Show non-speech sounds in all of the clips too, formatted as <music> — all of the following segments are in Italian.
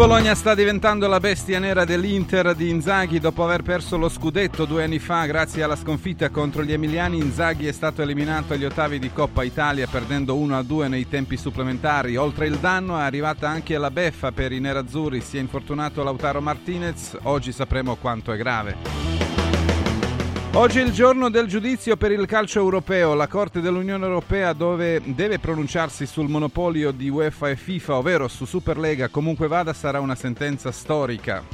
Bologna sta diventando la bestia nera dell'Inter di Inzaghi dopo aver perso lo scudetto due anni fa grazie alla sconfitta contro gli emiliani. Inzaghi è stato eliminato agli ottavi di Coppa Italia perdendo 1-2 nei tempi supplementari. Oltre il danno è arrivata anche la beffa per i nerazzurri, si è infortunato Lautaro Martinez, oggi sapremo quanto è grave. Oggi è il giorno del giudizio per il calcio europeo. La Corte dell'Unione Europea dove deve pronunciarsi sul monopolio di UEFA e FIFA, ovvero su Superlega, comunque vada, sarà una sentenza storica.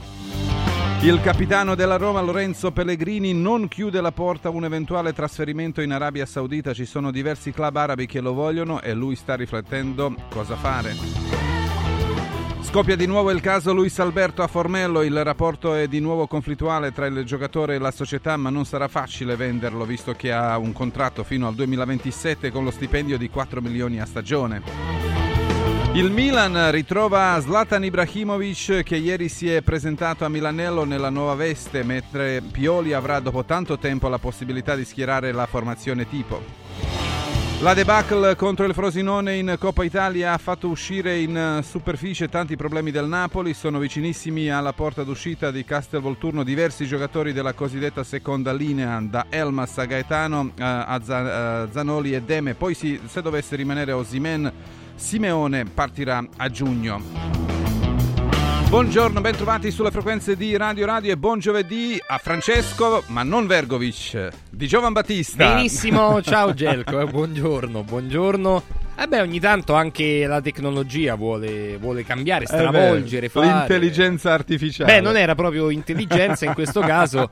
Il capitano della Roma Lorenzo Pellegrini non chiude la porta a un eventuale trasferimento in Arabia Saudita. Ci sono diversi club arabi che lo vogliono e lui sta riflettendo cosa fare. Scoppia di nuovo il caso Luis Alberto a Formello, il rapporto è di nuovo conflittuale tra il giocatore e la società, ma non sarà facile venderlo visto che ha un contratto fino al 2027 con lo stipendio di 4 milioni a stagione. Il Milan ritrova Zlatan Ibrahimovic che ieri si è presentato a Milanello nella nuova veste, mentre Pioli avrà dopo tanto tempo la possibilità di schierare la formazione tipo. La debacle contro il Frosinone in Coppa Italia ha fatto uscire in superficie tanti problemi del Napoli, sono vicinissimi alla porta d'uscita di Castelvolturno diversi giocatori della cosiddetta seconda linea, da Elmas a Gaetano a Zanoli e Deme, poi se dovesse rimanere Osimen, Simeone partirà a giugno. Buongiorno, bentrovati sulle frequenze di Radio Radio e buon giovedì a Francesco, ma non Vergovic, di Giovan Battista. Benissimo, <laughs> ciao Gelco, eh, buongiorno, buongiorno. Eh beh, ogni tanto anche la tecnologia vuole, vuole cambiare, eh stravolgere, eh beh, L'intelligenza artificiale. Beh, non era proprio intelligenza in questo <laughs> caso,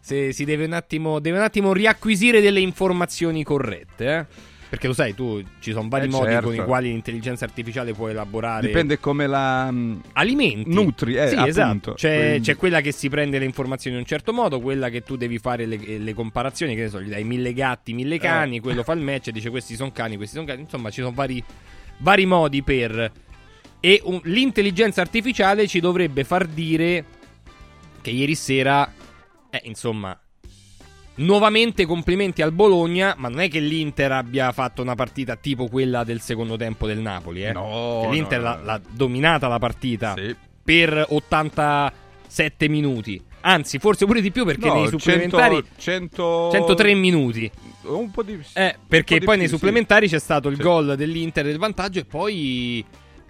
se si deve un, attimo, deve un attimo riacquisire delle informazioni corrette, eh. Perché lo sai, tu ci sono vari eh modi certo. con i quali l'intelligenza artificiale può elaborare. Dipende come la mm, alimenti. Nutri, eh, sì, appunto. esatto. C'è, c'è, quella che si prende le informazioni in un certo modo, quella che tu devi fare le, le comparazioni, che ne so, gli dai mille gatti, mille cani, eh. quello fa il match e dice questi sono cani, questi sono cani. Insomma, ci sono vari, vari modi per. E un, l'intelligenza artificiale ci dovrebbe far dire che ieri sera, eh, insomma, Nuovamente complimenti al Bologna, ma non è che l'Inter abbia fatto una partita tipo quella del secondo tempo del Napoli. Eh? No, l'Inter no, l'ha, l'ha, dominata la partita sì. per 87 minuti. Anzi, forse pure di più perché no, nei supplementari 100, 103 minuti. Un po' di eh, perché poi più, nei supplementari sì. c'è stato il sì. gol dell'Inter del vantaggio e poi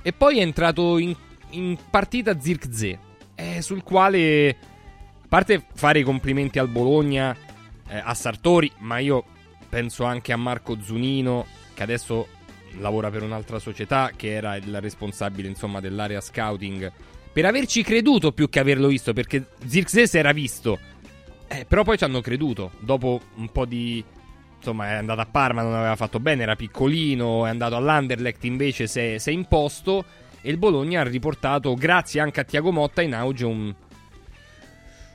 e poi è entrato in, in partita Zirkzee, eh, sul quale a parte fare i complimenti al Bologna eh, a Sartori, ma io penso anche a Marco Zunino, che adesso lavora per un'altra società, che era il responsabile insomma dell'area scouting, per averci creduto più che averlo visto, perché Zirkzee era visto. Eh, però poi ci hanno creduto, dopo un po' di... Insomma, è andato a Parma, non aveva fatto bene, era piccolino, è andato all'Anderlecht, invece si è, si è imposto. E il Bologna ha riportato, grazie anche a Tiago Motta, in auge un,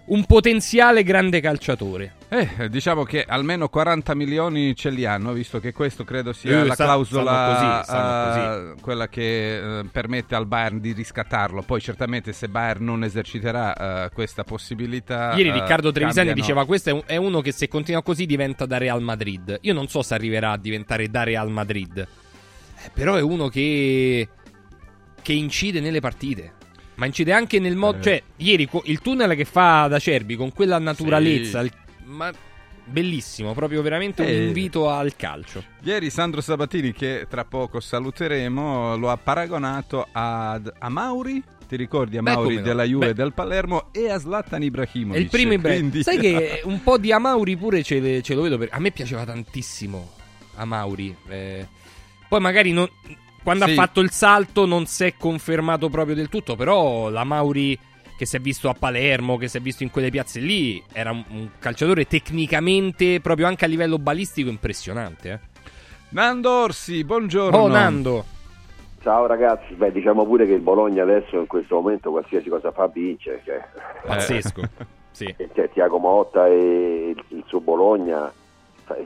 un potenziale grande calciatore. Eh, diciamo che almeno 40 milioni ce li hanno, visto che questo credo sia eh, la clausola così, uh, così. quella che uh, permette al Bayern di riscattarlo. Poi certamente se Bayern non eserciterà uh, questa possibilità... Ieri Riccardo Trevisani cambiano. diceva questo è, un, è, uno che se continua così diventa da Real Madrid. Io non so se arriverà a diventare da Real Madrid, eh, però è uno che, che incide nelle partite. Ma incide anche nel modo. Eh. Cioè, ieri il tunnel che fa da Cerbi con quella naturalezza. Sì. Il, ma bellissimo, proprio veramente un invito al calcio. Ieri Sandro Sabatini, che tra poco saluteremo, lo ha paragonato ad, a Mauri. Ti ricordi a Mauri no. della Juve Beh. del Palermo e a Zlatan Ibrahimovic? È il primo Ibrahimovic. Quindi... Sai che <laughs> un po' di Amauri pure ce, ce lo vedo. Per... A me piaceva tantissimo Amauri. Eh... Poi magari non quando sì. ha fatto il salto non si è confermato proprio del tutto, però la Mauri che si è visto a Palermo, che si è visto in quelle piazze lì, era un, un calciatore tecnicamente, proprio anche a livello balistico, impressionante. Eh. Nando Orsi, buongiorno. Oh Nando. Ciao ragazzi, beh diciamo pure che il Bologna adesso in questo momento qualsiasi cosa fa vince. Cioè. Pazzesco. sì. Cioè, Tiago Motta e il, il suo Bologna,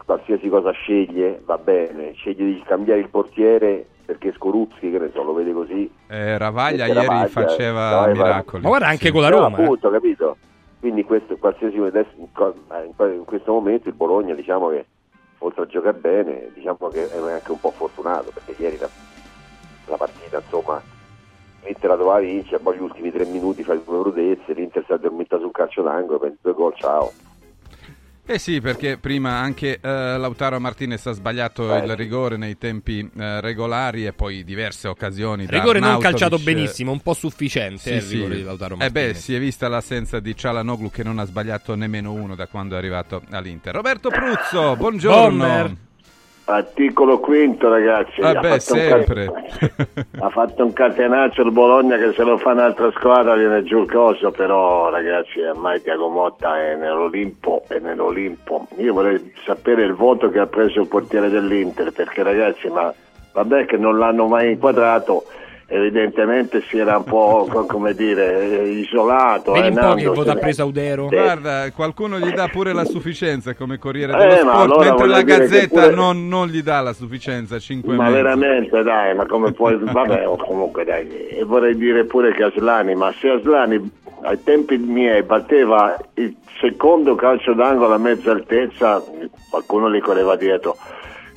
qualsiasi cosa sceglie va bene, sceglie di cambiare il portiere perché Scoruzzi, che ne so, lo vede così. Eh, Ravaglia ieri Ravaglia, faceva Ravaglia, miracoli. Ma guarda anche sì. con la Roma. No, appunto, eh. capito? Quindi questo, qualsiasi, in questo momento il Bologna diciamo che oltre a giocare bene diciamo che è anche un po' fortunato perché ieri la, la partita insomma l'Inter la doveva vincere, poi gli ultimi tre minuti fa due brutezze, l'Inter si è addormentato sul calcio d'angolo, per due gol, ciao. Eh sì, perché prima anche eh, Lautaro Martinez ha sbagliato Eh. il rigore nei tempi eh, regolari e poi diverse occasioni. da Rigore non calciato benissimo, un po' sufficiente Sì, eh, il sì. rigore di Lautaro Eh Martinez. beh, si è vista l'assenza di Cialanoglu che non ha sbagliato nemmeno uno da quando è arrivato all'Inter. Roberto Pruzzo, buongiorno. Bomber. Articolo quinto, ragazzi. Ha beh, fatto un sempre. ca- ha fatto un catenaccio il Bologna che se lo fa un'altra squadra viene giù il coso, però ragazzi ormai Tiago Motta è nell'Olimpo è nell'Olimpo. Io vorrei sapere il voto che ha preso il portiere dell'Inter, perché ragazzi, ma vabbè che non l'hanno mai inquadrato, evidentemente si era un po' co- come dire eh, isolato. Vedi eh, un po' che voto ha preso Audero. Sì. Guarda, qualcuno gli dà pure la sufficienza come Corriere Eh, dello ma Sport, allora mentre la Gazzetta pure- non, non gli dà la sufficienza, 5 Ma veramente dai, ma come puoi... <laughs> Vabbè, o comunque dai, e vorrei dire pure che Aslani, ma se Aslani ai tempi miei batteva il secondo calcio d'angolo a mezza altezza, qualcuno gli correva dietro.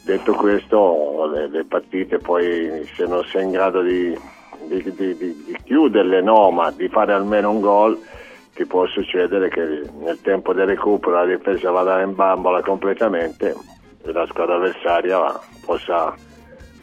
Detto questo, le, le partite poi se non sei in grado di, di- di- di- di chiuderle, no, ma di fare almeno un gol, ti può succedere che nel tempo del recupero la difesa vada in bambola completamente e la squadra avversaria possa,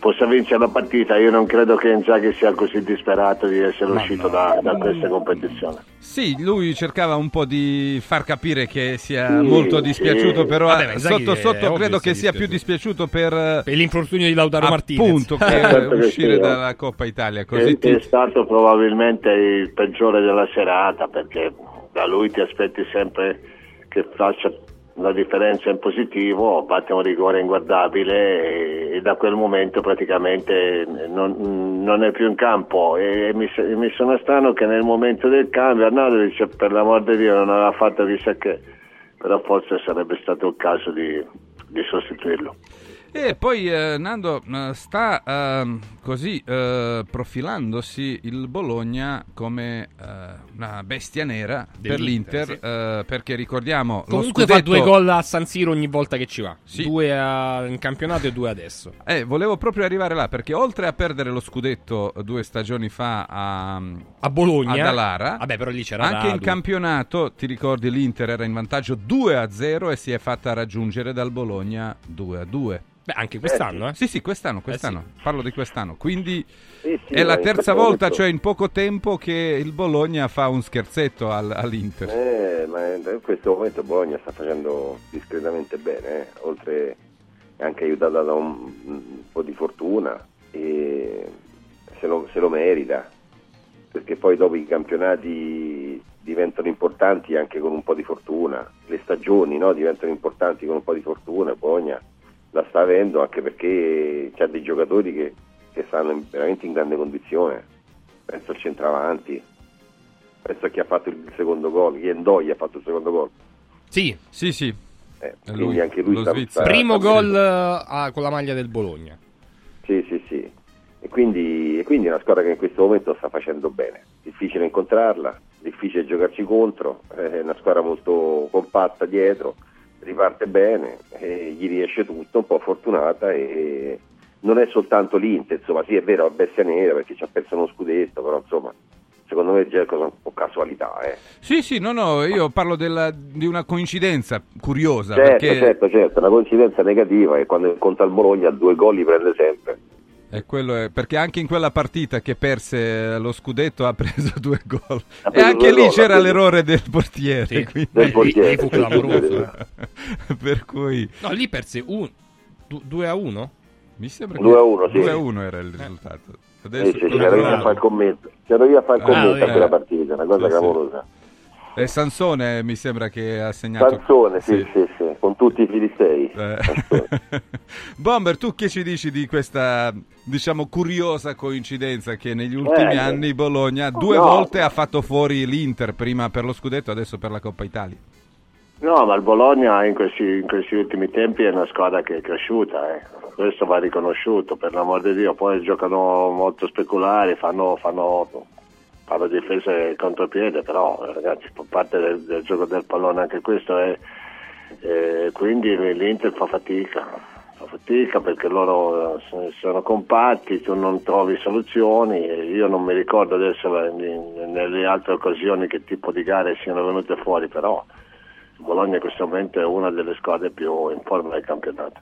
possa vincere la partita. Io non credo che Inzaghi sia così disperato di essere Ma uscito no. da, da questa competizione. Sì, lui cercava un po' di far capire che sia Sì, molto dispiaciuto, sì. però Vabbè, eh, sotto sotto credo che sia più dispiaciuto per eh, Per l'infortunio di Lautaro Martinez. appunto che Certo che uscire sì, oh. dalla Coppa Italia. Così È, ti... è stato probabilmente il peggiore della serata perché da lui ti aspetti sempre che faccia la differenza in positivo, batte un rigore inguardabile e, e da quel momento praticamente non, non è più in campo e, mi, mi sono strano che nel momento del cambio Arnaldo dice per l'amor di Dio non aveva fatto chissà che, però forse sarebbe stato il caso di, di sostituirlo. E poi eh, Nando eh, sta ehm, così eh, profilandosi il Bologna come eh, una bestia nera per l'Inter, sì. eh, perché ricordiamo Comunque lo fa scudetto... due gol a San Siro ogni volta che ci va. Sì. Due a- in campionato e due adesso. Eh, volevo proprio arrivare là, perché oltre a perdere lo scudetto due stagioni fa a, A Bologna. ad Alara, Vabbè, però lì c'era anche in Radu. campionato, ti ricordi, l'Inter era in vantaggio 2 a 0 e si è fatta raggiungere dal Bologna 2 a 2. Beh, anche quest'anno, eh. Sì, sì, quest'anno, quest'anno. Parlo di quest'anno. Quindi Sì, sì, è la terza volta, cioè in poco tempo, che il Bologna fa un scherzetto al- all'Inter. Eh, ma in questo momento Bologna sta facendo discretamente bene, eh. oltre è anche aiutata da un, un po' di fortuna e se lo, se lo merita, perché poi dopo i campionati diventano importanti anche con un po' di fortuna, le stagioni no, diventano importanti con un po' di fortuna, Bologna la sta avendo anche perché c'ha dei giocatori che, che stanno veramente in grande condizione, penso al centravanti, penso a chi ha fatto il secondo gol, chi Endoi ha fatto il secondo gol. Sì, Sì, sì. Eh, È quindi lui, anche lui sta, sta- primo sta- gol eh, ah, con la maglia del Bologna. Sì, sì, sì. E quindi, e quindi è una squadra che in questo momento sta facendo bene. Difficile incontrarla, difficile giocarci contro, è una squadra molto compatta dietro, riparte bene, gli riesce tutto, un po' fortunata e non è soltanto l'Inter, insomma, sì è vero, è bestia nera perché ci ha perso uno scudetto, però insomma, secondo me è cosa un po' casualità, eh. Sì, sì, no, no, io parlo della- di una coincidenza curiosa. Certo, perché certo, certo, una coincidenza negativa che quando incontra il Bologna due gol li prende sempre. Quello è- perché anche in quella partita che perse lo scudetto ha <laughs> preso due gol. Ha E preso anche lì gol, c'era preso- l'errore del portiere. Sì. quindi- Del portiere, <laughs> lì fu sì, clamoroso. sì, eh. <laughs> per cui No, lì perse un 2 a 1. mi sembra 2 a 1, sì. 2 a 1 era il risultato. Sì, Adesso sì, controllo. c'ero io a fare il commento, c'ero io a fare il Ah, commento vedi. a quella partita, una cosa Sì, sì. clamorosa. E Sansone mi sembra che ha segnato. Sansone, sì, sì, sì, con tutti i filistei. Eh. <laughs> Bomber, tu che ci dici di questa, diciamo, curiosa coincidenza che negli ultimi Eh, anni Bologna due no. volte ha fatto fuori l'Inter, prima per lo scudetto, adesso per la Coppa Italia? No, ma il Bologna in questi, in questi ultimi tempi è una squadra che è cresciuta, eh. questo va riconosciuto, per l'amor di Dio. Poi giocano molto speculari, fanno, fanno, fanno difese contropiede, però eh, ragazzi, fa parte del, del gioco del pallone anche questo è. Eh, quindi l'Inter fa fatica, fa fatica perché loro eh, sono compatti, tu non trovi soluzioni. Io non mi ricordo adesso nelle altre occasioni che tipo di gare siano venute fuori, però Bologna in questo momento è una delle squadre più in forma del campionato.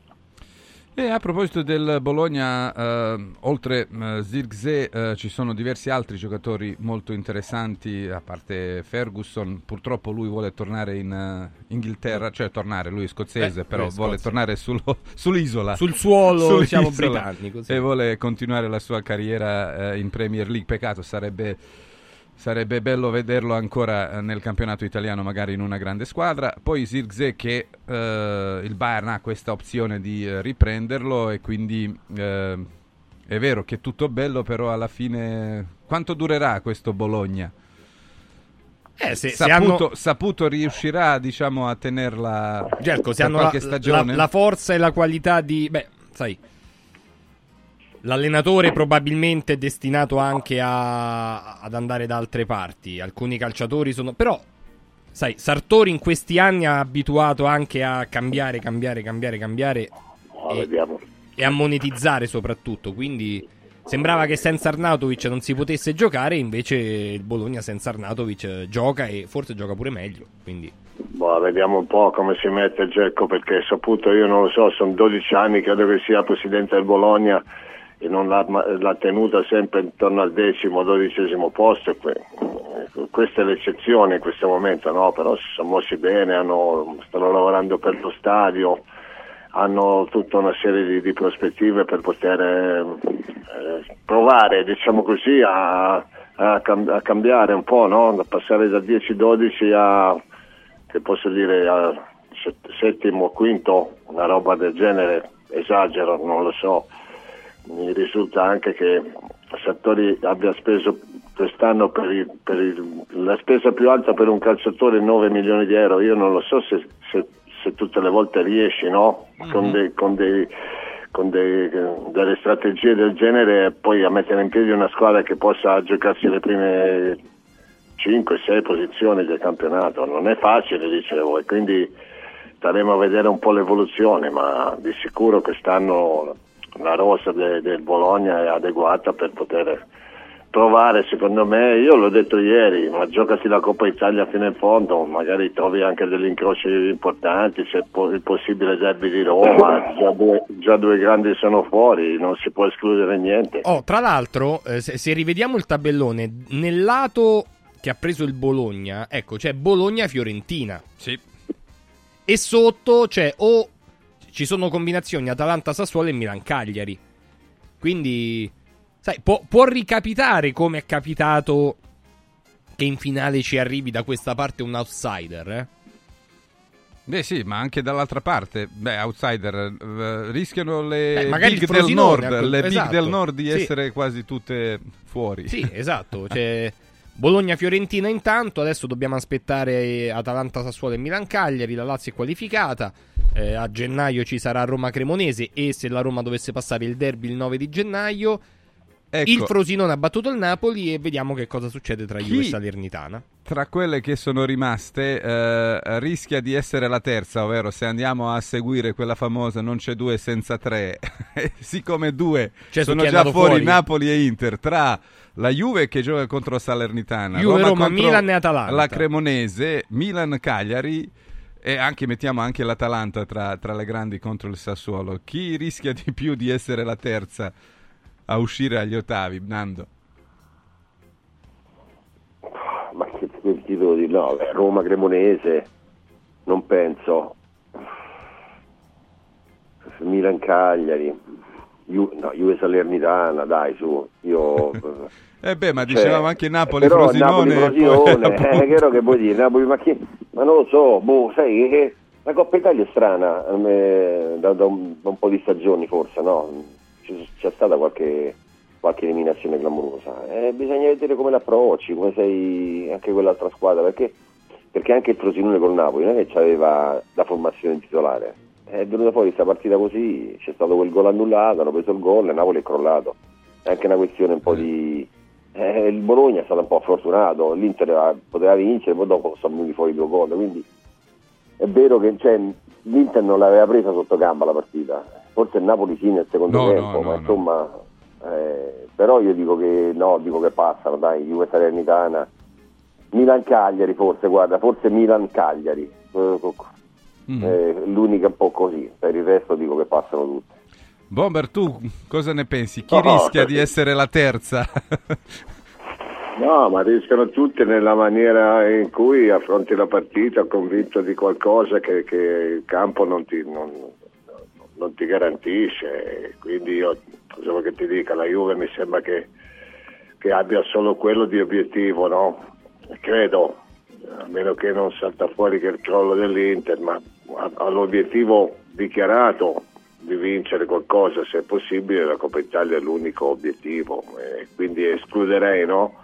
E a proposito del Bologna, eh, oltre eh, Zirkzee eh, ci sono diversi altri giocatori molto interessanti, a parte Ferguson, purtroppo lui vuole tornare in uh, Inghilterra, cioè tornare, lui è scozzese, però vuole tornare sullo, <laughs> sull'isola. Sul suolo, diciamo, britannico. Sì. E vuole continuare la sua carriera eh, in Premier League, peccato, sarebbe Sarebbe bello vederlo ancora eh, nel campionato italiano, magari in una grande squadra. Poi Zirkzee che eh, il Bayern ha questa opzione di eh, riprenderlo e quindi eh, è vero che è tutto bello, però alla fine quanto durerà questo Bologna? Eh, se, saputo, hanno... saputo, riuscirà diciamo, a tenerla Gerco, se hanno la, la, la, forza e la qualità di... Beh, sai, L'allenatore probabilmente è destinato anche a, ad andare da altre parti. Alcuni calciatori sono. Però, sai, Sartori in questi anni ha abituato anche a cambiare, cambiare, cambiare, cambiare. Oh, e, e, a monetizzare soprattutto. Quindi sembrava che senza Arnautovic non si potesse giocare. Invece il Bologna senza Arnautovic gioca e forse gioca pure meglio. Quindi. Boh, vediamo un po' come si mette il Gecco perché saputo io non lo so, sono 12 anni, credo che sia presidente del Bologna e non l'ha, l'ha, tenuta sempre intorno al decimo, dodicesimo posto. Questa è l'eccezione in questo momento, no? però si sono mossi bene, hanno, stanno lavorando per lo stadio, hanno tutta una serie di, di prospettive per poter eh, provare diciamo così, a, a, a, cambiare un po', no? da passare da 10-12 a, dire, a settimo, quinto, una roba del genere, esagero, non lo so mi risulta anche che Sartori abbia speso quest'anno per, il, per il, la spesa più alta per un calciatore 9 milioni di euro. Io non lo so se, se, se tutte le volte riesci, no? mm-hmm. con, dei, con, dei, con dei, delle strategie del genere poi a mettere in piedi una squadra che possa giocarsi le prime 5-6 posizioni del campionato. Non è facile, dicevo, e quindi staremo a vedere un po' l'evoluzione, ma di sicuro quest'anno la rosa de, del Bologna è adeguata per poter provare secondo me, io l'ho detto ieri, ma giocati la Coppa Italia fino in fondo, magari trovi anche degli incroci importanti, c'è il possibile derby di Roma, <coughs> già due, già due, grandi sono fuori, non si può escludere niente. Oh, tra l'altro, eh, se, se rivediamo il tabellone, nel lato che ha preso il Bologna, ecco, c'è Bologna-Fiorentina. Sì. E sotto c'è o ci sono combinazioni Atalanta-Sassuolo e Milan-Cagliari. Quindi, sai, può, può ricapitare come è capitato che in finale ci arrivi da questa parte un outsider, eh? Beh sì, ma anche dall'altra parte, beh, outsider, uh, rischiano le beh, big del nord, le esatto. big del nord di sì. essere quasi tutte fuori. Sì, esatto, cioè <laughs> Bologna-Fiorentina intanto, adesso dobbiamo aspettare Atalanta-Sassuolo e Milan-Cagliari, la Lazio è qualificata, eh, a gennaio ci sarà Roma-Cremonese e se la Roma dovesse passare il derby il 9 di gennaio, ecco. il Frosinone ha battuto il Napoli e vediamo che cosa succede tra Juve e Salernitana. Tra quelle che sono rimaste eh, rischia di essere la terza, ovvero se andiamo a seguire quella famosa non c'è due senza tre, <laughs> siccome due cioè, sono già fuori, fuori Napoli e Inter, tra la Juve che gioca contro Salernitana, Juve, Roma, Roma Milan e Atalanta. La Cremonese, Milan Cagliari e anche mettiamo anche l'Atalanta tra, tra, le grandi contro il Sassuolo. Chi rischia di più di essere la terza a uscire agli ottavi, Nando? Ma che, che titolo di no, Roma Cremonese, non penso. Milan Cagliari, Ju- no, Juve Salernitana, dai, su, io... <laughs> eh beh, ma cioè, dicevamo anche Napoli Frosinone. Napoli Frosinone, poi, <laughs> eh, che ero che vuoi dire? Napoli, ma, chi, ma non lo so, boh, sai che la Coppa Italia è strana, me, da, da, un, da, un, po' di stagioni forse, no? C'è, c'è stata qualche, qualche, eliminazione clamorosa. Eh, bisogna vedere come l'approcci, come sei anche quell'altra squadra, perché, perché anche il Frosinone col Napoli non è che aveva la formazione titolare è venuta fuori questa partita così, c'è stato quel gol annullato, hanno preso il gol e Napoli è crollato. È anche una questione un po' di... Eh, il Bologna è stato un po' fortunato, l'Inter poteva vincere, poi dopo sono venuti fuori due gol, quindi è vero che cioè, l'Inter non l'aveva presa sotto gamba la partita, forse il Napoli sì nel secondo No, tempo, no, ma no, insomma, eh, però io dico che no, dico che passano, dai, Juve Salernitana, Milan-Cagliari forse, guarda, forse Milan-Cagliari, eh, Mm. eh, l'unica un po' così, per il resto dico che passano tutte. Bomber, tu cosa ne pensi? Chi No, rischia perché- di essere la terza? No, ma rischiano tutte nella maniera in cui affronti la partita convinto di qualcosa che, che il campo non ti, non, non ti garantisce. Quindi io cosa vuoi che ti dica, la Juve mi sembra che, che abbia solo quello di obiettivo, no? Credo, a meno che non salta fuori che il crollo dell'Inter, ma ha, ha l'obiettivo dichiarato di vincere qualcosa se è possibile, la Coppa Italia è l'unico obiettivo, e quindi escluderei no?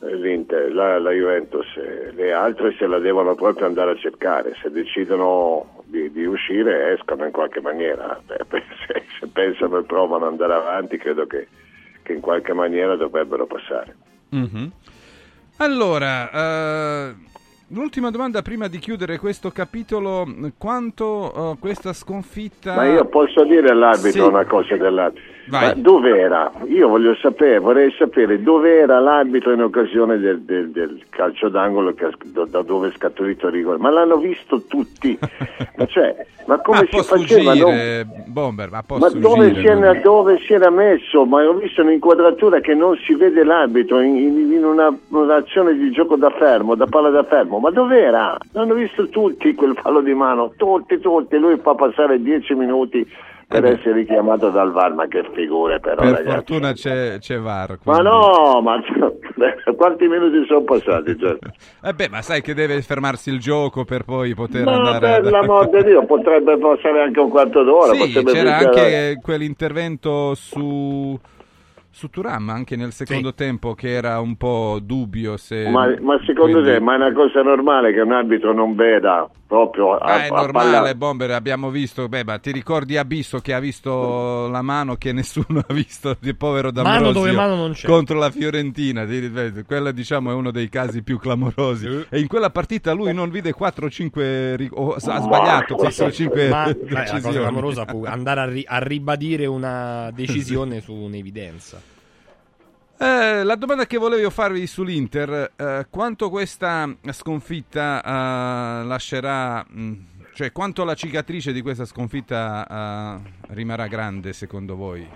l'Inter, la, la Juventus, le altre se la devono proprio andare a cercare, se decidono di, di uscire escono in qualche maniera, Beh, <laughs> se, se pensano e provano ad andare avanti credo che, che in qualche maniera dovrebbero passare. Mhm. Allora, eh, l'ultima domanda prima di chiudere questo capitolo, quanto eh, questa sconfitta... Ma io posso dire all'arbitro Sì. una cosa dell'arbitro. Vai. Ma dove era? Io voglio sapere, vorrei sapere dove era l'arbitro in occasione del, del- del calcio d'angolo che da, dove è scaturito il rigore. Ma l'hanno visto tutti. <laughs> ma, cioè, ma come Ma si faceva? no? sfuggire, Bomber, ma Ma dove si, era, dove si era messo? Ma ho visto un'inquadratura che non si vede l'arbitro in, in- in una, un'azione di gioco da fermo, da palla da fermo. Ma dov'era? L'hanno visto tutti quel fallo di mano, tutti, tutti. Lui fa passare 10 minuti per essere richiamato dal VAR. Ma che figure però, Per ragazzi. fortuna c'è, c'è VAR. Ma quindi- no, ma <laughs> quanti minuti sono passati? Cioè? Eh beh, ma sai che deve fermarsi il gioco per poi poter Ma andare... per ad- l'amor di Dio, potrebbe passare anche un quarto d'ora. Sì, c'era finire- anche quell'intervento su, su Turam, anche nel secondo tempo, che era un po' dubbio se... Ma, ma secondo quindi- te, ma è una cosa normale che un arbitro non veda proprio a, Ah, è a normale, palla- Bomber, abbiamo visto, beh, ma ti ricordi Abisso che ha visto la mano che nessuno <laughs> ha visto di povero D'Ambrosio Mano dove mano non c'è. contro la Fiorentina, quella diciamo è uno dei casi più clamorosi e in quella partita lui non vide 4-5 ri- o ha sbagliato 4-5 Ma <laughs> sai, la decisioni. cosa clamorosa fu andare a, ri- a ribadire una <laughs> decisione su un'evidenza. Eh, la domanda che volevo farvi sull'Inter, eh, quanto questa sconfitta eh, lascerà, mh, cioè quanto la cicatrice di questa sconfitta eh, rimarrà grande secondo voi?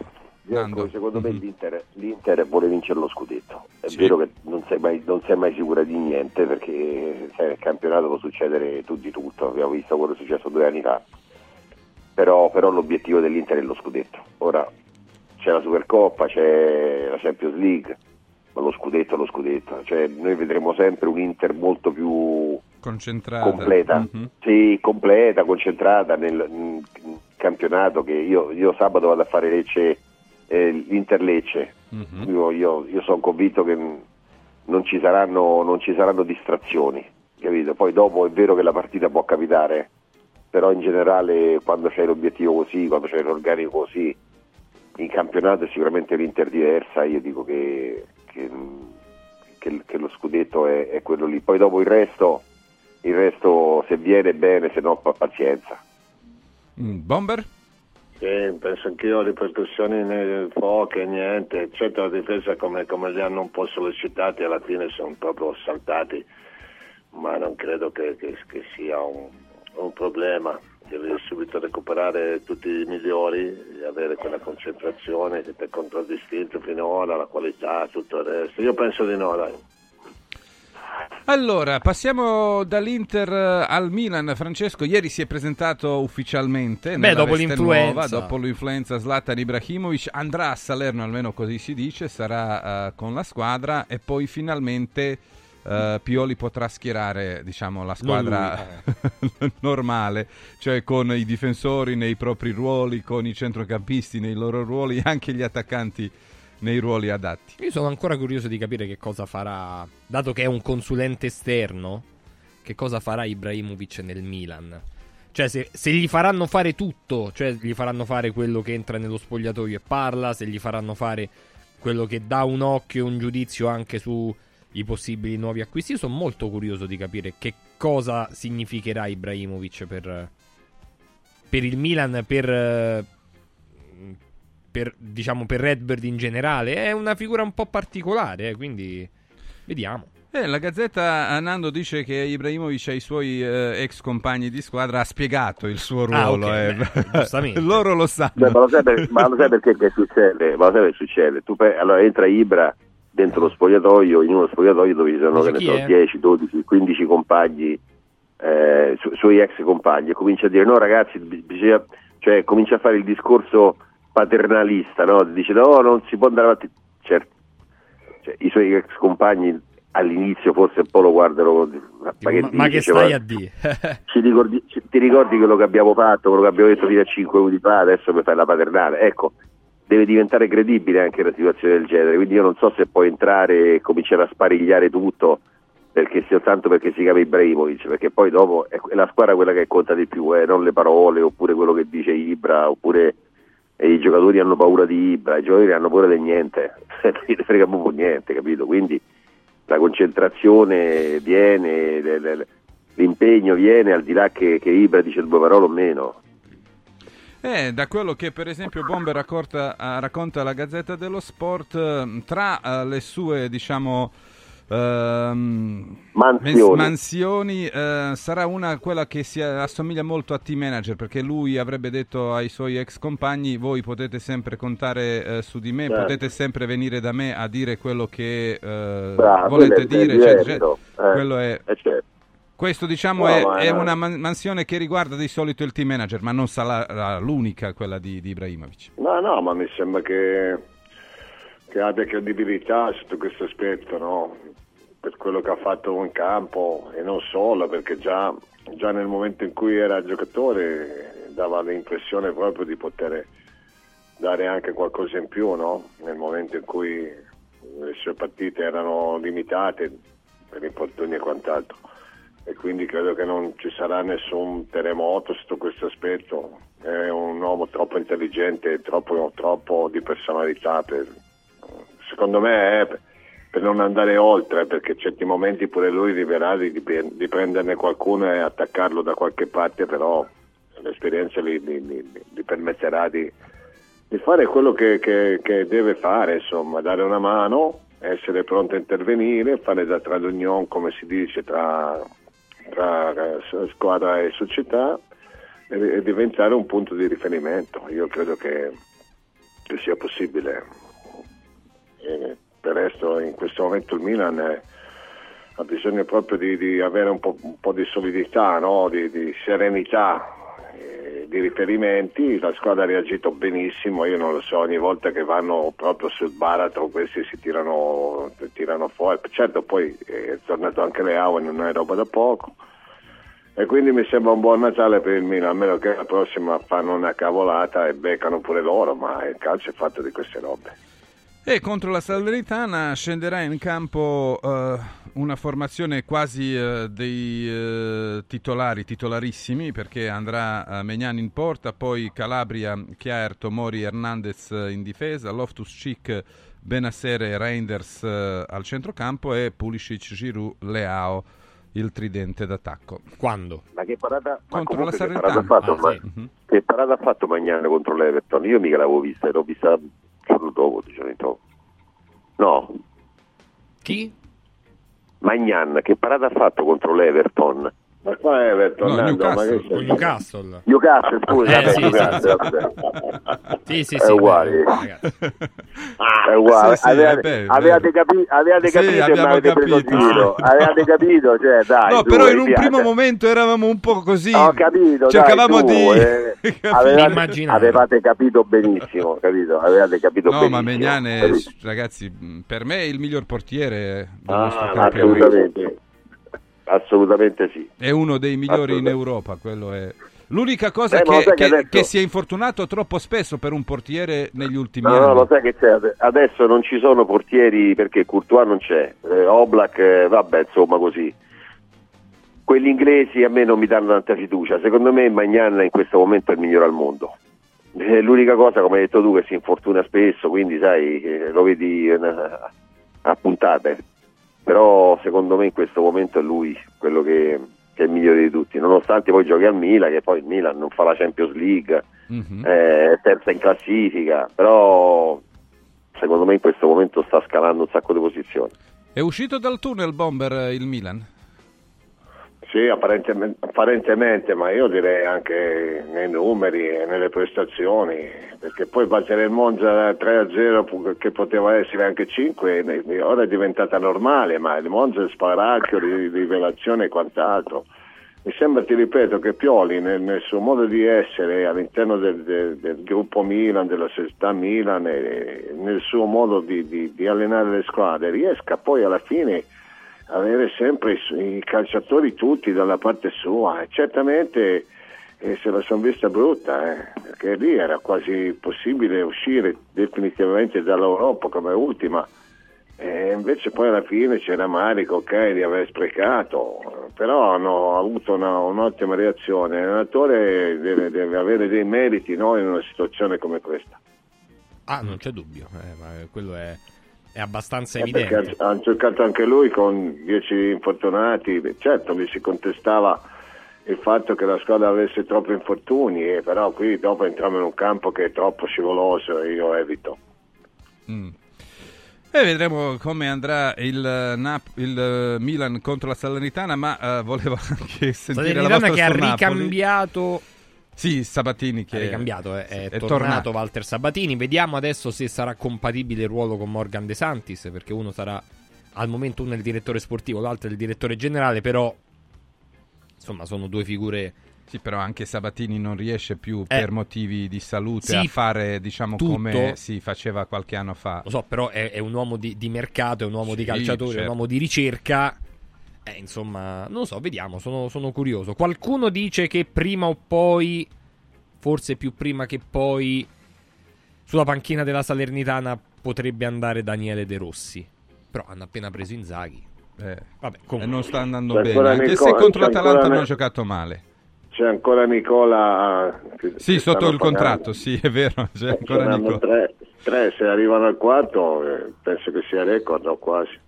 Nando? secondo me Mhm. l'Inter, l'Inter vuole vincere lo scudetto. È Sì. vero che non sei, mai, non sei mai sicura di niente perché sai, nel campionato può succedere tutto di tutto. Abbiamo visto quello che è successo due anni fa. Però, però l'obiettivo dell'Inter è lo scudetto. Ora c'è la Supercoppa, c'è la Champions League, ma lo scudetto è lo scudetto. Cioè, noi vedremo sempre un Inter molto più Concentrata. completa, Mhm. sì, completa, concentrata nel, nel campionato che io, io sabato vado a fare Lecce, eh, l'Inter Lecce. Mhm. Io, io- io sono convinto che non ci saranno, non ci saranno distrazioni, capito? Poi dopo è vero che la partita può capitare, però in generale quando c'è l'obiettivo così, quando c'è l'organico così, in campionato è sicuramente l'Inter diversa, io dico che, che, che- che lo scudetto è, è quello lì. Poi dopo il resto, il resto se viene bene, se no pa- pazienza. Mm, Bomber? Sì, penso anch'io ripercussioni poche, niente, certo la difesa come, come li hanno un po' sollecitati alla fine sono proprio saltati, ma non credo che, che- che sia un, un problema, devi subito recuperare tutti i migliori e avere quella concentrazione che ti ha contraddistinto finora, la qualità, tutto il resto. Io penso di no, dai. Allora, passiamo dall'Inter al Milan. Francesco, ieri si è presentato ufficialmente. nella dopo veste l'influenza. nuova, dopo l'influenza Zlatan Ibrahimovic, andrà a Salerno, almeno così si dice, sarà eh, con la squadra e poi finalmente eh, Pioli potrà schierare diciamo, la squadra <laughs> normale, cioè con i difensori nei propri ruoli, con i centrocampisti nei loro ruoli e anche gli attaccanti nei ruoli adatti. Io sono ancora curioso di capire che cosa farà, dato che è un consulente esterno, che cosa farà Ibrahimovic nel Milan. Cioè, se, se gli faranno fare tutto, cioè gli faranno fare quello che entra nello spogliatoio e parla, se gli faranno fare quello che dà un occhio e un giudizio anche sui possibili nuovi acquisti. Io sono molto curioso di capire che cosa significherà Ibrahimovic per, per il Milan, per, per, diciamo, per Redbird in generale. È una figura un po' particolare, eh, quindi vediamo. Eh, la Gazzetta Nando dice che Ibrahimovic ai suoi eh, ex compagni di squadra ha spiegato il suo Ah, ruolo. ok, eh. beh, giustamente. <laughs> Loro lo sanno. Beh, ma, lo sai per- ma lo sai perché che succede? Ma lo sai che succede? Tu allora entra Ibra dentro lo spogliatoio, in uno spogliatoio dove ci sono che ne Chi so, è? 10, 12, 15 compagni, eh, su- suoi ex compagni, e comincia a dire no ragazzi, bi- bisogna, cioè comincia a fare il discorso paternalista, no? dice no, non si può andare avanti. Certo, cioè, i suoi ex compagni all'inizio forse un po' lo guardano, ma, Ma, che, ma dici? che stai ma- a dire? <laughs> ci ricordi- ci- ti ricordi quello che abbiamo fatto, quello che abbiamo detto fino a 5 minuti fa, adesso per fare la paternale? Ecco, deve diventare credibile anche una situazione del genere, quindi io non so se può entrare e cominciare a sparigliare tutto perché soltanto perché si chiama Ibrahimovic, perché poi dopo è la squadra quella che conta di più, eh, non le parole, oppure quello che dice Ibra, oppure i giocatori hanno paura di Ibra, i giocatori hanno paura di niente, <laughs> non gli frega proprio niente, capito? Quindi la concentrazione viene, l'impegno viene al di là che, che Ibra dice due parole o meno. Eh, da quello che per esempio Bomber racconta, eh, racconta la Gazzetta dello Sport, eh, tra eh, le sue diciamo ehm, Mansioni. mansioni eh, sarà una quella che si assomiglia molto a team manager perché lui avrebbe detto ai suoi ex compagni voi potete sempre contare eh, su di me, Certo. potete sempre venire da me a dire quello che eh, Bravo, volete è dire, eccetera. eh. Quello è Eh, certo. Questo diciamo No, è, è una man- mansione che riguarda di solito il team manager, ma non sarà l'unica quella di, di Ibrahimovic. No, no, ma mi sembra che, che abbia credibilità sotto questo aspetto, no? Per quello che ha fatto in campo e non solo, perché già, già nel momento in cui era giocatore eh, dava l'impressione proprio di poter dare anche qualcosa in più, no? Nel momento in cui le sue partite erano limitate per infortuni e quant'altro. E quindi credo che non ci sarà nessun terremoto sotto questo aspetto. È un uomo troppo intelligente troppo, troppo di personalità per, secondo me è per- non andare oltre, perché certi momenti pure lui arriverà di- di prenderne qualcuno e attaccarlo da qualche parte, però l'esperienza gli, gli- gli- gli permetterà di, di fare quello che, che- che deve fare, insomma, dare una mano, essere pronto a intervenire, fare da tradunion, come si dice, tra, tra squadra e società e, e diventare un punto di riferimento. Io credo che, che sia possibile. E per resto in questo momento il Milan è- ha bisogno proprio di, di avere un po', un po' di solidità, no? di, di serenità, eh, di riferimenti. La squadra ha reagito benissimo, io non lo so, ogni volta che vanno proprio sul baratro questi si tirano, tirano fuori. Certo poi è tornato anche Leao e non è roba da poco. E quindi mi sembra un buon Natale per il Milan, a meno che la prossima fanno una cavolata e beccano pure loro, ma il calcio è fatto di queste robe. E contro la Salernitana scenderà in campo eh, una formazione quasi eh, dei eh, titolari, titolarissimi, perché andrà eh, Megnan in porta, poi Calabria, Chiaer, Tomori, Hernandez eh, in difesa, Loftus Cic, Benasser e Reinders eh, al centrocampo e Pulisic, Giroud, Leao, il tridente d'attacco. Quando? Ma che parata, ma Contro la che parata ha Salernitana. fatto, Ah, ma- sì. Mhm. che parata ha fatto Magnano contro l'Everton? Io mica l'avevo vista, l'ho vista il giorno dopo, due giorni dopo. No, Chi? Magnan, che parata ha fatto contro l'Everton? Ma qua è Everton, No, Nando, ma Newcastle. Newcastle. Newcastle, scusa, Eh, vabbè, sì, Newcastle, sì. Sì, sì, È sì. uguale. beh, ragazzi. È uguale, Sì, sì, avevate, è avevate capi- avevate Sì, capito e avete preso capito. Avevate capito, cioè dai. no, su, però in un piace. primo momento eravamo un po' così. Ho capito, Cercavamo dai, di. su, eh, <laughs> avevate, Immaginare. avevate capito benissimo, capito? Avevate capito No, benissimo. ma Megnan è, capito? ragazzi, per me è il miglior portiere del Ah, nostro campionato. assolutamente. Assolutamente sì. È uno dei migliori in. Europa, quello è. L'unica cosa Eh, ma lo che, che adesso- che si è infortunato troppo spesso per un portiere negli ultimi No, anni. no, lo sai che c'è? Adesso non ci sono portieri perché Courtois non c'è, eh, Oblak, eh, vabbè, insomma così. Quelli inglesi a me non mi danno tanta fiducia. Secondo me Magnan in questo momento è il migliore al mondo. È l'unica cosa, come hai detto tu, che si infortuna spesso, quindi sai, eh, lo vedi eh, a puntate. Però secondo me in questo momento è lui quello che, che è il migliore di tutti, nonostante poi giochi al Milan, che poi il Milan non fa la Champions League, mm-hmm. è terza in classifica, però secondo me in questo momento sta scalando un sacco di posizioni. È uscito dal tunnel bomber il Milan? Sì, apparentemente, apparentemente, ma io direi anche nei numeri e nelle prestazioni, perché poi battere il Monza 3-0 che poteva essere anche 5, ora è diventata normale, ma il Monza è sparacchio rivelazione e quant'altro. Mi sembra, ti ripeto, che Pioli nel, nel suo modo di essere all'interno del, del, del, gruppo Milan, della società Milan, e nel suo modo di, di, di allenare le squadre, riesca poi alla fine avere sempre i, i calciatori tutti dalla parte sua. E certamente eh, se la sono vista brutta eh, perché lì era quasi possibile uscire definitivamente dall'Europa come ultima. E invece poi alla fine c'era Marico ok di aver sprecato però hanno avuto una, un'ottima reazione. L'allenatore deve, deve, avere dei meriti no, in una situazione come questa. Ah non c'è dubbio eh, quello è è abbastanza eh evidente. Ha giocato anche lui con 10 infortunati, certo mi si contestava il fatto che la squadra avesse troppi infortuni, eh, però qui dopo entriamo in un campo che è troppo scivoloso e io evito. Mm. E vedremo come andrà il, Nap- il Milan contro la Salernitana, ma uh, volevo <laughs> anche sentire la vostra che ha ricambiato sì, Sabatini che è cambiato, è, è, è tornato, tornato Walter Sabatini. Vediamo adesso se sarà compatibile il ruolo con Morgan De Santis, perché uno sarà al momento uno è il direttore sportivo, l'altro è il direttore generale, però insomma sono due figure sì, però anche Sabatini non riesce più eh, per motivi di salute sì, a fare, diciamo, tutto, come si faceva qualche anno fa. Lo so, però è, è un uomo di, di, mercato, è un uomo sì, di calciatori, certo. è un uomo di ricerca. Eh, insomma, non lo so, vediamo, sono, sono curioso. Qualcuno dice che prima o poi, forse più prima che poi, sulla panchina della Salernitana potrebbe andare Daniele De Rossi. Però hanno appena preso Inzaghi. Eh, vabbè, comunque. non sta andando c'è bene, anche Nicola, se contro l'Atalanta non ha giocato male. C'è ancora Nicola. Che, sì, che sotto il pagando. contratto, sì, è vero. C'è ancora Nicola. Tre, tre, se arrivano al quarto, eh, penso che sia record o quasi.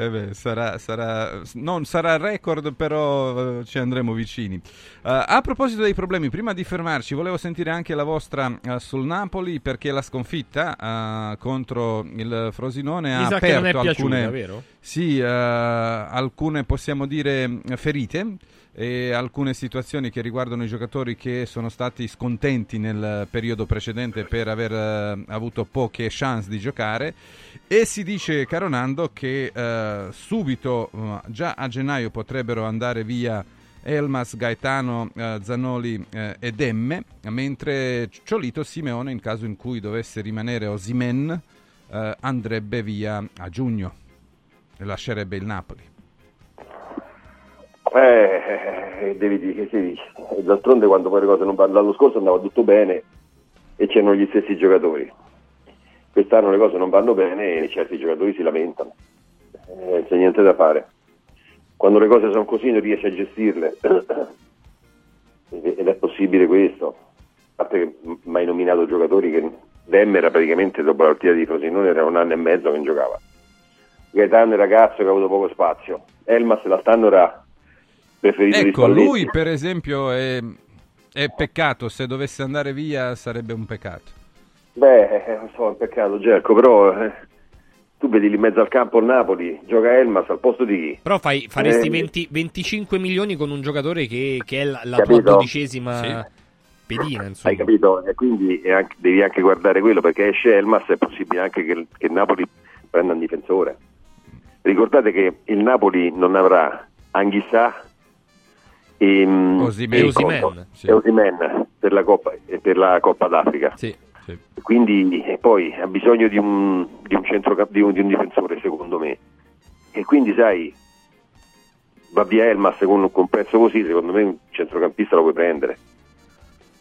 Eh beh, sarà, sarà, non sarà record, però uh, ci andremo vicini. Uh, a proposito dei problemi, prima di fermarci, volevo sentire anche la vostra uh, sul Napoli, perché la sconfitta contro il Frosinone ha aperto alcune, piaciuta, sì, alcune, possiamo dire, ferite e alcune situazioni che riguardano i giocatori che sono stati scontenti nel periodo precedente per aver uh, avuto poche chance di giocare e si dice, caro Nando, che uh, subito, uh, già a gennaio, potrebbero andare via Elmas, Gaetano, Zanoli ed Emme, mentre Ciolito Simeone, in caso in cui dovesse rimanere Osimen, andrebbe via a giugno e lascerebbe il Napoli. Eh, devi dire, che dici? D'altronde quando poi le cose non vanno, l'anno scorso andava tutto bene e c'erano gli stessi giocatori. Quest'anno le cose non vanno bene e certi giocatori si lamentano. Eh, c'è niente da fare. Quando le cose sono così non riesci a gestirle. <clears throat> Ed è possibile questo. A parte che mi hai nominato giocatori che Dem era praticamente dopo la partita di Frosinone era un anno e mezzo che giocava. Gaetano è ragazzo che ha avuto poco spazio. Elmas l'altro era preferito ecco, lui per esempio è, è, peccato, se dovesse andare via sarebbe un peccato. Beh, eh, non so, è un peccato Gerco, però eh, tu vedi lì in mezzo al campo il Napoli, gioca Elmas al posto di chi? Però fai, faresti eh, 20, 25 milioni con un giocare che, che è la, la tua dodicesima... Sì. Pedina, insomma. Hai capito? E quindi anche, devi anche guardare quello perché esce Elmas è possibile anche che, che il Napoli prenda un difensore. Ricordate che il Napoli non avrà Anghissà e, Osimen, e Osimen, sì. Osimen per, la Coppa, per la Coppa d'Africa. Sì, sì. Quindi poi ha bisogno di un, di un, centro, di un, di un difensore secondo me. E quindi sai, va via Elmas con, un prezzo così, secondo me un centrocampista lo puoi prendere.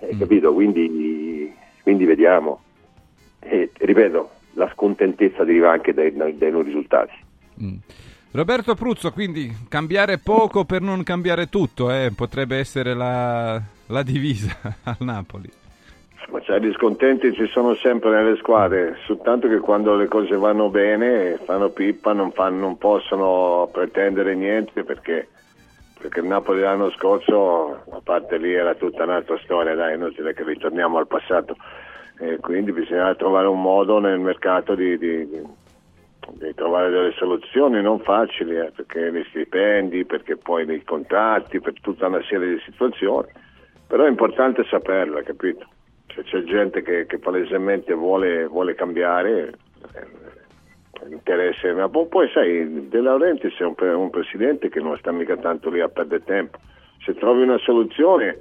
Hai mm. capito? Quindi, quindi vediamo. E, ripeto, la scontentezza deriva anche dai, dai non risultati. Mm. Roberto Pruzzo, quindi cambiare poco per non cambiare tutto, eh? potrebbe essere la, la divisa <laughs> al Napoli. Ma cioè, gli scontenti ci sono sempre nelle squadre, soltanto che quando le cose vanno bene, fanno pippa, non, fanno, non possono pretendere niente perché perché il Napoli l'anno scorso, a parte lì era tutta un'altra storia, dai, inutile che ritorniamo al passato, e quindi bisogna trovare un modo nel mercato di, di, di, trovare delle soluzioni non facili, eh, perché gli stipendi, perché poi i contratti, per tutta una serie di situazioni, però è importante saperla, capito? Se c'è gente che, che palesemente vuole, vuole cambiare, eh, interesse, ma poi sai, De Laurentiis è un, un, presidente che non sta mica tanto lì a perdere tempo. Se trovi una soluzione,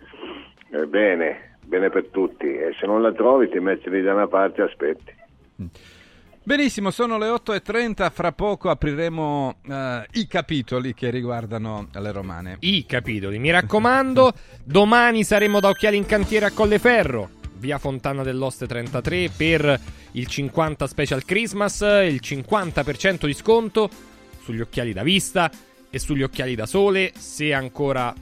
eh, bene, bene per tutti, e se non la trovi ti metti lì da una parte e aspetti. Benissimo, sono le 8.30, fra poco apriremo uh, i capitoli che riguardano le romane. I capitoli, mi raccomando, <laughs> domani saremo da Occhiali in Cantiere a Colleferro via Fontana dell'Oste 33 per il 50 Special Christmas, il 50% di sconto sugli occhiali da vista e sugli occhiali da sole. Se ancora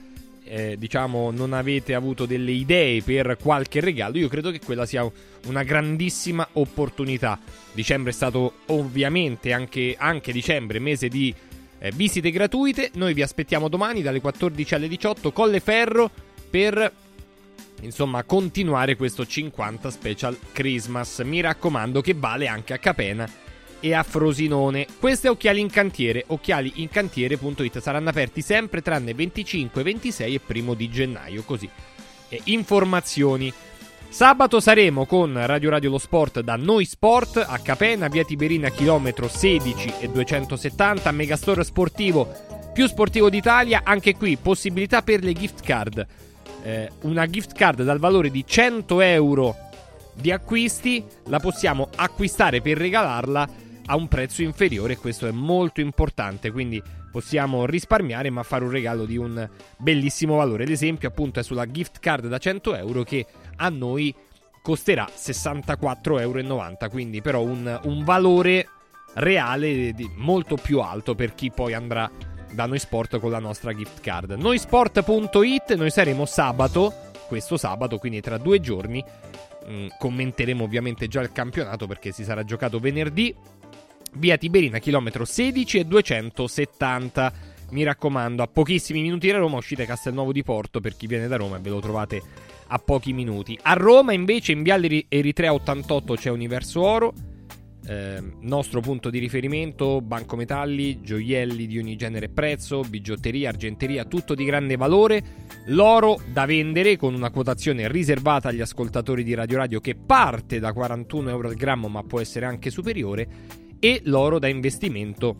eh, diciamo non avete avuto delle idee per qualche regalo, io credo che quella sia una grandissima opportunità. Dicembre è stato ovviamente anche, anche dicembre, mese di eh, visite gratuite. Noi vi aspettiamo domani dalle 14 alle 18 Colleferro per insomma continuare questo 50 Special Christmas. Mi raccomando che vale anche a Capena e a Frosinone. Queste occhiali in cantiere, occhialiincantiere.it saranno aperti sempre tranne 25, 26 e 1 di gennaio, così. E informazioni. Sabato saremo con Radio Radio Lo Sport da Noi Sport a Capena, via Tiberina, chilometro 16 e 270, Megastore Sportivo più sportivo d'Italia. Anche qui possibilità per le gift card eh, una gift card dal valore di 100 euro di acquisti, la possiamo acquistare per regalarla a un prezzo inferiore. Questo è molto importante, quindi possiamo risparmiare ma fare un regalo di un bellissimo valore. L'esempio appunto è sulla gift card da 100 euro che a noi costerà 64,90 euro, quindi però un, un valore reale di, molto più alto per chi poi andrà da Noi Sport con la nostra gift card. Noisport.it, noi saremo sabato, questo sabato, quindi tra due giorni. Mm, commenteremo ovviamente già il campionato perché si sarà giocato venerdì. Via Tiberina, chilometro 16 e 270. Mi raccomando, a pochissimi minuti da Roma uscite Castelnuovo di Porto per chi viene da Roma e ve lo trovate a pochi minuti. A Roma invece in Viale Eritrea 88 c'è Universo Oro eh, nostro punto di riferimento, banco metalli, gioielli di ogni genere e prezzo, bigiotteria, argenteria, tutto di grande valore, l'oro da vendere con una quotazione riservata agli ascoltatori di Radio Radio che parte da 41 euro al grammo ma può essere anche superiore e l'oro da investimento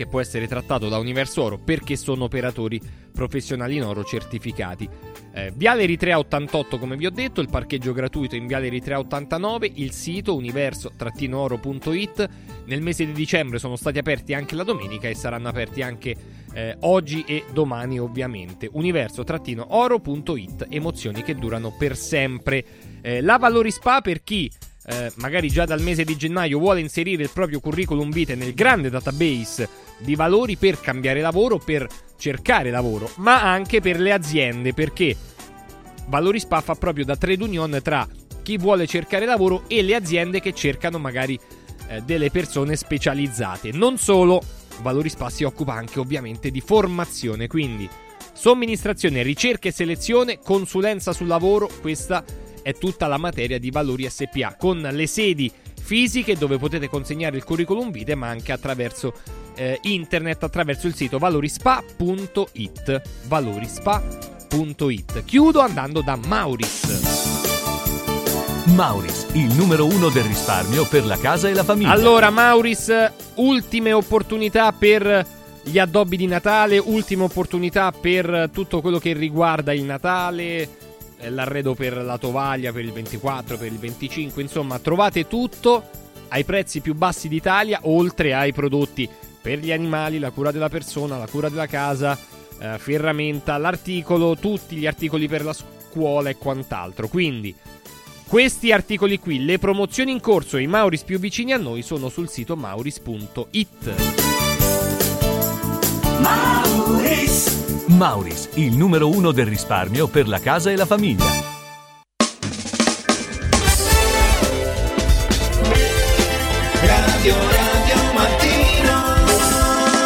che può essere trattato da Universo Oro perché sono operatori professionali in oro certificati. Eh, Viale Eritrea 88 come vi ho detto, il parcheggio gratuito in Viale Eritrea 89, il sito universo-oro.it. Nel mese di dicembre sono stati aperti anche la domenica e saranno aperti anche eh, oggi e domani ovviamente. Universo-oro.it, emozioni che durano per sempre. Eh, la Valori Spa per chi eh, magari già dal mese di gennaio vuole inserire il proprio curriculum vitae nel grande database di valori per cambiare lavoro, per cercare lavoro, ma anche per le aziende, perché Valori Spa fa proprio da trade union tra chi vuole cercare lavoro e le aziende che cercano magari eh, delle persone specializzate. Non solo, Valori Spa si occupa anche ovviamente di formazione, quindi somministrazione, ricerca e selezione, consulenza sul lavoro, questa è tutta la materia di Valori SPA, con le sedi fisiche dove potete consegnare il curriculum vitae, ma anche attraverso eh, internet, attraverso il sito valorispa.it. Valorispa.it. Chiudo andando da Mauris. Mauris, il numero uno del risparmio per la casa e la famiglia. Allora, Mauris, ultime opportunità per gli addobbi di Natale, ultima opportunità per tutto quello che riguarda il Natale eh, l'arredo per la tovaglia per il 24, per il 25, insomma trovate tutto ai prezzi più bassi d'Italia, oltre ai prodotti per gli animali, la cura della persona, la cura della casa, eh, ferramenta, l'articolo, tutti gli articoli per la scuola e quant'altro. Quindi questi articoli qui, le promozioni in corso e i Mauris più vicini a noi sono sul sito mauris.it. Mauris Mauris, il numero uno del risparmio per la casa e la famiglia. Radio Radio Mattino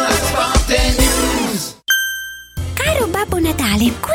Sport News Natale.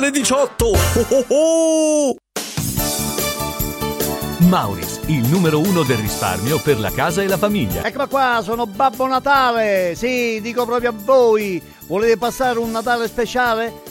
18. Oh oh oh! Mauris, il numero uno del risparmio per la casa e la famiglia. Eccola qua, sono Babbo Natale. Sì, dico proprio a voi. Volete passare un Natale speciale?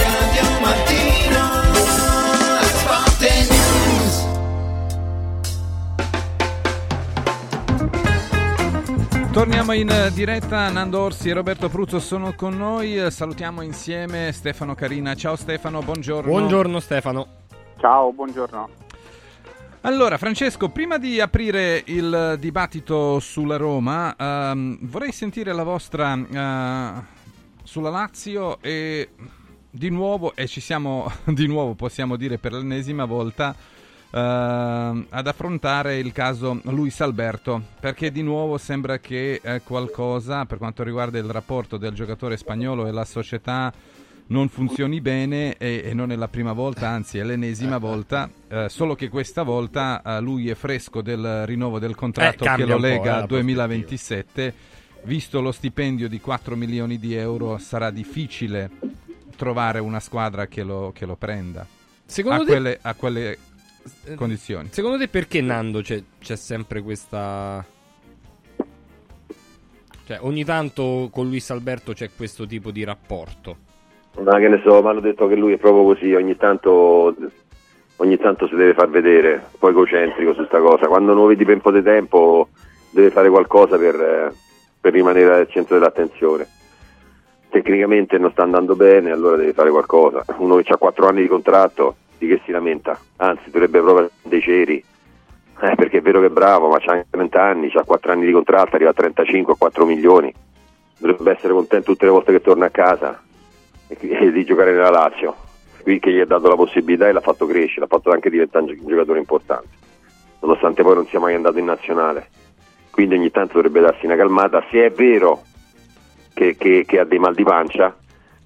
Torniamo in diretta, Nando Orsi e Roberto Pruzzo sono con noi, salutiamo insieme Stefano Carina. Ciao Stefano, buongiorno. Buongiorno Stefano. Ciao, buongiorno. Allora, Francesco, prima di aprire il dibattito sulla Roma, ehm, vorrei sentire la vostra eh, sulla Lazio e di nuovo, e ci siamo <laughs> di nuovo, possiamo dire per l'ennesima volta, eh, ad affrontare il caso Luis Alberto, perché di nuovo sembra che eh, qualcosa per quanto riguarda il rapporto del giocatore spagnolo e la società non funzioni bene e, e non è la prima volta, anzi è l'ennesima volta, eh, solo che questa volta eh, lui è fresco del rinnovo del contratto Eh, che lo lega eh, al la 2027 visto lo stipendio di 4 milioni di euro, sarà difficile trovare una squadra che lo, che lo prenda. Secondo a, te- quelle, a quelle condizioni. Secondo te perché Nando c'è, c'è sempre questa... Cioè, ogni tanto con Luis Alberto c'è questo tipo di rapporto. Ma che ne so, mi hanno detto che lui è proprio così, ogni tanto, ogni tanto si deve far vedere, un po' egocentrico su sta cosa. Quando non lo vedi per un po' di tempo deve fare qualcosa per, eh, per rimanere al centro dell'attenzione. Tecnicamente non sta andando bene, allora deve fare qualcosa. Uno che ha 4 anni di contratto, di che si lamenta? Anzi, dovrebbe proprio dei ceri. Eh, perché è vero che è bravo, ma c'ha anche 30 anni, ha 4 anni di contratto, arriva a 35, 4 milioni. Dovrebbe essere contento tutte le volte che torna a casa e e di giocare nella Lazio. Qui che gli ha dato la possibilità e l'ha fatto crescere, l'ha fatto anche diventare un giocatore importante, nonostante poi non sia mai andato in nazionale. Quindi ogni tanto dovrebbe darsi una calmata, se è vero che, che- che ha dei mal di pancia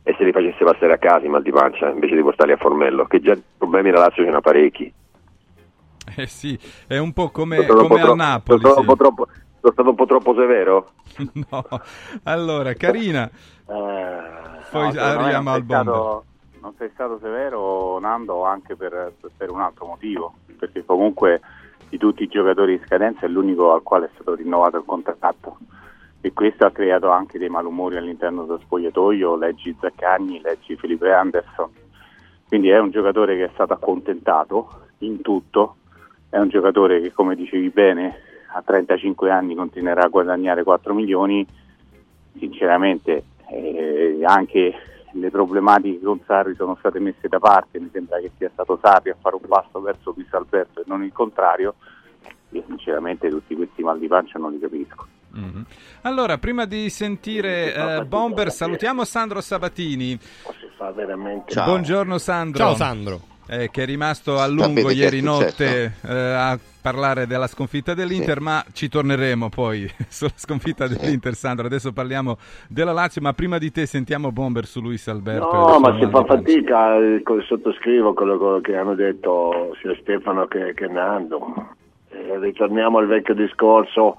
e se li facesse passare a casa i mal di pancia invece di portarli a Formello, che già problemi nella Lazio ce n'ha parecchi. Eh sì, è un po' come, Sono stato un come troppo- Napoli. sono stato un sì. po' troppo- sono stato un po' troppo severo? <laughs> No. Allora, Carina, poi No, arriviamo non al stato- Non sei stato severo, Nando, anche per, per un altro motivo, perché comunque di tutti i giocatori in scadenza è l'unico al quale è stato rinnovato il contratto e questo ha creato anche dei malumori all'interno dello spogliatoio, leggi Zaccagni, leggi Felipe Anderson, quindi è un giocatore che è stato accontentato in tutto, è un giocatore che come dicevi bene a 35 anni continuerà a guadagnare 4 milioni, sinceramente eh, anche le problematiche con Sarri sono state messe da parte, mi sembra che sia stato Sarri a fare un passo verso Luis Alberto e non il contrario, io sinceramente tutti questi mal di pancia non li capisco. Mhm. Allora, prima di sentire eh, Bomber, salutiamo Sandro Sabatini. Si fa veramente... Buongiorno Sandro. Ciao, Sandro. Eh, che è rimasto a lungo Sapete ieri notte eh, a parlare della sconfitta dell'Inter, Sì. ma ci torneremo poi <laughs> sulla sconfitta dell'Inter, Sandro. Adesso parliamo della Lazio, ma prima di te sentiamo Bomber su Luis Alberto. No, il ma si fa fatica, eh, co- sottoscrivo quello co- che hanno detto sia Stefano che, che Nando. Eh, ritorniamo al vecchio discorso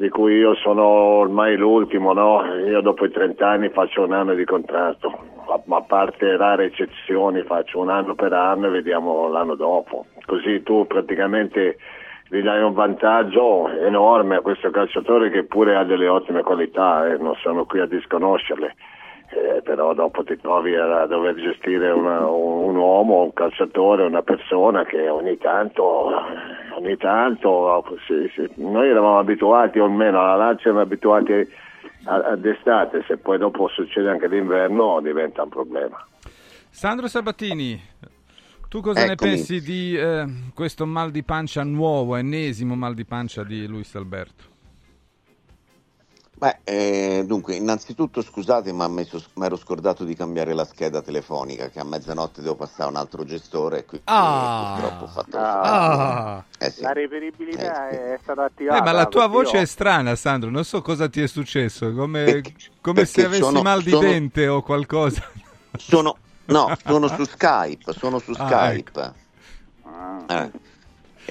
di cui io sono ormai l'ultimo, no? Io dopo i 30 anni faccio un anno di contratto, ma, a parte rare eccezioni faccio un anno per anno e vediamo l'anno dopo. Così tu praticamente gli dai un vantaggio enorme a questo calciatore che pure ha delle ottime qualità, eh, non sono qui a disconoscerle. Eh, però dopo ti trovi a dover gestire una- un uomo, un calciatore, una persona che ogni tanto, ogni tanto sì, sì, noi eravamo abituati, o almeno alla Lazio erano abituati ad estate, se poi dopo succede anche d'inverno diventa un problema. Sandro Sabatini, tu cosa ne Eccomi. pensi di eh, questo mal di pancia nuovo, ennesimo mal di pancia di Luis Alberto? Beh, eh, dunque, innanzitutto scusate, ma mi ero scordato di cambiare la scheda telefonica, che a mezzanotte devo passare a un altro gestore, e quindi Ah. purtroppo ho fatto Ah. Eh sì. La reperibilità è stata Eh, attivata. ma la tua perché voce io- è strana, Sandro. Non so cosa ti è successo. Come, come se perché avessi sono- mal di sono- dente o qualcosa. Sono, no, sono su <laughs> Skype, sono su Ah, Skype. Eh,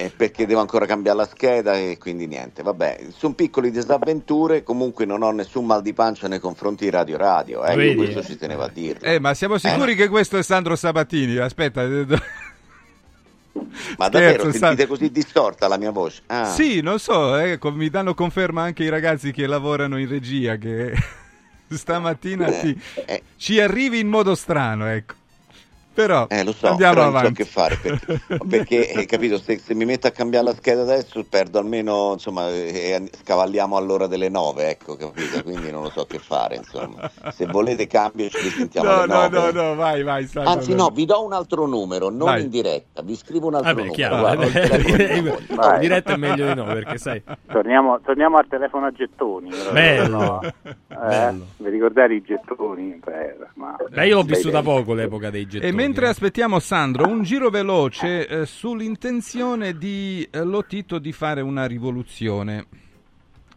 eh, perché devo ancora cambiare la scheda e quindi niente, vabbè, sono piccole disavventure, comunque non ho nessun mal di pancia nei confronti di Radio Radio, eh, Vedi? questo ci tenevo a dirlo. Eh, ma siamo sicuri che questo è Sandro Sabatini? Aspetta. eh, Ma davvero Scherzo, sentite così distorta la mia voce? Ah. Sì, non so, eh, mi danno conferma anche i ragazzi che lavorano in regia che <laughs> stamattina Eh, ti- eh. ci arrivi in modo strano, ecco. Però Eh, lo so, andiamo però non so avanti. che fare perché, perché, <laughs> eh, capito, se, se mi metto a cambiare la scheda adesso perdo almeno, insomma, eh, eh, scavalliamo all'ora delle nove, ecco, capito? Quindi non lo so che fare, insomma. Se volete cambio ci risentiamo No, alle no, nove. no, no, vai, vai. Sandro, Anzi no, vi do un altro numero, non Vai. in diretta, vi scrivo un altro Vabbè, numero. chiaro, guarda, moglie. <laughs> in diretta è meglio di no, perché sai. Torniamo, torniamo al telefono a gettoni. però. Bello, No. Eh, bello. Vi ricordate i gettoni? Beh, ma- Beh, io l'ho vissuta poco l'epoca dei gettoni. Mentre aspettiamo Sandro, un giro veloce eh, sull'intenzione di eh, Lotito di fare una rivoluzione.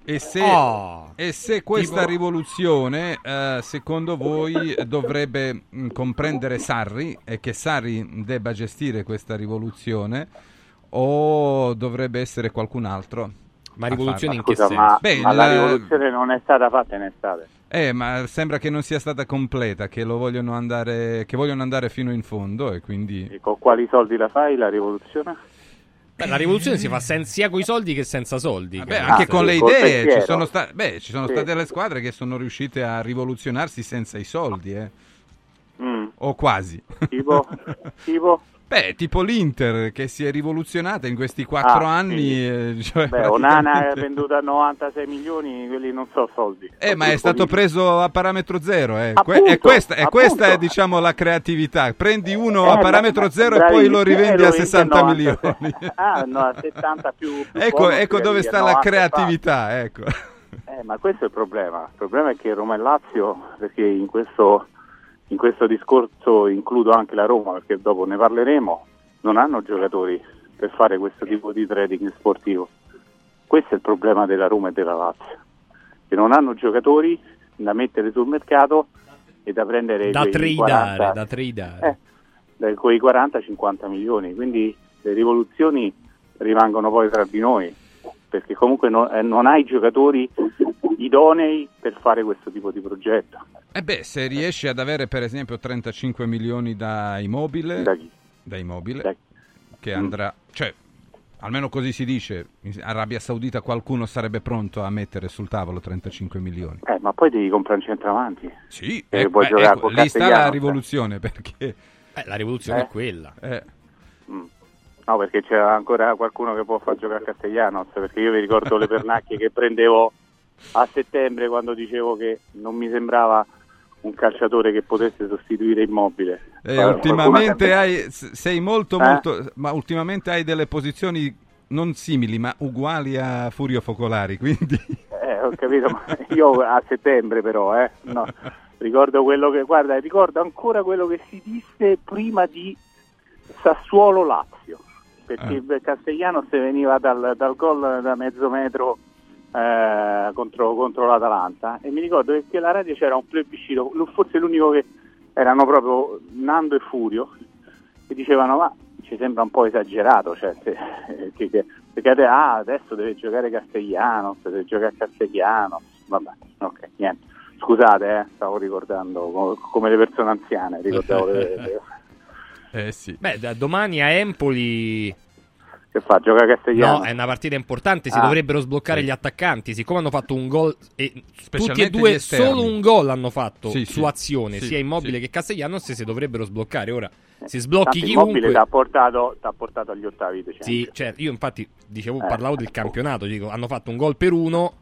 E se, Oh, e se questa tipo- rivoluzione, eh, secondo voi, dovrebbe mh, comprendere Sarri e che Sarri debba gestire questa rivoluzione o dovrebbe essere qualcun altro? Ma rivoluzione farlo. in che Scusa, senso? ma, Beh, ma la la- rivoluzione non è stata fatta in estate. Eh, ma sembra che non sia stata completa, che lo vogliono andare, che vogliono andare fino in fondo e quindi... E con quali soldi la fai la rivoluzione? Beh, la rivoluzione si fa sen- sia con i soldi che senza soldi. Beh, credo. anche Ah, con le col idee ci sono, sta- beh, ci sono Sì. state le squadre che sono riuscite a rivoluzionarsi senza i soldi, eh. Mm. o quasi. Tipo? tipo? <laughs> Beh, tipo l'Inter che si è rivoluzionata in questi quattro Ah, anni. sì. eh, <laughs> cioè, Beh, Onana è praticamente- venduta a 96 milioni, quelli non so soldi. Eh, ma è stato preso a parametro zero. Eh. Appunto, e questa, e questa è, diciamo, la creatività. Prendi uno Eh, a parametro ma- zero e poi lo rivendi a lo 60 vendi a milioni. 90. <laughs> Ah, no, a 70 più, <laughs> più ecco ecco dove sta la 90 creatività. Ecco. Eh, ma questo è il problema. Il problema è che Roma e Lazio, perché in questo, in questo discorso includo anche la Roma, perché dopo ne parleremo, non hanno giocatori per fare questo tipo di trading sportivo. Questo è il problema della Roma e della Lazio, che non hanno giocatori da mettere sul mercato e da prendere Da quei tradare, 40, da tradare. eh, da quei 40-50 milioni. Quindi le rivoluzioni rimangono poi tra di noi, perché comunque no- eh, non hai giocatori idonei per fare questo tipo di progetto. E beh, se riesci ad avere per esempio 35 milioni da immobile, Da chi? da immobile Da- che andrà, cioè, almeno così si dice, in Arabia Saudita qualcuno sarebbe pronto a mettere sul tavolo 35 milioni. Eh, ma poi devi comprare un centravanti. Sì, E eh, beh, giocare ecco, col lì sta la Castigliano, rivoluzione perché... Eh, la rivoluzione Eh? è quella. eh, No, perché c'è ancora qualcuno che può far giocare a Castellanos, perché io mi ricordo le pernacchie che prendevo a settembre quando dicevo che non mi sembrava un calciatore che potesse sostituire Immobile. eh, ultimamente hai, sei molto Eh? molto, ma ultimamente hai delle posizioni non simili ma uguali a Furio Focolari, quindi... <laughs> Eh, ho capito, ma io a settembre però, eh. No, ricordo quello che, guarda, ricordo ancora quello che si disse prima di Sassuolo-Lazio, perché Eh. Castellanos veniva dal, dal gol da mezzo metro eh, contro, contro l'Atalanta e mi ricordo che alla radio c'era un plebiscito, forse l'unico che erano proprio Nando e Furio, che dicevano ma ci sembra un po' esagerato, cioè, se- <laughs> che- che- perché ah, adesso deve giocare Castellanos, deve giocare Castellanos, vabbè, ok, niente. Scusate, eh, stavo ricordando co- come le persone anziane, ricordavo le- le- <laughs> Eh sì. Beh, da domani a Empoli. Che fa, gioca Castellanos. No, è una partita importante. Si Ah. dovrebbero sbloccare gli attaccanti. Siccome hanno fatto un gol, e tutti e due solo un gol hanno fatto Sì, su sì. azione, Sì, sia Immobile sì. che Castellanos. Si dovrebbero sbloccare. Ora si sblocchi Tanto Immobile chiunque. ti ha portato, t'ha portato agli ottavi di. Sì, cioè, io infatti dicevo, Eh. parlavo del campionato. Dico, hanno fatto un gol per uno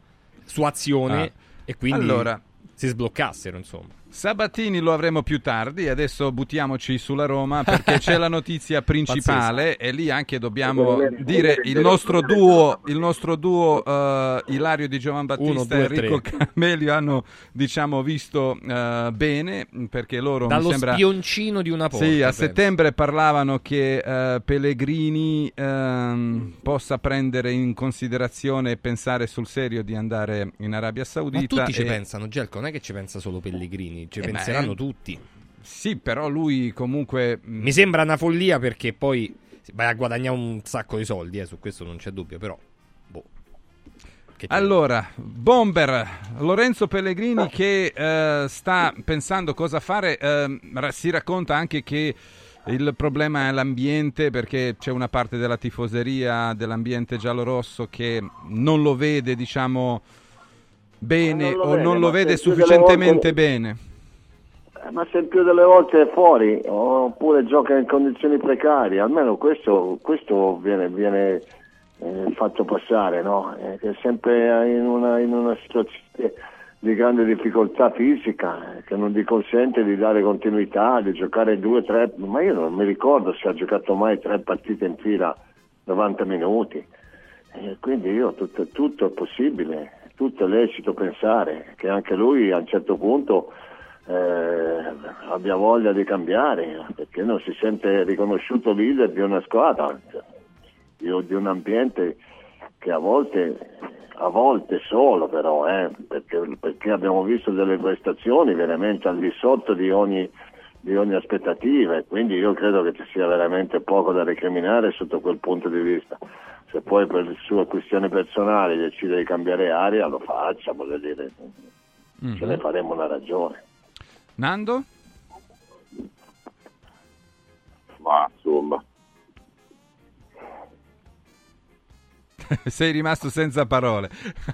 su azione Ah. e quindi Allora. si sbloccassero, insomma. Sabatini lo avremo più tardi, adesso buttiamoci sulla Roma perché c'è la notizia <laughs> principale e lì anche dobbiamo dire il nostro duo, il nostro duo eh, Ilario Di Giovan Battista Uno, due, e Enrico. Camelio hanno diciamo visto eh, bene perché loro Dallo mi sembra spioncino di una porta. sì, a penso. settembre parlavano che eh, Pellegrini ehm, possa prendere in considerazione e pensare sul serio di andare in Arabia Ma Saudita. tutti ci e- pensano, Gelco, non è che ci pensa solo Pellegrini, ci Eh, penseranno è- tutti. Sì, però lui comunque... mh, Mi sembra una follia perché poi vai a guadagnare un sacco di soldi, eh, su questo non c'è dubbio, però... Boh. Allora, Bomber, Lorenzo Pellegrini che eh, sta pensando cosa fare, ra- si racconta anche che il problema è l'ambiente perché c'è una parte della tifoseria dell'ambiente giallorosso che non lo vede, diciamo, bene Non lo o vede, non lo vede sufficientemente volte- bene. Eh, Ma se il più delle volte è fuori oppure gioca in condizioni precarie, almeno questo, questo viene, viene, eh, fatto passare, no? Eh, che è sempre in una, in una situazione di grande difficoltà fisica eh, che non gli consente di dare continuità, di giocare due, tre, ma io non mi ricordo se ha giocato mai tre partite in fila 90 minuti. Eh, quindi io tutto, tutto è possibile, tutto è lecito pensare che anche lui a un certo punto eh, abbia voglia di cambiare perché non si sente riconosciuto leader di una squadra, di, di un ambiente che a volte, a volte solo però, eh, perché, perché abbiamo visto delle prestazioni veramente al di sotto di ogni, di ogni aspettativa e quindi io credo che ci sia veramente poco da recriminare sotto quel punto di vista. Se poi per sue questioni personali decide di cambiare aria, lo faccia, voglio dire, ce ne faremo una ragione. Nando? Ma insomma, <laughs> Sei rimasto senza parole.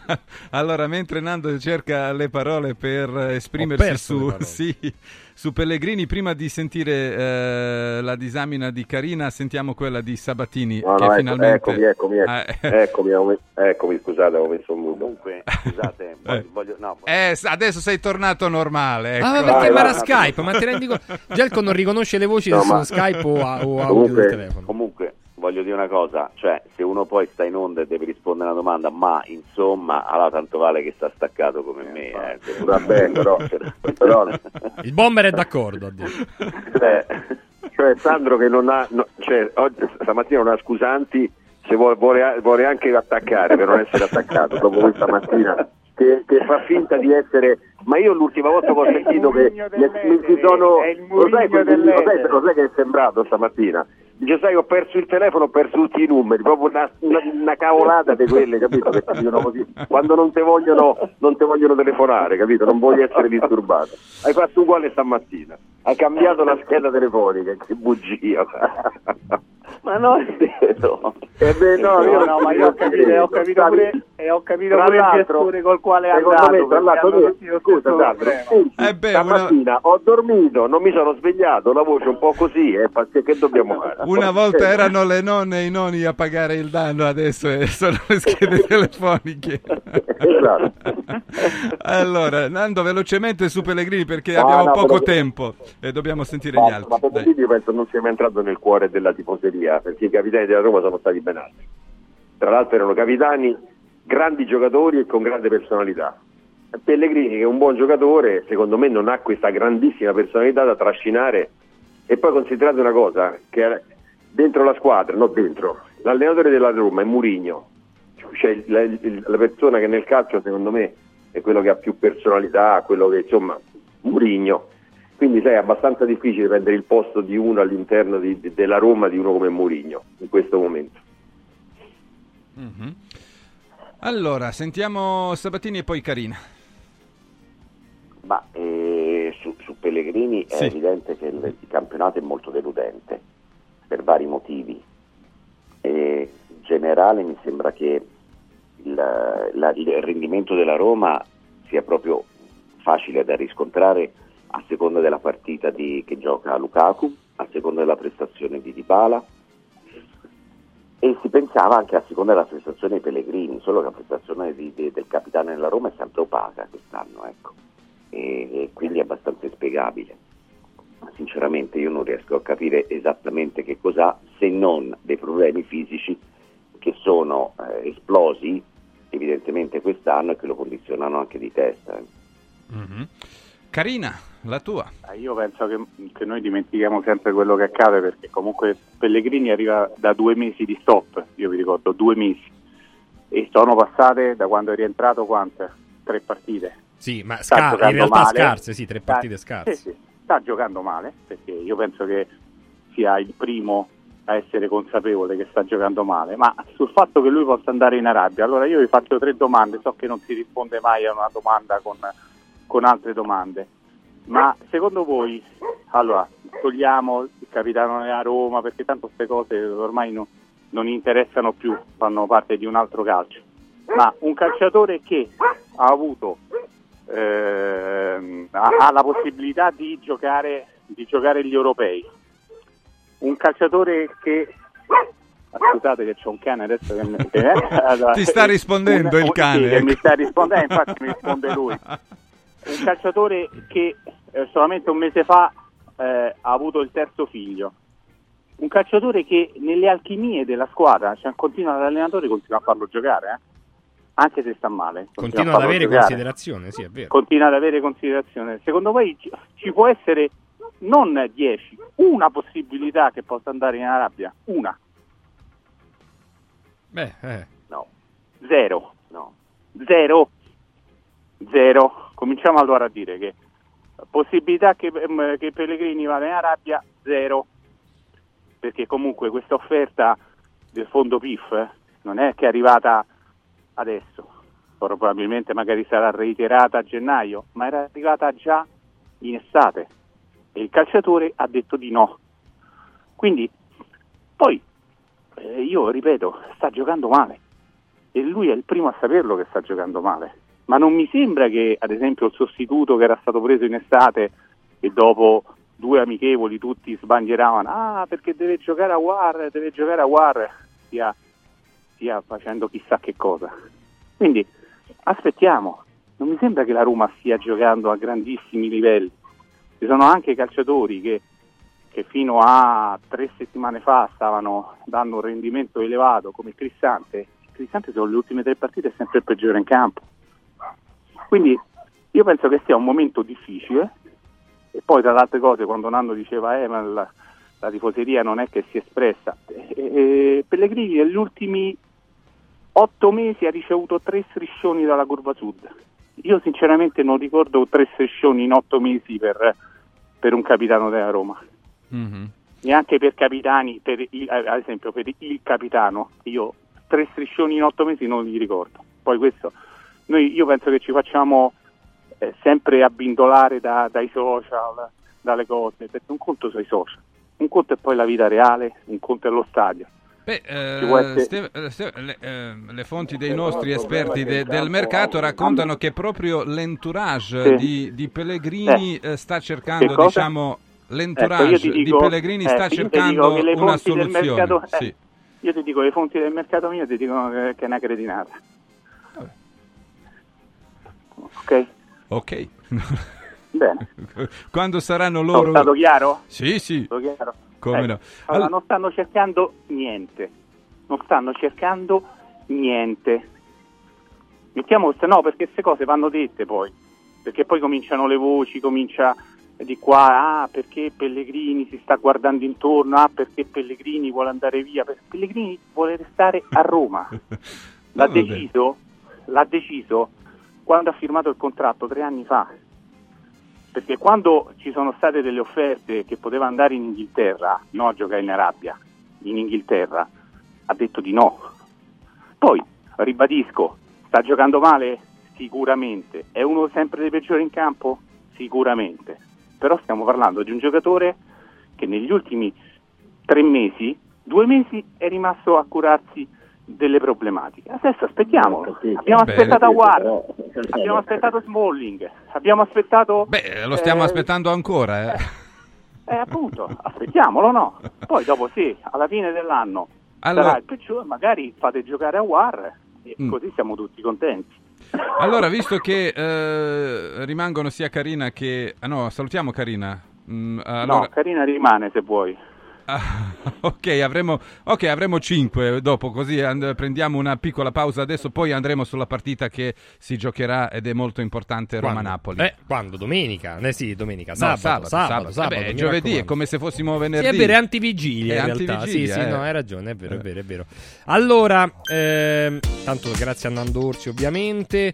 <laughs> allora, mentre Nando cerca le parole per esprimersi perso le su, <laughs> parole. sì, su Pellegrini, prima di sentire eh, la disamina di Carina, sentiamo quella di Sabatini. no, che no, ecco- finalmente... eccomi, eccomi, ecco- Ah, eh. eccomi, me- eccomi, scusate, avevo messo un muto. Comunque, scusate, Eh. voglio, no, Eh, adesso sei tornato normale. Ecco. Ah, ma perché ma era Skype? Ma ti rendi conto? Gelco non riconosce le voci No, se sono ma- Skype o, o audio del comunque, telefono. comunque, voglio dire una cosa, cioè se uno poi sta in onda e deve rispondere a una domanda, ma insomma, allora tanto vale che sta staccato come me. Eh, se- Vabbè, però, <laughs> però <laughs> Il bomber è d'accordo. cioè, cioè, Sandro che non ha, no, cioè, oggi, stamattina non ha scusanti, se vuole, vuole, vuole anche attaccare per non essere attaccato dopo questa mattina. Che, che fa finta di essere, ma io l'ultima volta che ho sentito che mi, mi si sono. Lo sai, lo sai, cos'è che è sembrato stamattina? Dice, sai, ho perso il telefono, ho perso tutti i numeri, proprio una, una, una cavolata di quelle, capito? Quando non ti vogliono, vogliono telefonare, capito? Non voglio essere disturbato. Hai fatto uguale stamattina. Hai cambiato la scheda telefonica, che bugia. Ma no, è vero. Eh beh, no, io io, non no, ma io ho capito, ho capito pure, e ho capito Tra pure il l'altro, gestore col quale è andato. me, tra l'altro, scusa, Sandro, Eh beh, una- stamattina ho dormito, non mi sono svegliato, la voce un po' così, eh, che, dobbiamo fare? <laughs> Una volta Eh, erano le nonne e i nonni a pagare il danno, adesso eh, sono le schede <laughs> telefoniche. Esatto. allora, Nando, velocemente su Pellegrini perché No, abbiamo no, poco però- tempo e dobbiamo sentire Ma, gli altri. ma. Pellegrini io penso non sia mai entrato nel cuore della tifoseria, perché i capitani della Roma sono stati ben altri. Tra l'altro erano capitani, grandi giocatori e con grande personalità. Pellegrini, che è un buon giocatore, secondo me non ha questa grandissima personalità da trascinare. E poi considerate una cosa, che dentro la squadra, no dentro, l'allenatore della Roma è Murigno, cioè la, la persona che nel calcio secondo me è quello che ha più personalità, quello che insomma, Murigno. Quindi sai, è abbastanza difficile prendere il posto di uno all'interno di- di- della Roma di uno come Murigno in questo momento. Mhm. Allora, sentiamo Sabatini e poi Carina. Ma eh, su, su Pellegrini è Sì. evidente che il, il campionato è molto deludente per vari motivi. E in generale mi sembra che il, la- il rendimento della Roma sia proprio facile da riscontrare a seconda della partita di- che gioca Lukaku, a seconda della prestazione di Dybala e si pensava anche a seconda della prestazione di Pellegrini, solo che la prestazione di- di- del capitano della Roma è sempre opaca quest'anno, ecco. E, e quindi è abbastanza inspiegabile. Sinceramente io non riesco a capire esattamente che cos'ha se non dei problemi fisici che sono eh, esplosi evidentemente quest'anno e che lo condizionano anche di testa. eh. Carina, la tua. Eh, Io penso che, che noi dimentichiamo sempre quello che accade perché comunque Pellegrini arriva da due mesi di stop, io vi ricordo due mesi, e sono passate da quando è rientrato quante? Tre partite. Sì, ma Sta scar- in giocando realtà male. scarse, sì, tre partite scarse. sì, sì, sta giocando male perché io penso che sia il primo a essere consapevole che sta giocando male, ma sul fatto che lui possa andare in Arabia, allora io vi faccio tre domande, so che non si risponde mai a una domanda con, con altre domande, ma secondo voi, allora, togliamo il capitano della Roma perché tanto queste cose ormai no- non interessano più, fanno parte di un altro calcio, ma un calciatore che ha avuto ehm, ha, ha la possibilità di giocare, di giocare gli europei. Un calciatore che scusate che c'è un cane adesso che mi, che- <laughs> allora, Ti sta rispondendo un- il cane, sì, ecco. mi sta rispondendo, infatti mi risponde lui. <laughs> Un calciatore che eh, solamente un mese fa eh, ha avuto il terzo figlio. Un calciatore che nelle alchimie della squadra, cioè continua l'allenatore continua a farlo giocare, eh? anche se sta male. Continua a ad avere giocare considerazione, sì, è vero. continua ad avere considerazione. Secondo voi ci, ci può essere non 10, una possibilità che possa andare in Arabia? Una, Beh, eh. no, zero, no, zero, zero. Cominciamo allora a dire che possibilità che, ehm, che Pellegrini vada in Arabia, zero, perché comunque questa offerta del fondo PIF eh, non è che è arrivata adesso, probabilmente magari sarà reiterata a gennaio, ma era arrivata già in estate e il calciatore ha detto di no. Quindi poi eh, io ripeto, sta giocando male e lui è il primo a saperlo che sta giocando male. Ma non mi sembra che, ad esempio, il sostituto che era stato preso in estate e dopo due amichevoli tutti sbandieravano, ah perché deve giocare a War, deve giocare a War, stia, stia facendo chissà che cosa. Quindi aspettiamo, non mi sembra che la Roma stia giocando a grandissimi livelli. Ci sono anche calciatori che, che fino a tre settimane fa stavano dando un rendimento elevato come Cristante. Cristante sono le ultime tre partite è sempre il peggiore in campo. Quindi io penso che sia un momento difficile e poi tra le altre cose quando Nando diceva eh, ma la, la tifoseria non è che si è espressa, e, e Pellegrini negli ultimi otto mesi ha ricevuto tre striscioni dalla curva sud. Io sinceramente non ricordo tre striscioni in otto mesi per, per un capitano della Roma. Neanche per capitani, per il- eh, ad esempio per il capitano, io tre striscioni in otto mesi non li ricordo. Poi questo, noi, io penso che ci facciamo eh, sempre abbindolare da- dai social, dalle cose, perché un conto sono i social, un conto è poi la vita reale, un conto è lo stadio. Beh, eh, Ci può essere- Ste- eh, le, eh, le fonti dei nostri esperti de- del mercato raccontano che proprio l'entourage Sì. di, di Pellegrini eh, sta cercando, diciamo, l'entourage Ecco, ti dico- di Pellegrini eh, sta cercando una soluzione. mercato- eh, Sì. Io ti dico, le fonti del mercato mio ti dicono che, che è una cretinata. Ok? Ok. Bene. <laughs> Quando saranno Sono loro... stato chiaro? Sì, sì. Stato chiaro? Come Ecco. no. Allora, All- non stanno cercando niente. Non stanno cercando niente. Mettiamo queste no, perché queste cose vanno dette poi. Perché poi cominciano le voci, comincia di qua, ah perché Pellegrini si sta guardando intorno, ah perché Pellegrini vuole andare via, perché Pellegrini vuole restare a Roma. <laughs> L'ha vabbè. deciso, l'ha deciso quando ha firmato il contratto tre anni fa. Perché quando ci sono state delle offerte che poteva andare in Inghilterra, no a giocare in Arabia, in Inghilterra, ha detto di no. Poi, ribadisco, sta giocando male? Sicuramente. È uno sempre dei peggiori in campo? Sicuramente. Però stiamo parlando di un giocatore che negli ultimi tre mesi, due mesi è rimasto a curarsi delle problematiche. Adesso aspettiamo. Abbiamo aspettato Aguar, abbiamo aspettato Smalling, abbiamo aspettato... Beh, lo stiamo eh, aspettando ancora, eh. eh, appunto, <laughs> aspettiamolo, no? Poi dopo sì, alla fine dell'anno Allora- sarà il peggiore, magari fate giocare a War e Mm. così siamo tutti contenti. Allora, visto che eh, rimangono sia Carina che... Ah no, salutiamo Carina. Mm, allora... No, Carina rimane se vuoi. <laughs> Ok, avremo, ok, avremo 5 dopo, così and- prendiamo una piccola pausa adesso, poi andremo sulla partita che si giocherà ed è molto importante Quando? Roma-Napoli. Eh, quando? Domenica? Eh sì, domenica. No, Sabato, sabato, sabato. Eh beh, giovedì è come se fossimo Sì, venerdì. è vero, è antivigilia È in realtà. antivigilia, sì, sì, eh. no, hai ragione, è vero, è vero, è vero. Allora, ehm, tanto grazie a Nando Orsi ovviamente.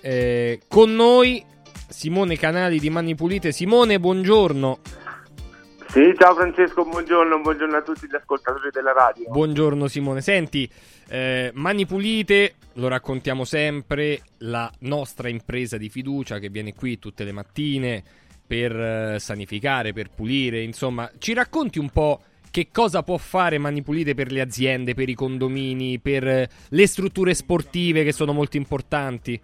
Eh, con noi Simone Canali di Mani Pulite. Simone, buongiorno. Sì, ciao Francesco, buongiorno, buongiorno a tutti gli ascoltatori della radio. Buongiorno Simone. Senti, eh, Mani Pulite, lo raccontiamo sempre, la nostra impresa di fiducia che viene qui tutte le mattine per eh, sanificare, per pulire, insomma, ci racconti un po' che cosa può fare Mani Pulite per le aziende, per i condomini, per eh, le strutture sportive che sono molto importanti?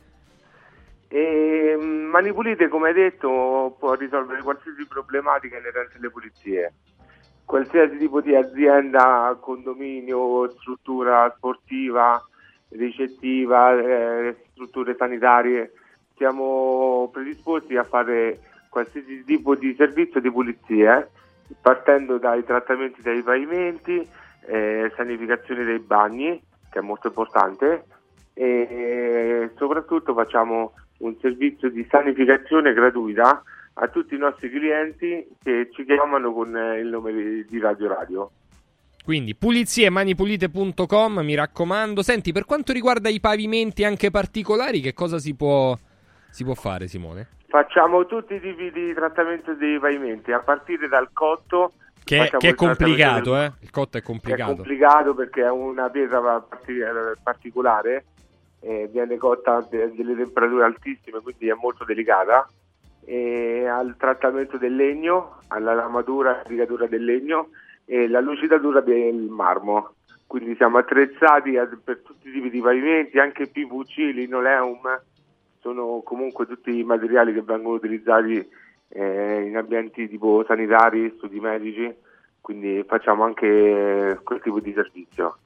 E mm, Mani Pulite, come hai detto, può risolvere qualsiasi problematica inerente alle pulizie. Qualsiasi tipo di azienda, condominio, struttura sportiva, ricettiva, eh, strutture sanitarie, siamo predisposti a fare qualsiasi tipo di servizio di pulizia, partendo dai trattamenti dei pavimenti, eh, sanificazione dei bagni, che è molto importante, e soprattutto facciamo un servizio di sanificazione gratuita a tutti i nostri clienti che ci chiamano con eh, il nome di, di Radio Radio. Quindi pulizie-manipulite.com, mi raccomando. Senti, per quanto riguarda i pavimenti anche particolari, che cosa si può, si può fare Simone? Facciamo tutti i tipi di trattamento dei pavimenti, a partire dal cotto Che, facciamo che è complicato, del- eh? Il cotto è È complicato. complicato perché è una pietra parti- particolare, eh, viene cotta a de- delle temperature altissime, quindi è molto delicata. E al trattamento del legno, alla lamatura, rigatura del legno e la lucidatura del marmo. Quindi siamo attrezzati a- per tutti i tipi di pavimenti, anche PVC, linoleum, sono comunque tutti materiali che vengono utilizzati eh, in ambienti tipo sanitari, studi medici, quindi facciamo anche eh, quel tipo di servizio.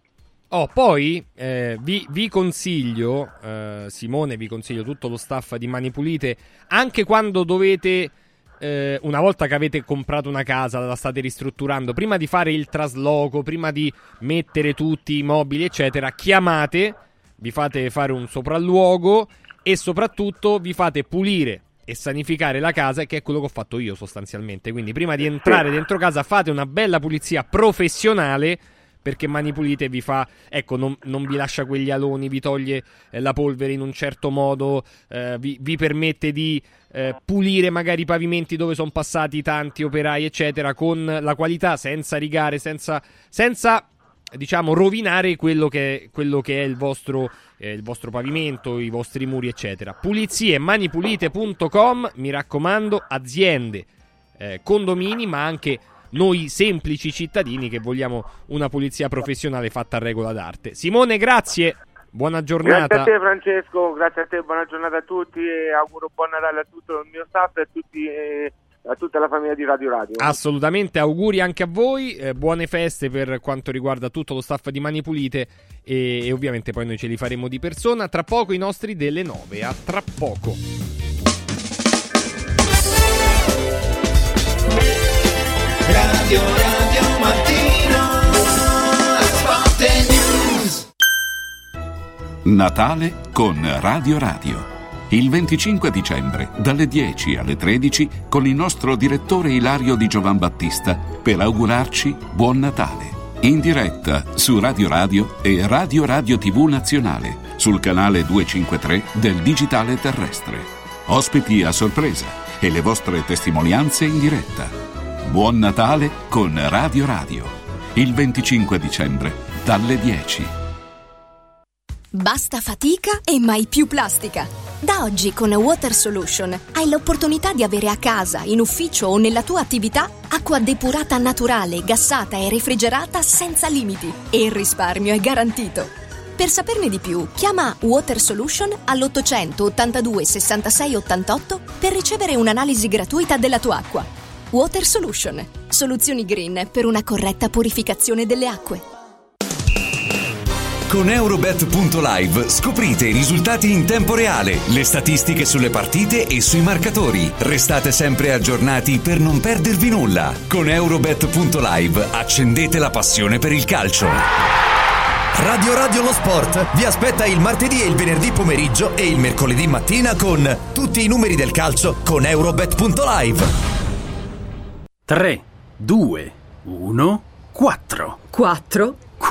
Oh, poi eh, vi, vi consiglio, eh, Simone, vi consiglio tutto lo staff di Mani Pulite, anche quando dovete, eh, una volta che avete comprato una casa, la state ristrutturando, prima di fare il trasloco, prima di mettere tutti i mobili, eccetera, chiamate, vi fate fare un sopralluogo e soprattutto vi fate pulire e sanificare la casa, che è quello che ho fatto io sostanzialmente. Quindi prima di entrare dentro casa fate una bella pulizia professionale perché Mani Pulite vi fa, ecco, non, non vi lascia quegli aloni, vi toglie eh, la polvere in un certo modo, eh, vi, vi permette di eh, pulire magari i pavimenti dove sono passati tanti operai, eccetera, con la qualità, senza rigare, senza, senza diciamo, rovinare quello che, quello che è il vostro, eh, il vostro pavimento, i vostri muri, eccetera. Pulizie, manipulite.com, mi raccomando, aziende, eh, condomini, ma anche noi semplici cittadini che vogliamo una pulizia professionale fatta a regola d'arte. Simone, grazie. Buona giornata. Grazie a te Francesco, grazie a te, buona giornata a tutti e auguro buon Natale a tutto il mio staff e a, tutti, eh, a tutta la famiglia di Radio Radio. Assolutamente, auguri anche a voi, eh, buone feste per quanto riguarda tutto lo staff di Mani Pulite e, e ovviamente poi noi ce li faremo di persona. Tra poco i nostri delle 9, a tra poco. Radio Radio Mattino Sport News Natale con Radio Radio. Il 25 dicembre, dalle 10 alle 13, con il nostro direttore Ilario Di Giovan Battista, per augurarci Buon Natale. In diretta su Radio Radio e Radio Radio TV Nazionale, sul canale 253 del Digitale Terrestre. Ospiti a sorpresa e le vostre testimonianze in diretta. Buon Natale con Radio Radio. Il 25 dicembre, dalle 10. Basta fatica e mai più plastica. Da oggi con Water Solution hai l'opportunità di avere a casa, in ufficio o nella tua attività acqua depurata naturale, gassata e refrigerata senza limiti. E il risparmio è garantito. Per saperne di più, chiama Water Solution all'800 82 66 88 per ricevere un'analisi gratuita della tua acqua. Water Solution, soluzioni green per una corretta purificazione delle acque. Con Eurobet.live scoprite i risultati in tempo reale, le statistiche sulle partite e sui marcatori. Restate sempre aggiornati per non perdervi nulla. Con Eurobet.live accendete la passione per il calcio. Radio Radio Lo Sport vi aspetta il martedì e il venerdì pomeriggio e il mercoledì mattina con tutti i numeri del calcio con Eurobet.live. 3, 2, 1, 4. 4?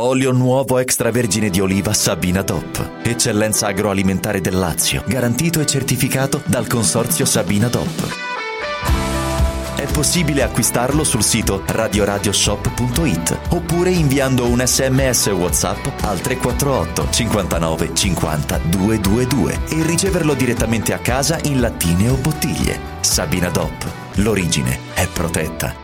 Olio nuovo extravergine di oliva Sabina DOP. Eccellenza agroalimentare del Lazio. Garantito e certificato dal consorzio Sabina DOP. È possibile acquistarlo sul sito radioradioshop.it oppure inviando un sms WhatsApp al 348 59 50 222 e riceverlo direttamente a casa in lattine o bottiglie. Sabina DOP. L'origine è protetta.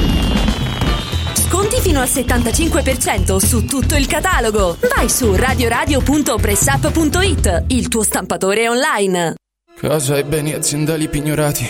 Sconti fino al 75% su tutto il catalogo. Vai su radioradio.pressup.it, il tuo stampatore online. Casa e beni aziendali pignorati.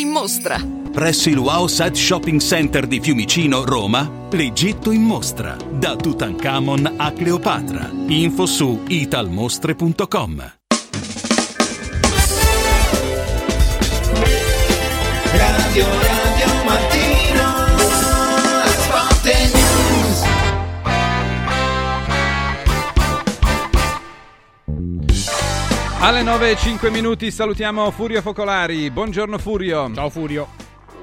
in mostra. Presso il Wow Set Shopping Center di Fiumicino, Roma, l'Egitto in mostra. Da Tutankhamon a Cleopatra. Info su italmostre.com. Radio Radio Alle 9 e 5 minuti salutiamo Furio Focolari. Buongiorno Furio. Ciao Furio.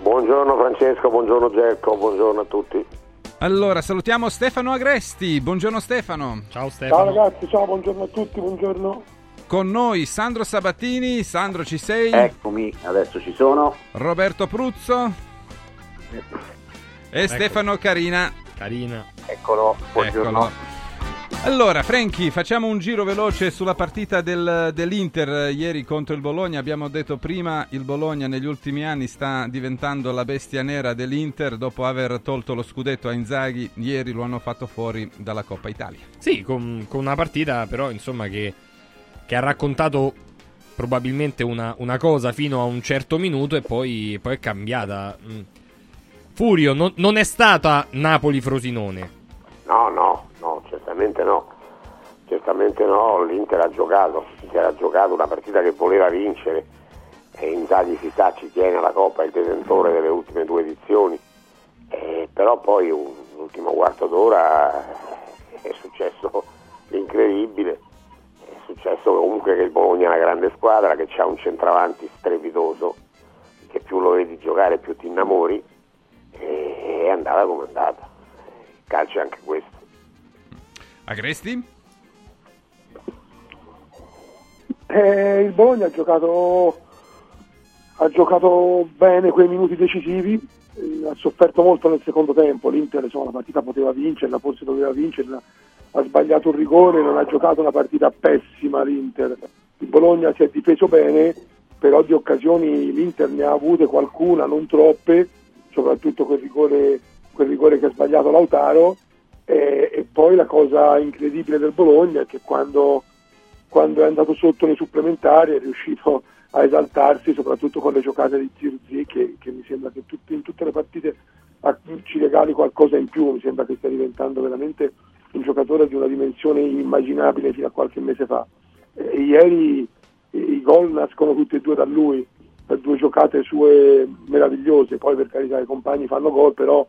Buongiorno Francesco, buongiorno Gerco, buongiorno a tutti. Allora, salutiamo Stefano Agresti. Buongiorno Stefano. Ciao Ciao ragazzi, ciao, buongiorno a tutti, buongiorno. Con noi Sandro Sabattini. Sandro, ci sei? Eccomi, adesso ci sono. Roberto Pruzzo. E Stefano Carina. Carina. Eccolo, buongiorno. Eccolo. Allora, Franchi, facciamo un giro veloce sulla partita del- dell'Inter eh, ieri contro il Bologna. Abbiamo detto prima, il Bologna negli ultimi anni sta diventando la bestia nera dell'Inter. Dopo aver tolto lo scudetto a Inzaghi, ieri lo hanno fatto fuori dalla Coppa Italia. Sì, con, con una partita però insomma che, che ha raccontato probabilmente una, una cosa fino a un certo minuto e poi, poi è cambiata. Mm. Furio, non, non è stata Napoli-Frosinone. No, no, no, certamente no. Certamente no, l'Inter ha giocato, l'Inter ha giocato una partita che voleva vincere e Inzaghi si sa ci tiene alla Coppa, il detentore delle ultime due edizioni, Eh, però poi un ultimo quarto d'ora è successo <laughs> l'incredibile, è successo comunque che il Bologna è una grande squadra, che ha un centravanti strepitoso, che più lo vedi giocare più ti innamori e è andata come è andata. Il calcio è anche questo. Agresti? Eh, il Bologna ha giocato, ha giocato bene quei minuti decisivi, eh, ha sofferto molto nel secondo tempo, l'Inter insomma, la partita poteva vincerla, forse doveva vincerla, ha sbagliato un rigore, non ha giocato una partita pessima l'Inter. Il Bologna si è difeso bene, però di occasioni l'Inter ne ha avute qualcuna, non troppe, soprattutto quel rigore, quel rigore che ha sbagliato Lautaro. E, e poi la cosa incredibile del Bologna è che quando, quando è andato sotto nei supplementari è riuscito a esaltarsi, soprattutto con le giocate di Zirzi, che, che mi sembra che tutti- in tutte le partite ci regali qualcosa in più, mi sembra che stia diventando veramente un giocatore di una dimensione inimmaginabile fino a qualche mese fa. E ieri i gol nascono tutti e due da lui, per due giocate sue meravigliose, poi per carità i compagni fanno gol, però,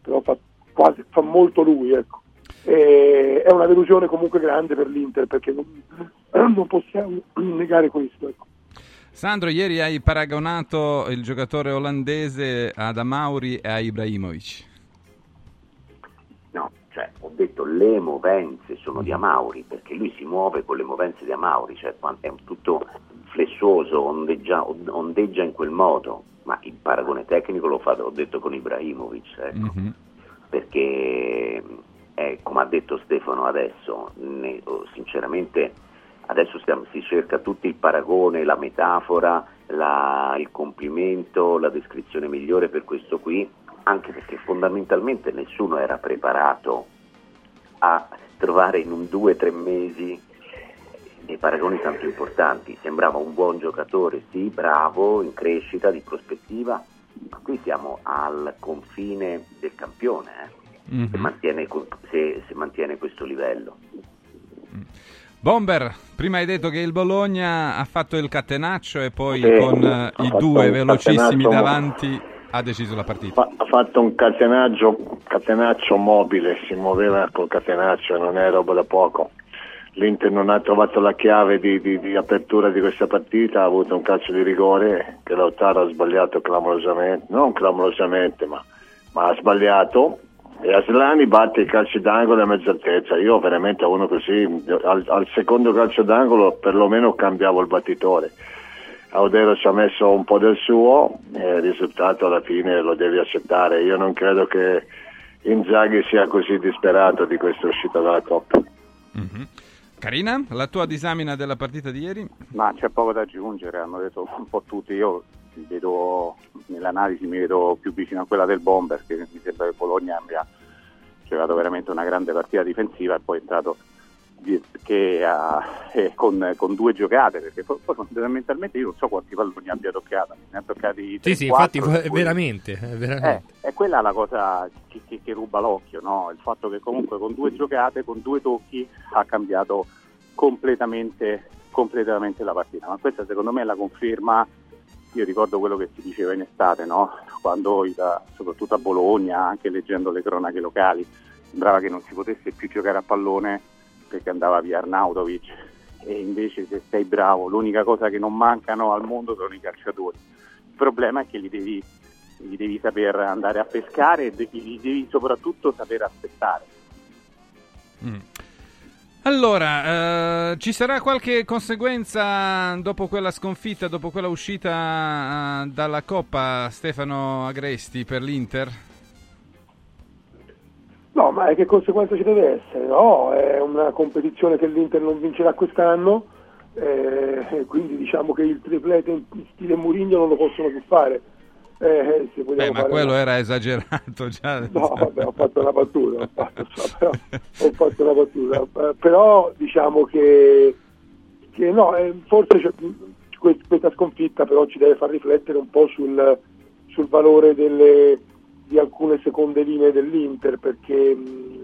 però fa, quasi, fa molto lui. Ecco. E è una delusione comunque grande per l'Inter perché non, <clears throat> non possiamo <clears throat> negare questo. Ecco. Sandro, ieri hai paragonato il giocatore olandese ad Amauri e a Ibrahimovic. No, cioè ho detto le movenze sono di Amauri perché lui si muove con le movenze di Amauri, cioè è un tutto flessuoso, ondeggia, ondeggia in quel modo, ma il paragone tecnico l'ho fatto, ho detto con Ibrahimovic, ecco. Perché eh, come ha detto Stefano adesso, ne- oh, sinceramente adesso stiamo- si cerca tutto il paragone, la metafora, la- il complimento, la descrizione migliore per questo qui, anche perché fondamentalmente nessuno era preparato a trovare in un due o tre mesi dei paragoni tanto importanti. Sembrava un buon giocatore, sì, bravo, in crescita, di prospettiva, ma qui siamo al confine del campione, eh, se, mantiene, se- se mantiene questo livello. Bomber, prima hai detto che il Bologna ha fatto il catenaccio e poi Sì, con eh, i due velocissimi catenaccio- davanti ha deciso la partita. Ha fatto un catenaccio, catenaccio mobile, si muoveva col catenaccio e non è roba da poco. L'Inter non ha trovato la chiave di, di- di apertura di questa partita, ha avuto un calcio di rigore che Lautaro ha sbagliato clamorosamente, non clamorosamente, ma, ma ha sbagliato. E Aslani batte i calci d'angolo a mezza altezza. Io veramente a uno così, al, al secondo calcio d'angolo perlomeno cambiavo il battitore. Audero ci ha messo un po' del suo e il risultato alla fine lo devi accettare. Io non credo che Inzaghi sia così disperato di questa uscita dalla Coppa. Mhm. Carina, la tua disamina della partita di ieri? Ma c'è poco da aggiungere, hanno detto un po' tutti. Io vedo nell'analisi mi vedo più vicino a quella del Bomber, che mi sembra che Bologna abbia giocato veramente una grande partita difensiva e poi è entrato che, ha- eh, con, con due giocate, perché poi, fondamentalmente io non so quanti palloni abbia toccato, ne ha toccati Sì, sì, 3-4, infatti, poi- veramente, eh, veramente. eh, è quella la cosa che, che- che ruba l'occhio, no? il fatto che comunque con due giocate, con due tocchi, ha cambiato completamente, completamente la partita. Ma questa secondo me è la conferma, io ricordo quello che si diceva in estate, no? quando soprattutto a Bologna, anche leggendo le cronache locali, sembrava che non si potesse più giocare a pallone perché andava via Arnautovic e invece se sei bravo l'unica cosa che non mancano al mondo sono i calciatori. Il problema è che li devi, li devi saper andare a pescare e li devi soprattutto saper aspettare. Mm. Allora, eh, ci sarà qualche conseguenza dopo quella sconfitta, dopo quella uscita eh, dalla Coppa, Stefano Agresti, per l'Inter? No, ma che conseguenza ci deve essere? No, è una competizione che l'Inter non vincerà quest'anno, eh, quindi diciamo che il triplete in stile Murigno non lo possono più fare. Eh, vogliamo Beh, ma quello una- era esagerato già. No, vabbè, ho fatto una battuta, ho fatto, però, ho fatto una battuta. Eh, però diciamo che, che no, eh, forse questa sconfitta però ci deve far riflettere un po' sul, sul valore delle- di alcune seconde linee dell'Inter, perché,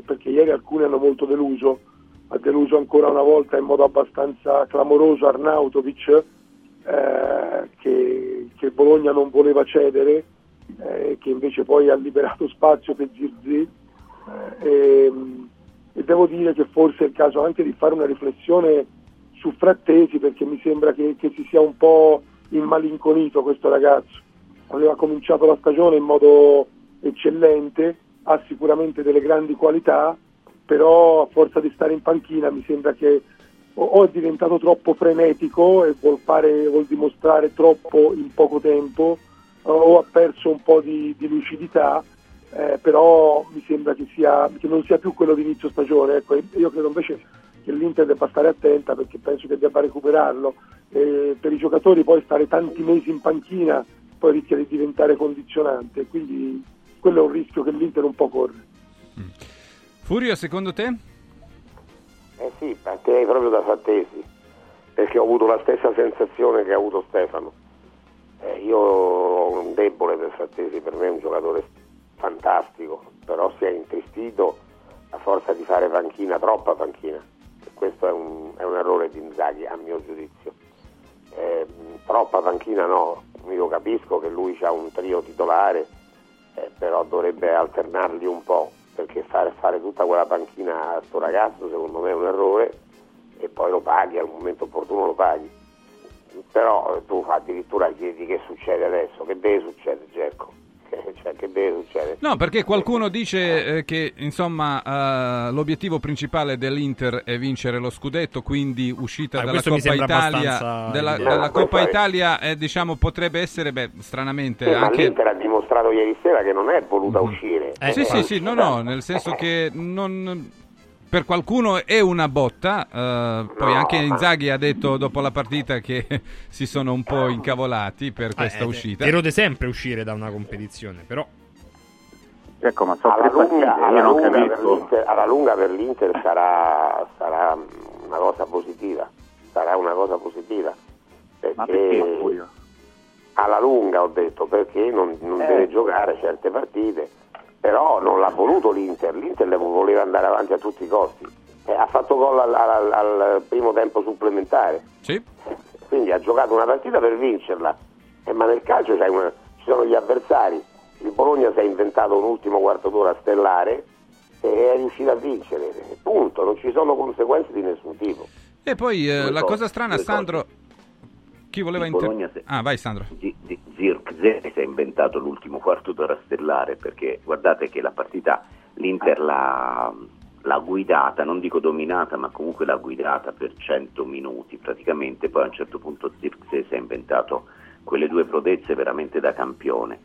perché ieri alcune hanno molto deluso, ha deluso ancora una volta in modo abbastanza clamoroso Arnautovic, eh, che, che Bologna non voleva cedere, eh, che invece poi ha liberato spazio per Zirzi. Eh, e, e devo dire che forse è il caso anche di fare una riflessione su Frattesi perché mi sembra che, che si sia un po' immalinconito questo ragazzo. Aveva cominciato la stagione in modo eccellente ha sicuramente delle grandi qualità però a forza di stare in panchina mi sembra che o, è diventato troppo frenetico e vuol, fare, vuol dimostrare troppo in poco tempo o ha perso un po' di, di lucidità, eh, però mi sembra che, sia, che non sia più quello di inizio stagione. Ecco, io credo invece che l'Inter debba stare attenta perché penso che debba recuperarlo. Eh, per i giocatori poi stare tanti mesi in panchina poi rischia di diventare condizionante, quindi quello è un rischio che l'Inter un po' corre. Furio, secondo te? Eh sì, partirei proprio da Frattesi, perché ho avuto la stessa sensazione che ha avuto Stefano. Eh, io ho un debole per Frattesi, per me è un giocatore fantastico, però si è intristito a forza di fare panchina, troppa panchina. E questo è un, è un errore di Inzaghi, a mio giudizio. Eh, troppa panchina no, io capisco che lui ha un trio titolare, eh, però dovrebbe alternarli un po', perché fare, fare tutta quella panchina a sto ragazzo secondo me è un errore e poi lo paghi, al momento opportuno lo paghi. Però tu addirittura chiedi che succede adesso, che deve succedere Gerco? Cioè, che deve succedere? No, perché qualcuno dice eh, che insomma eh, l'obiettivo principale dell'Inter è vincere lo scudetto, quindi uscita Ah, dalla Coppa Italia, abbastanza della, della No, questo Coppa è- Italia eh, diciamo potrebbe essere, beh, stranamente Sì, ma anche l'Inter ha dimostrato ieri sera che non è voluta uscire. Eh, sì, sì, sì, no, no, nel senso che non- per qualcuno è una botta, eh, poi No, anche Inzaghi ha detto dopo la partita che <laughs> si sono un po' incavolati per questa Eh, uscita. Erode sempre uscire da una competizione, però... Ecco, ma sono alla lunga, alla non lunga per capisco. l'Inter, alla lunga per l'Inter sarà, sarà una cosa positiva, sarà una cosa positiva. Perché, Ma perché, alla lunga ho detto perché non, non Eh. deve giocare certe partite, però non l'ha voluto l'Inter, l'Inter le voleva andare avanti a tutti i costi. Eh, ha fatto gol al, al- al primo tempo supplementare, Sì. quindi ha giocato una partita per vincerla, Eh, ma nel calcio una- ci sono gli avversari, il Bologna si è inventato un ultimo quarto d'ora stellare e è riuscito a vincere, punto, non ci sono conseguenze di nessun tipo. E poi eh, la cosa strana, Sandro... Chi voleva Il inter... Bologna se- Ah, vai Sandro. Zi- Si è inventato l'ultimo quarto d'ora stellare perché guardate che la partita l'Inter l'ha, l'ha guidata, non dico dominata, ma comunque l'ha guidata per 100 minuti praticamente, poi a un certo punto Zirkzee si è inventato quelle due prodezze veramente da campione,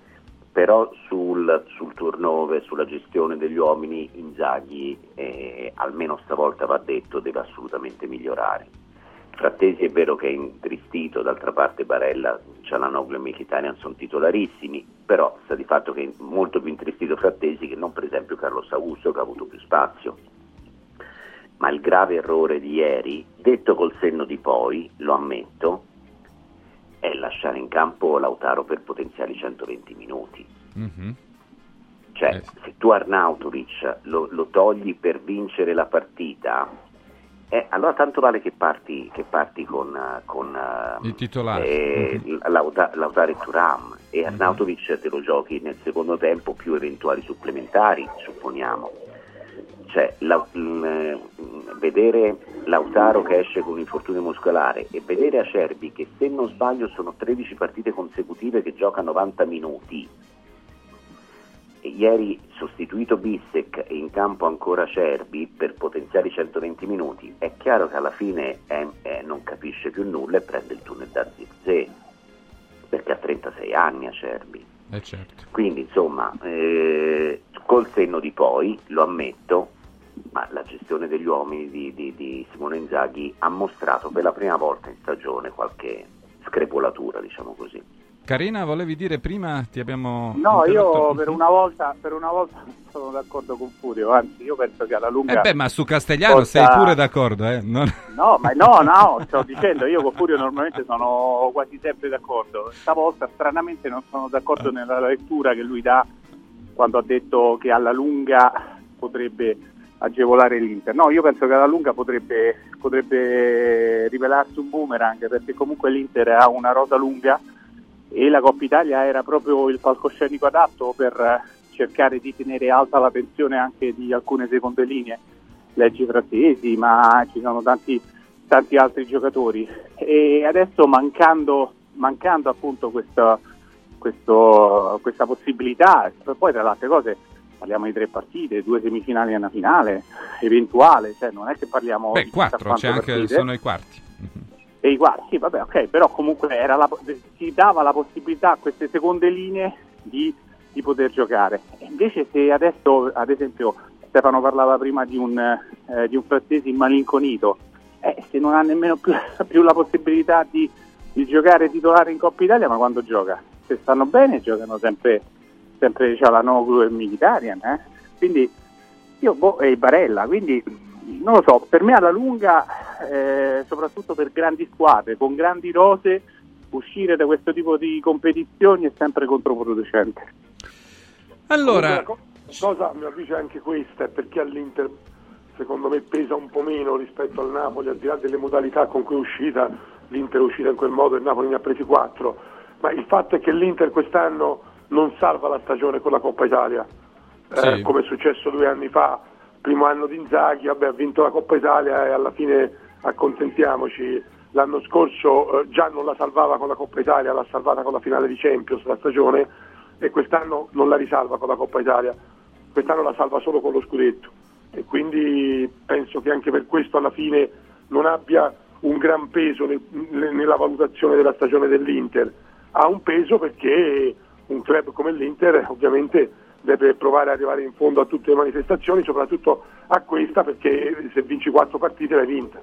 però sul, sul turnover, sulla gestione degli uomini Inzaghi, eh, almeno stavolta va detto, deve assolutamente migliorare. Frattesi è vero che è intristito, d'altra parte Barella, Cialanoglu e Mkhitaryan sono titolarissimi, però sta di fatto che è molto più intristito Frattesi che non per esempio Carlo Augusto che ha avuto più spazio. Ma il grave errore di ieri, detto col senno di poi, lo ammetto, è lasciare in campo Lautaro per potenziali 120 minuti. Mhm. Cioè, se tu Arnautovic lo, lo togli per vincere la partita, eh, allora tanto vale che parti, che parti con, con Il titolare. eh, Lauta- Lautaro e Turam e Arnautovic te lo giochi nel secondo tempo più eventuali supplementari, supponiamo. Cioè, la- mm, eh, vedere Lautaro che esce con un infortunio muscolare e vedere Acerbi che se non sbaglio sono 13 partite consecutive che gioca 90 minuti ieri sostituito Bissek e in campo ancora Cerbi per potenziali 120 minuti, è chiaro che alla fine eh, eh, non capisce più nulla e prende il tunnel da Zirze, perché ha 36 anni Acerbi. Eh certo. Quindi insomma, eh, col senno di poi, lo ammetto, ma la gestione degli uomini di, di- di Simone Inzaghi ha mostrato per la prima volta in stagione qualche screpolatura, diciamo così. Carina, volevi dire prima? Ti abbiamo. No, io per una volta, per una volta sono d'accordo con Furio, anzi io penso che alla lunga... Eh beh, ma su Castellano porta- sei pure d'accordo, eh? Non- <laughs> No, ma no, no, sto dicendo, io con Furio normalmente sono quasi sempre d'accordo. Stavolta stranamente non sono d'accordo nella lettura che lui dà quando ha detto che alla lunga potrebbe agevolare l'Inter. No, io penso che alla lunga potrebbe, potrebbe rivelarsi un boomerang perché comunque l'Inter ha una rosa lunga e la Coppa Italia era proprio il palcoscenico adatto per eh, cercare di tenere alta la tensione anche di alcune seconde linee, leggi frattesi, ma ci sono tanti, tanti altri giocatori e adesso mancando, mancando appunto questa, questo- questa possibilità, poi tra le altre cose parliamo di tre partite, due semifinali e una finale, eventuale, cioè non è che parliamo Beh, di quattro, c'è anche, partite. sono i quarti. E quarti, sì, vabbè, ok, però comunque la- si dava la possibilità a queste seconde linee di, di poter giocare. Invece se adesso, ad esempio, Stefano parlava prima di un, eh, di un frattesi malinconito, eh, se non ha nemmeno più, <laughs> più la possibilità di, di giocare titolare in Coppa Italia, ma quando gioca? Se stanno bene giocano sempre, sempre Cialanoglu e Mkhitaryan, eh? quindi io boh, e Barella, quindi non lo so, per me alla lunga, eh, soprattutto per grandi squadre, con grandi rose, uscire da questo tipo di competizioni è sempre controproducente. Allora, co- cosa a mio avviso è anche questa, è perché all'Inter secondo me pesa un po' meno rispetto al Napoli, al di là delle modalità con cui è uscita, l'Inter è uscita in quel modo e il Napoli ne ha presi quattro, ma il fatto è che l'Inter quest'anno non salva la stagione con la Coppa Italia, eh, Sì. come è successo due anni fa, primo anno di Inzaghi, vabbè, ha vinto la Coppa Italia e alla fine accontentiamoci, l'anno scorso eh, già non la salvava con la Coppa Italia, l'ha salvata con la finale di Champions la stagione e quest'anno non la risalva con la Coppa Italia, quest'anno la salva solo con lo scudetto. E quindi penso che anche per questo alla fine non abbia un gran peso ne- ne- nella valutazione della stagione dell'Inter, ha un peso perché un club come l'Inter ovviamente deve provare ad arrivare in fondo a tutte le manifestazioni, soprattutto a questa perché se vinci quattro partite l'hai vinta.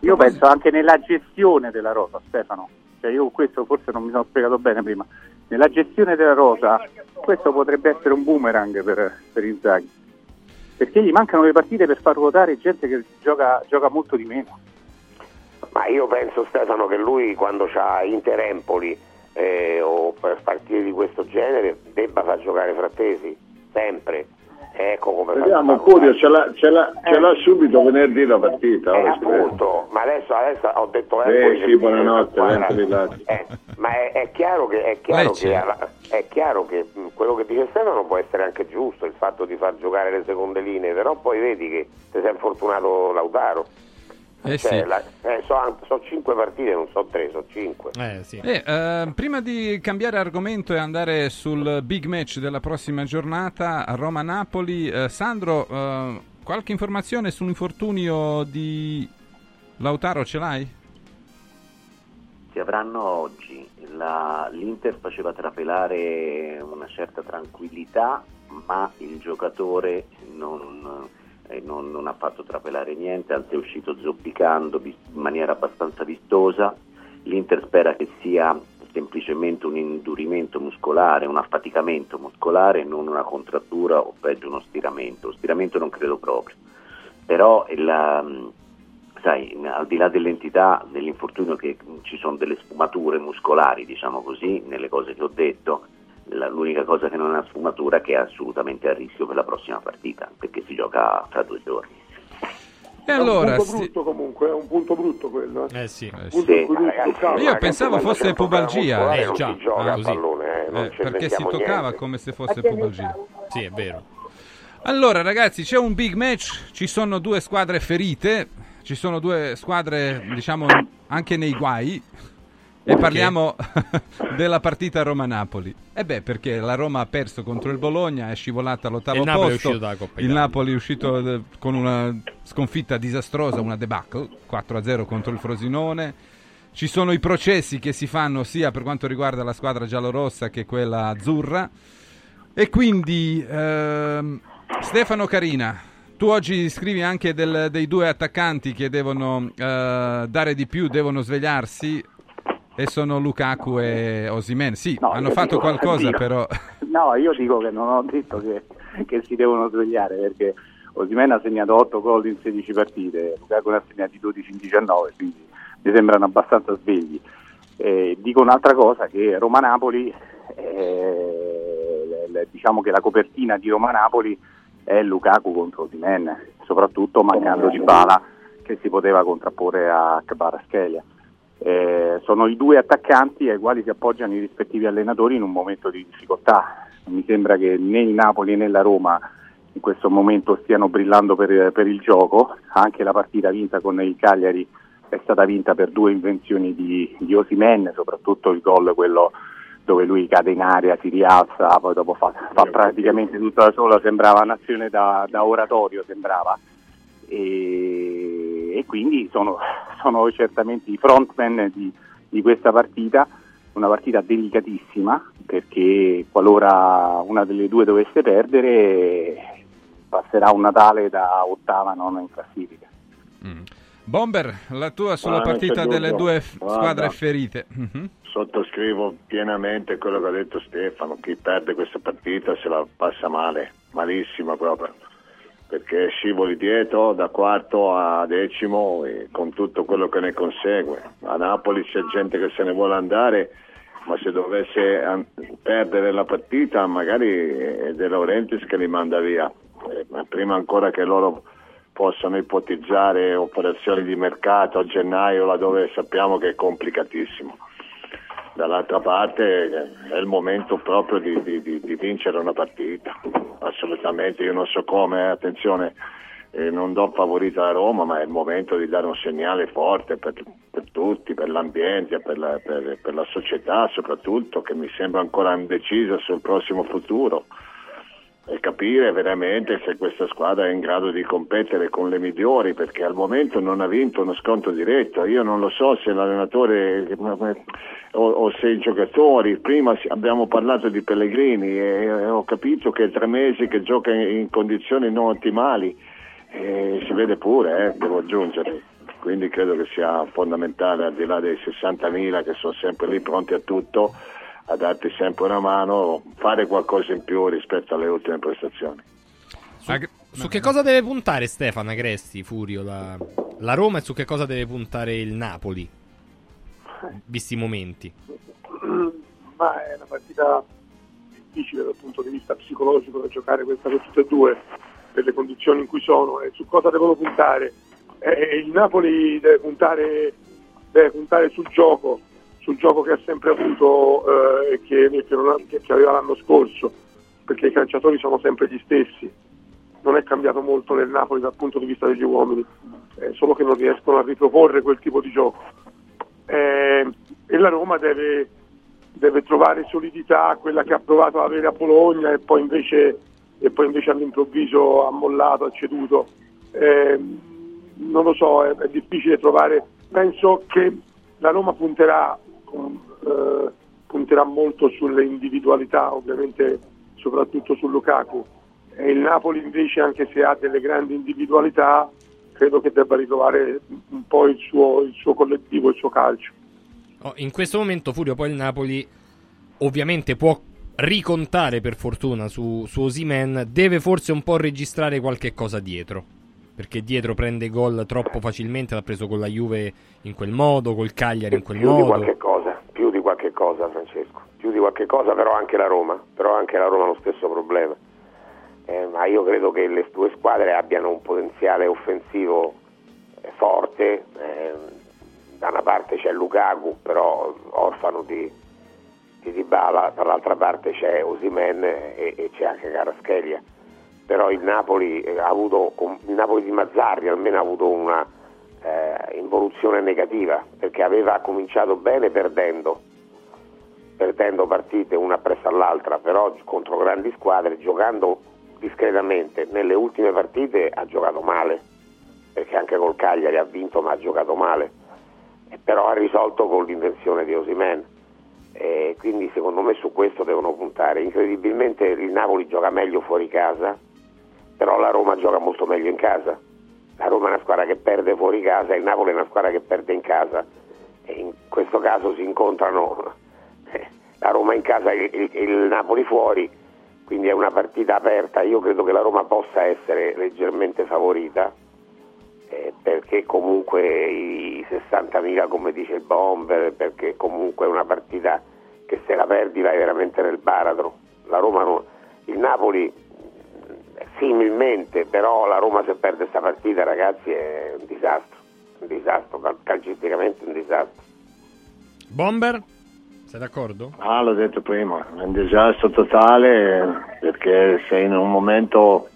Io penso anche nella gestione della rosa, Stefano. Cioè io questo forse non mi sono spiegato bene prima. Nella gestione della rosa, questo potrebbe essere un boomerang per, per Inzaghi. Perché gli mancano le partite per far ruotare gente che gioca, gioca molto di meno. Ma io penso Stefano che lui quando c'ha Inter-Empoli eh, o per partite di questo genere debba far giocare Frattesi, sempre. Ecco come Vediamo, Furio ce l'ha, ce l'ha- ce l'ha subito venerdì la partita. Eh, appunto, ma adesso, adesso ho detto Eh, Empoli sì, che buonanotte, Empoli, eh, ma è, è chiaro che, è chiaro che, è chiaro che mh, quello che dice Stefano può essere anche giusto, il fatto di far giocare le seconde linee, però poi vedi che ti sei infortunato Lautaro. Eh Cioè, sì. la- eh, so, so cinque partite, non so tre, so cinque. Eh, eh, prima di cambiare argomento e andare sul big match della prossima giornata, Roma-Napoli, eh, Sandro, eh, qualche informazione sull'infortunio di Lautaro ce l'hai? Si avranno oggi. La- L'Inter faceva trapelare una certa tranquillità, ma il giocatore non, eh, non- non ha fatto trapelare niente, anzi è uscito zoppicando in maniera abbastanza vistosa. L'Inter spera che sia semplicemente un indurimento muscolare, un affaticamento muscolare, non una contrattura o peggio uno stiramento. Stiramento non credo proprio. Però la- sai, al di là dell'entità dell'infortunio che ci sono delle sfumature muscolari, diciamo così, nelle cose che ho detto, la- l'unica cosa che non una sfumatura è che è assolutamente a rischio per la prossima partita, perché si gioca fra due giorni. E allora, è un punto sì. brutto comunque, è un punto brutto quello. Eh sì. Un punto in cui lui si toccava. Io pensavo fosse pubalgia. Eh, Eh, non già, si gioca ah, pallone, eh, non Eh, perché si toccava niente. come se fosse pubalgia. Sì, è vero. Allora, ragazzi, c'è un big match. Ci sono due squadre ferite. Ci sono due squadre, diciamo, anche nei guai. E parliamo <laughs> della partita Roma-Napoli. E beh, perché la Roma ha perso contro il Bologna, è scivolata all'ottavo il Napoli posto. Coppa il. Napoli è uscito eh, con una sconfitta disastrosa, una debacle, 4-0 contro il Frosinone. Ci sono i processi che si fanno sia per quanto riguarda la squadra giallorossa che quella azzurra. E quindi, ehm, Stefano Carina, tu oggi scrivi anche del- dei due attaccanti che devono eh, dare di più, devono svegliarsi, e sono Lukaku e Osimen. Sì, No, hanno io fatto dico- qualcosa, dico- però... <laughs> No, io dico che non ho detto che, che si devono svegliare perché Osimena ha segnato 8 gol in 16 partite, Lukaku ne ha segnati 12 in 19, quindi mi sembrano abbastanza svegli. Eh, dico un'altra cosa, che Roma-Napoli, eh, le- le- diciamo che la copertina di Roma-Napoli è Lukaku contro Osimen, soprattutto mancando di Bala che si poteva contrapporre a Kvaratskhelia. Eh, sono i due attaccanti ai quali si appoggiano i rispettivi allenatori in un momento di difficoltà. Mi sembra che né il Napoli né la Roma in questo momento stiano brillando per, per il gioco, anche la partita vinta con il Cagliari è stata vinta per due invenzioni di, di Osimen, soprattutto il gol quello dove lui cade in aria, si rialza, poi dopo fa, fa praticamente tutto da solo, sembrava un'azione da, da oratorio, sembrava. E, e quindi sono, sono certamente i frontman di, di questa partita, una partita delicatissima perché qualora una delle due dovesse perdere passerà un Natale da ottava, nona in classifica. Bomber, la tua sulla partita delle due f- squadre ferite. Mhm. Sottoscrivo pienamente quello che ha detto Stefano, chi perde questa partita se la passa male, malissimo proprio, perché scivoli dietro da quarto a decimo con tutto quello che ne consegue. A Napoli c'è gente che se ne vuole andare, ma se dovesse perdere la partita magari è De Laurentiis che li manda via, Eh, ma prima ancora che loro possano ipotizzare operazioni di mercato a gennaio laddove sappiamo che è complicatissimo. Dall'altra parte eh, è il momento proprio di, di- di- di vincere una partita, assolutamente, io non so come, attenzione, eh, non do favorito a Roma, ma è il momento di dare un segnale forte per, per tutti, per l'ambiente, per la, per- per la società soprattutto, che mi sembra ancora indecisa sul prossimo futuro e capire veramente se questa squadra è in grado di competere con le migliori perché al momento non ha vinto uno scontro diretto. Io non lo so se l'allenatore o, o se i giocatori prima abbiamo parlato di Pellegrini e, ho capito che è tre mesi che gioca in condizioni non ottimali e si vede pure eh, devo aggiungere. Quindi credo che sia fondamentale al di là dei 60.000 che sono sempre lì pronti a tutto a darti sempre una mano, fare qualcosa in più rispetto alle ultime prestazioni. Su che cosa deve puntare Stefano Agresti, Furio, la, la Roma e su che cosa deve puntare il Napoli? Visti i momenti. <clears throat> ma è una partita difficile dal punto di vista psicologico da giocare questa per tutte e due per le condizioni in cui sono e su cosa devono puntare. Eh, il Napoli deve puntare, deve puntare sul gioco, sul gioco che ha sempre avuto eh, e che, che ha- che- che aveva l'anno scorso, perché i calciatori sono sempre gli stessi. Non è cambiato molto nel Napoli dal punto di vista degli uomini, eh, solo che non riescono a riproporre quel tipo di gioco. Eh, e la Roma deve, deve trovare solidità, quella che ha provato ad avere a Bologna e poi invece e poi invece all'improvviso ha mollato, ha ceduto. Eh, non lo so, è, è, difficile trovare. Penso che la Roma punterà, eh, punterà molto sulle individualità, ovviamente soprattutto su Lukaku. E il Napoli invece, anche se ha delle grandi individualità, credo che debba ritrovare un po' il suo, il suo collettivo, il suo calcio. Oh, in questo momento, Furio, poi il Napoli ovviamente può ricontare per fortuna su, su Osimen, deve forse un po' registrare qualche cosa dietro. Perché dietro prende gol troppo facilmente, l'ha preso con la Juve in quel modo, col Cagliari in quel modo. Cosa, Francesco. Più di qualche cosa, però anche la Roma. Però anche la Roma ha lo stesso problema. Eh, ma io credo che le due squadre abbiano un potenziale offensivo eh, forte. Eh, da una parte c'è Lukaku, però orfano di, di Dybala, dall'altra parte c'è Osimen e, e c'è anche Caraschelia. Però il Napoli, eh, ha avuto, il Napoli di Mazzarri almeno ha avuto una eh, involuzione negativa perché aveva cominciato bene perdendo, perdendo partite una appresso all'altra, però contro grandi squadre, giocando discretamente. Nelle ultime partite ha giocato male, perché anche col Cagliari ha vinto ma ha giocato male, e però ha risolto con l'invenzione di Osimen. E quindi secondo me su questo devono puntare. Incredibilmente il Napoli gioca meglio fuori casa, però la Roma gioca molto meglio in casa. La Roma è una squadra che perde fuori casa, il Napoli è una squadra che perde in casa. E in questo caso si incontrano la Roma in casa e il, il Napoli fuori quindi è una partita aperta. Io credo che la Roma possa essere leggermente favorita eh, perché comunque i 60.000 come dice il Bomber, perché comunque è una partita che se la perdi vai veramente nel baratro. La Roma non, il Napoli similmente, però la Roma se perde questa partita ragazzi è un disastro, un disastro, calcisticamente un disastro. Bomber? Sei d'accordo? Ah, l'ho detto prima, è un disastro totale perché sei in un momento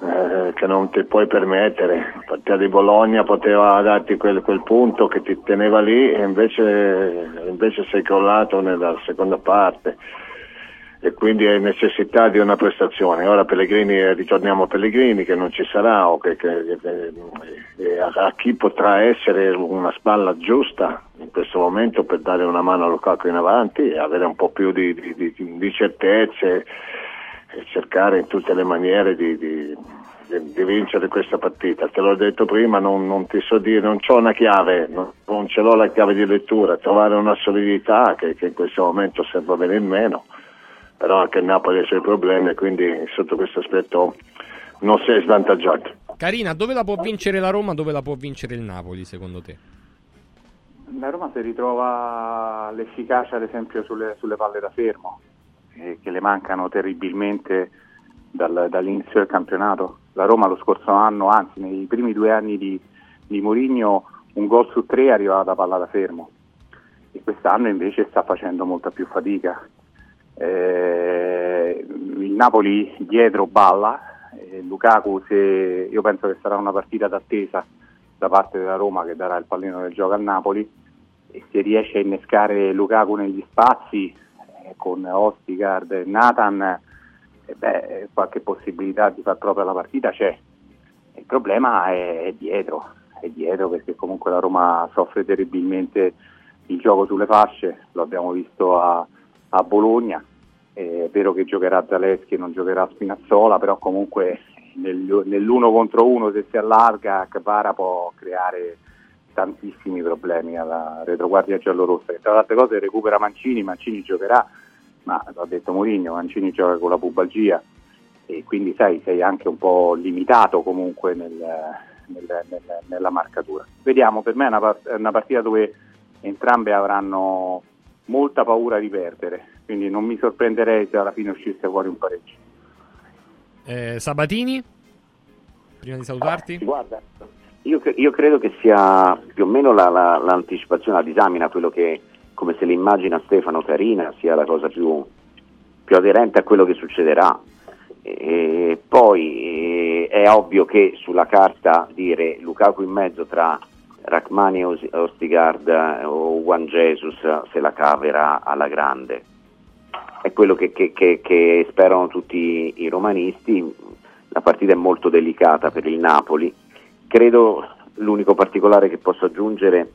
eh, che non ti puoi permettere. La partita di Bologna poteva darti quel, quel punto che ti teneva lì e invece, invece sei crollato nella seconda parte e quindi hai necessità di una prestazione. Ora Pellegrini, ritorniamo a Pellegrini che non ci sarà o che, che, che, a, a, chi potrà essere una spalla giusta in questo momento per dare una mano a Lukaku in avanti e avere un po' più di, di, di, di certezze e cercare in tutte le maniere di, vincere questa partita. Te l'ho detto prima, non, non ti so dire, non ho una chiave, non, non, ce l'ho la chiave di lettura, trovare una solidità che, in questo momento sembra venire meno però anche il Napoli ha i suoi problemi e quindi sotto questo aspetto non si è svantaggiato. Carina, dove la può vincere la Roma, dove la può vincere il Napoli secondo te? La Roma si ritrova l'efficacia ad esempio sulle, sulle palle da fermo, eh, che le mancano terribilmente dal, dall'inizio del campionato. La Roma lo scorso anno, anzi nei primi due anni di, di Mourinho, un gol su tre arrivava da palla da fermo e quest'anno invece sta facendo molta più fatica eh, il Napoli dietro balla, eh, Lukaku se, io penso che sarà una partita d'attesa da parte della Roma che darà il pallino del gioco al Napoli e se riesce a innescare Lukaku negli spazi eh, con Ostigard e Nathan eh, beh, qualche possibilità di far proprio la partita c'è. Il problema è, è dietro, è dietro perché comunque la Roma soffre terribilmente il gioco sulle fasce, lo abbiamo visto a, a Bologna. È vero che giocherà Zaleschi e non giocherà Spinazzola, però comunque <laughs> nel, nell'uno contro uno se si allarga Kvara può creare tantissimi problemi alla retroguardia giallorossa. Tra le altre cose recupera Mancini, Mancini giocherà, ma l'ha detto Mourinho, Mancini gioca con la pubalgia e quindi sai, sei anche un po' limitato comunque nel, nel, nel, nella marcatura. Vediamo, per me è una, è una partita dove entrambe avranno molta paura di perdere, quindi non mi sorprenderei se alla fine uscisse fuori un pareggio. Eh, Sabatini, prima di salutarti? Guarda, io, io, credo che sia più o meno la, la, l'anticipazione, la disamina, quello che come se l'immagina Stefano Carina sia la cosa più, più aderente a quello che succederà. E poi è ovvio che sulla carta dire Lukaku in mezzo tra Rachmani Ostigard o Juan Jesus se la caverà alla grande. è quello che, che, che, che sperano tutti i romanisti. La partita è molto delicata per il Napoli. Credo l'unico particolare che posso aggiungere,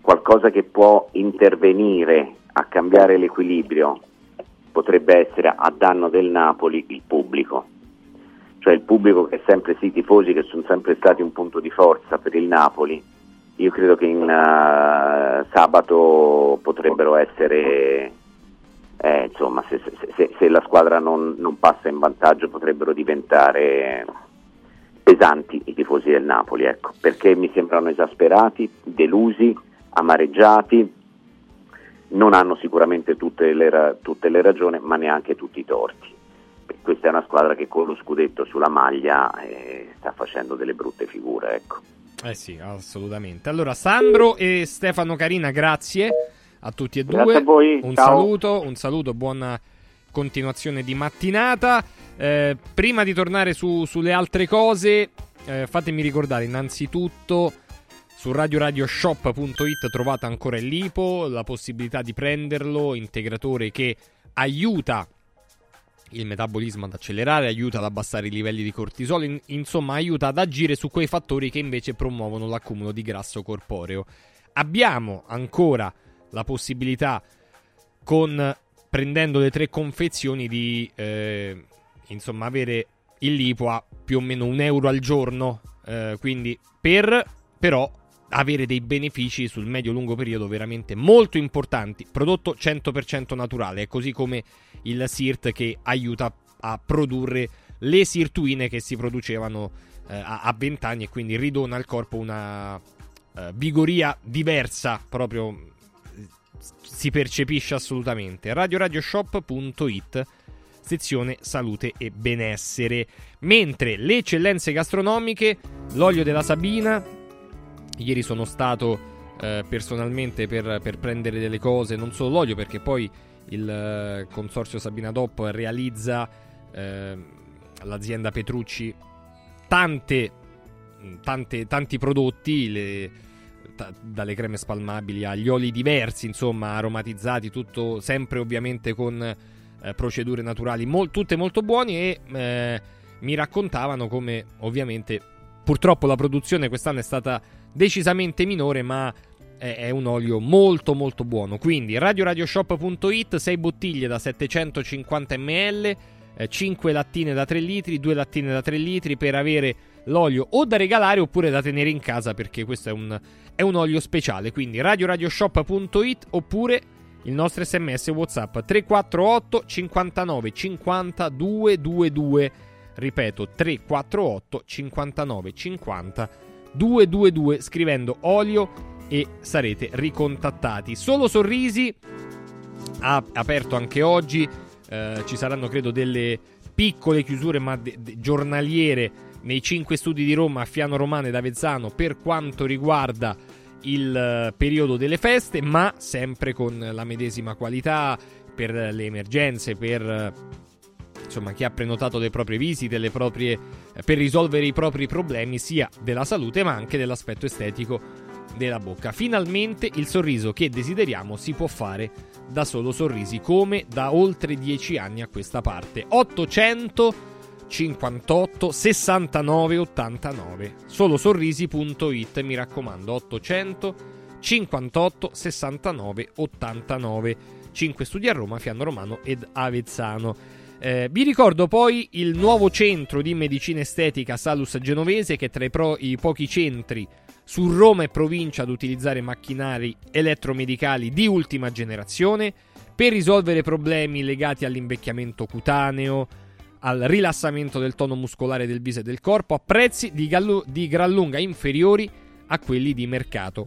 qualcosa che può intervenire a cambiare l'equilibrio, potrebbe essere a danno del Napoli il pubblico. Cioè il pubblico che è sempre sì, i tifosi che sono sempre stati un punto di forza per il Napoli, io credo che in uh, sabato potrebbero essere, eh, insomma, se, se, se, la squadra non, non, passa in vantaggio potrebbero diventare pesanti i tifosi del Napoli, ecco, perché mi sembrano esasperati, delusi, amareggiati, non hanno sicuramente tutte le, tutte le ragioni, ma neanche tutti i torti. Questa è una squadra che con lo scudetto sulla maglia eh, sta facendo delle brutte figure, ecco. Eh sì, assolutamente. Allora, Sandro e Stefano Carina, grazie a tutti e due. Grazie a voi. Un Ciao. saluto, un saluto, buona continuazione di mattinata. Eh, prima di tornare su, sulle altre cose, eh, fatemi ricordare innanzitutto su radioradioshop.it trovate ancora il lipo, la possibilità di prenderlo, integratore che aiuta il metabolismo ad accelerare, aiuta ad abbassare i livelli di cortisolo, in, insomma aiuta ad agire su quei fattori che invece promuovono l'accumulo di grasso corporeo. Abbiamo ancora la possibilità con prendendo le tre confezioni di eh, insomma avere il lipo a più o meno un euro al giorno eh, quindi per però avere dei benefici sul medio-lungo periodo veramente molto importanti. Prodotto 100% naturale, così come il SIRT che aiuta a produrre le sirtuine che si producevano eh, a 20 anni e quindi ridona al corpo una eh, vigoria diversa, proprio si percepisce assolutamente. RadioRadioShop.it sezione salute e benessere. Mentre le eccellenze gastronomiche, l'olio della Sabina, Ieri sono stato eh, personalmente per, per, prendere delle cose, non solo l'olio, perché poi il eh, consorzio Sabina Dop realizza eh, l'azienda Petrucci tante, tante, tanti prodotti, le, t- dalle creme spalmabili agli oli diversi, insomma, aromatizzati, tutto sempre ovviamente con eh, procedure naturali, mol- tutte molto buone e eh, mi raccontavano come ovviamente purtroppo la produzione quest'anno è stata decisamente minore, ma è un olio molto molto buono. Quindi radioradioshop.it 6 bottiglie da 750 ml, 5 lattine da 3 litri, 2 lattine da 3 litri per avere l'olio o da regalare oppure da tenere in casa perché questo è un, è un olio speciale. Quindi radioradioshop.it oppure il nostro sms WhatsApp 348 59 50 222. Ripeto 348 59 50 222 scrivendo olio e sarete ricontattati. Solo sorrisi ha aperto anche oggi. Eh, ci saranno credo delle piccole chiusure ma de- de- giornaliere nei 5 studi di Roma a Fiano Romano ed Avezzano per quanto riguarda il uh, periodo delle feste, ma sempre con la medesima qualità per le emergenze, per uh, insomma chi ha prenotato le proprie visite, le proprie, uh, per risolvere i propri problemi sia della salute ma anche dell'aspetto estetico della bocca. Finalmente il sorriso che desideriamo si può fare da solo sorrisi, come da oltre 10 anni a questa parte. 800 58 69 89 solo sorrisi.it mi raccomando 800 58 69 89 5 studi a Roma, Fiano Romano ed Avezzano eh, vi ricordo poi il nuovo centro di medicina estetica Salus Genovese che è tra i, pro- i pochi centri su Roma e provincia ad utilizzare macchinari elettromedicali di ultima generazione per risolvere problemi legati all'invecchiamento cutaneo, al rilassamento del tono muscolare del viso e del corpo a prezzi di, gallu- di gran lunga inferiori a quelli di mercato.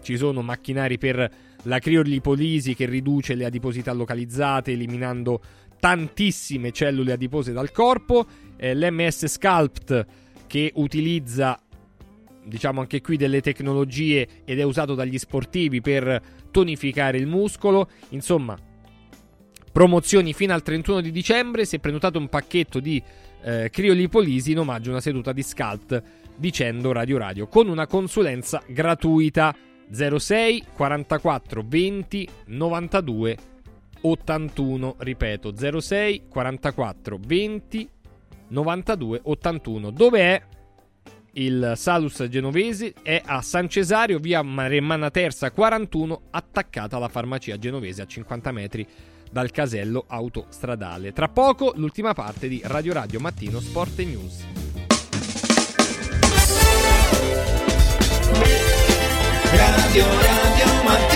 Ci sono macchinari per la criolipolisi che riduce le adiposità localizzate eliminando tantissime cellule adipose dal corpo, eh, l'MS Sculpt che utilizza diciamo anche qui delle tecnologie ed è usato dagli sportivi per tonificare il muscolo. Insomma, promozioni fino al 31 di dicembre. Si è prenotato un pacchetto di eh, criolipolisi in omaggio a una seduta di Scalt dicendo Radio Radio con una consulenza gratuita 06 44 20 92 81, ripeto 06 44 20 92 81. Dove è il Salus genovese? È a San Cesario, via Maremmana Terza 41, attaccata alla farmacia genovese a 50 metri dal casello autostradale. Tra poco l'ultima parte di Radio Radio Mattino Sport e News. Radio Radio Mattino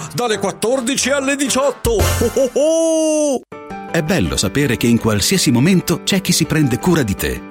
dalle 14 alle 18. Oh oh oh! È bello sapere che in qualsiasi momento c'è chi si prende cura di te.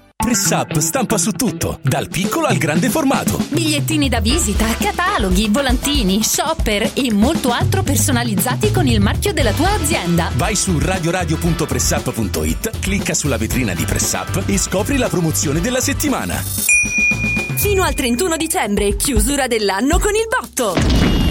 Press Up stampa su tutto, dal piccolo al grande formato. Bigliettini da visita, cataloghi, volantini, shopper e molto altro personalizzati con il marchio della tua azienda. Vai su radioradio.pressup.it, clicca sulla vetrina di Press Up e scopri la promozione della settimana. Fino al 31 dicembre, chiusura dell'anno con il botto.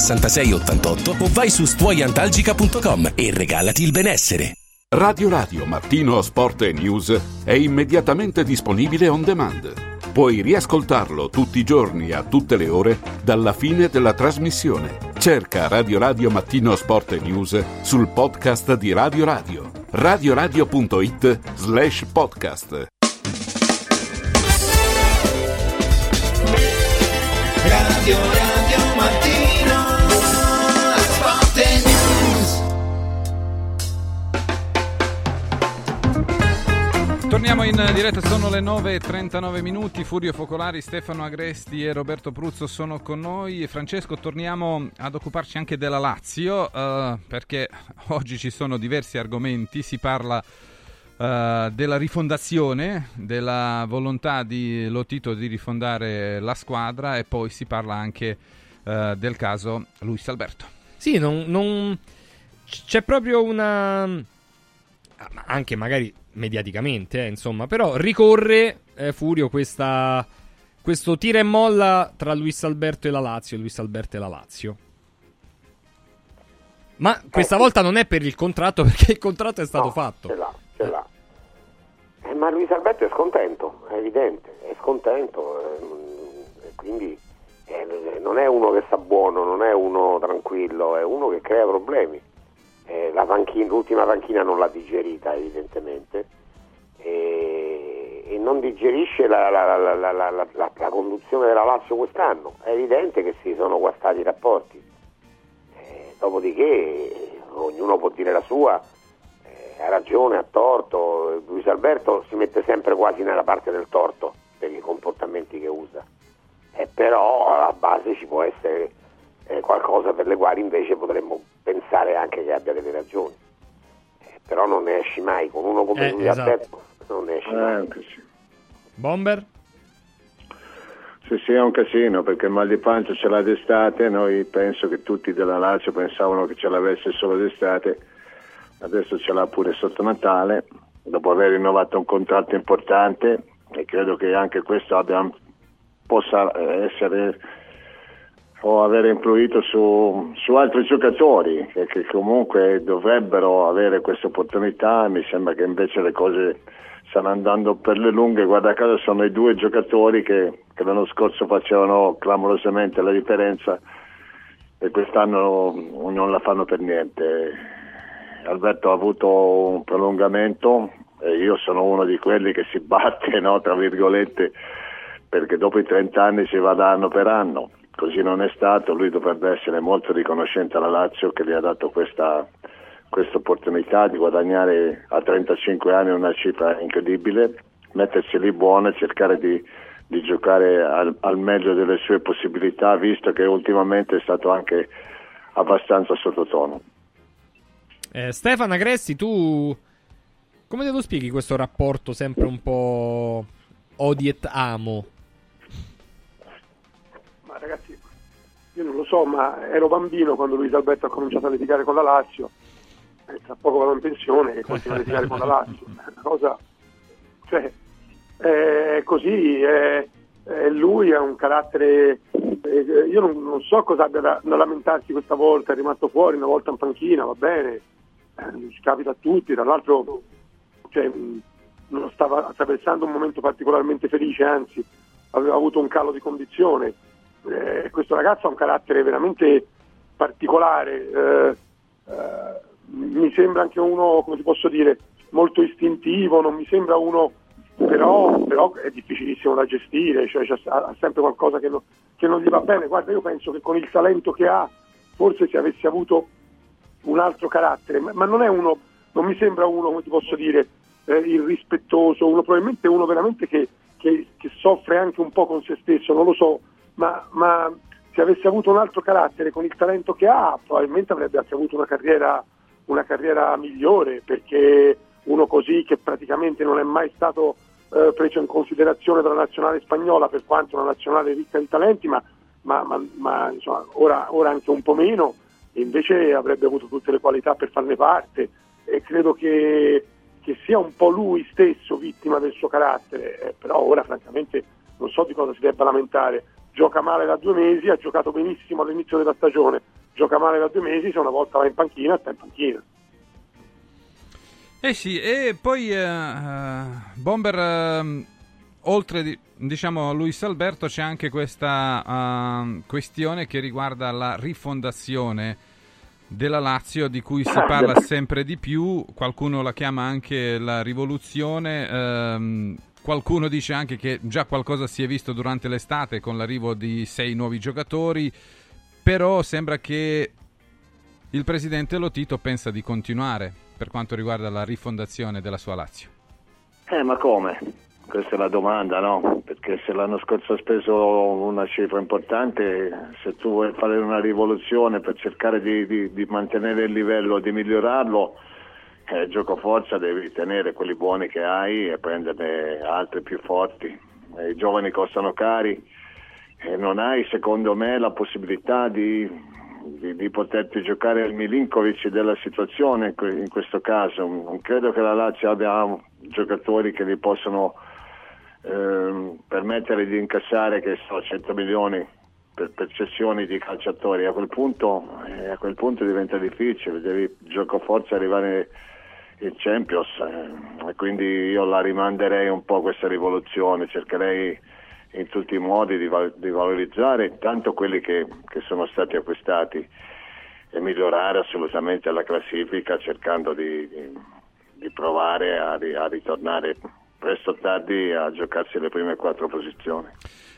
66 88 o vai su stuoiantalgica.com e regalati il benessere. Radio Radio Mattino Sport e News è immediatamente disponibile on demand. Puoi riascoltarlo tutti i giorni a tutte le ore dalla fine della trasmissione. Cerca Radio Radio Mattino Sport e News sul podcast di Radio Radio. radioradio.it slash podcast. Radio Radio Torniamo in diretta, sono le 9.39 minuti, Furio Focolari, Stefano Agresti e Roberto Pruzzo sono con noi. Francesco, torniamo ad occuparci anche della Lazio, eh, perché oggi ci sono diversi argomenti, si parla eh, della rifondazione, della volontà di Lotito di rifondare la squadra e poi si parla anche eh, del caso Luis Alberto. Sì, non, non- c'è proprio una anche magari mediaticamente, eh, insomma, però ricorre eh, Furio questa, questo tira e molla tra Luis Alberto e la Lazio, Luis Alberto e la Lazio. Ma questa volta non è per il contratto <laughs> perché il contratto è stato No, fatto. Ce l'ha, ce l'ha. Eh, ma Luis Alberto è scontento, è evidente, è scontento, ehm, e quindi eh, non è uno che sta buono, non è uno tranquillo, è uno che crea problemi. Eh, la panchina- l'ultima panchina non l'ha digerita evidentemente e, e non digerisce la, la- la- la- conduzione della Lazio quest'anno. È evidente che si sono guastati i rapporti. Eh, dopodiché ognuno può dire la sua, eh, ha ragione, ha torto. Luis Alberto si mette sempre quasi nella parte del torto per i comportamenti che usa. Eh, però alla base ci può essere eh, qualcosa per le quali invece potremmo pensare anche che abbia delle ragioni. Eh, però non ne esci mai, con uno come Eh, Luis esatto. Alberto non ne esci mai. Bomber? Sì, sì, è un casino perché il mal di pancia ce l'ha d'estate, noi penso che tutti della Lazio pensavano che ce l'avesse solo d'estate, adesso ce l'ha pure sotto Natale, dopo aver rinnovato un contratto importante e credo che anche questo abbia, possa eh, essere o aver influito su, su altri giocatori che, che comunque dovrebbero avere questa opportunità, mi sembra che invece le cose stanno andando per le lunghe, guarda caso sono i due giocatori che, che l'anno scorso facevano clamorosamente la differenza e quest'anno non la fanno per niente. Alberto ha avuto un prolungamento e io sono uno di quelli che si batte, <laughs> no, tra virgolette, perché dopo i 30 anni si va da anno per anno. Così non è stato, lui dovrebbe essere molto riconoscente alla Lazio che gli ha dato questa, questa opportunità di guadagnare a 35 anni una cifra incredibile, mettersi lì buono e cercare di, di giocare al, al meglio delle sue possibilità, visto che ultimamente è stato anche abbastanza sottotono. Eh, Stefano Agresti, tu come te lo spieghi questo rapporto sempre un po' odi et amo? Io non lo so, ma ero bambino quando Luis Alberto ha cominciato a litigare con la Lazio, e tra poco vado in pensione e continua a litigare con la Lazio. È <laughs> una cosa, cioè, è così, è- è lui ha un carattere, eh, io non, non so cosa abbia da, da lamentarsi questa volta, è rimasto fuori una volta in panchina, va bene, eh, ci capita a tutti, tra l'altro cioè, non stava attraversando un momento particolarmente felice, anzi aveva avuto un calo di condizione. Eh, questo ragazzo ha un carattere veramente particolare, eh, eh, mi sembra anche uno, come ti posso dire, molto istintivo, non mi sembra uno, però, però è difficilissimo da gestire, cioè ha sempre qualcosa che, non- che non gli va bene. Guarda, io penso che con il talento che ha, forse se avesse avuto un altro carattere, ma, ma non è uno, non mi sembra uno, come ti posso dire, eh, irrispettoso, uno probabilmente uno veramente che, che- che soffre anche un po' con se stesso, non lo so, ma, ma se avesse avuto un altro carattere con il talento che ha, probabilmente avrebbe anche avuto una carriera, una carriera migliore, perché uno così che praticamente non è mai stato eh, preso in considerazione dalla nazionale spagnola, per quanto una nazionale ricca di talenti, ma, ma- ma- ma, insomma, ora, ora anche un po' meno, invece avrebbe avuto tutte le qualità per farne parte e credo che, che sia un po' lui stesso vittima del suo carattere, eh, però ora francamente non so di cosa si debba lamentare. Gioca male da due mesi, ha giocato benissimo all'inizio della stagione, gioca male da due mesi, se una volta va in panchina, sta in panchina. Eh sì, e poi eh, eh, Bomber, ehm, oltre di- diciamo a Luis Alberto, c'è anche questa ehm, questione che riguarda la rifondazione della Lazio, di cui si parla sempre di più. Qualcuno la chiama anche la rivoluzione. Qualcuno dice anche che già qualcosa si è visto durante l'estate con l'arrivo di sei nuovi giocatori. Però sembra che il presidente Lotito pensa di continuare per quanto riguarda la rifondazione della sua Lazio. Eh, ma come? Questa è la domanda, no? Perché se l'anno scorso ha speso una cifra importante, se tu vuoi fare una rivoluzione per cercare di, di- di mantenere il livello, di migliorarlo, eh, gioco forza devi tenere quelli buoni che hai e prenderne altri più forti. Eh, I giovani costano cari e non hai, secondo me, la possibilità di, di- di poterti giocare il Milinkovic della situazione in que- in questo caso. Non credo che la Lazio abbia giocatori che li possono ehm, permettere di incassare so, 100 milioni per, per di calciatori. A quel punto, eh, a quel punto diventa difficile, devi gioco forza arrivare in Champions eh, e quindi io la rimanderei un po' questa rivoluzione, cercherei in tutti i modi di, val- di valorizzare intanto quelli che, che sono stati acquistati e migliorare assolutamente la classifica cercando di, di- provare a, a ritornare presto o tardi a giocarsi le prime quattro posizioni.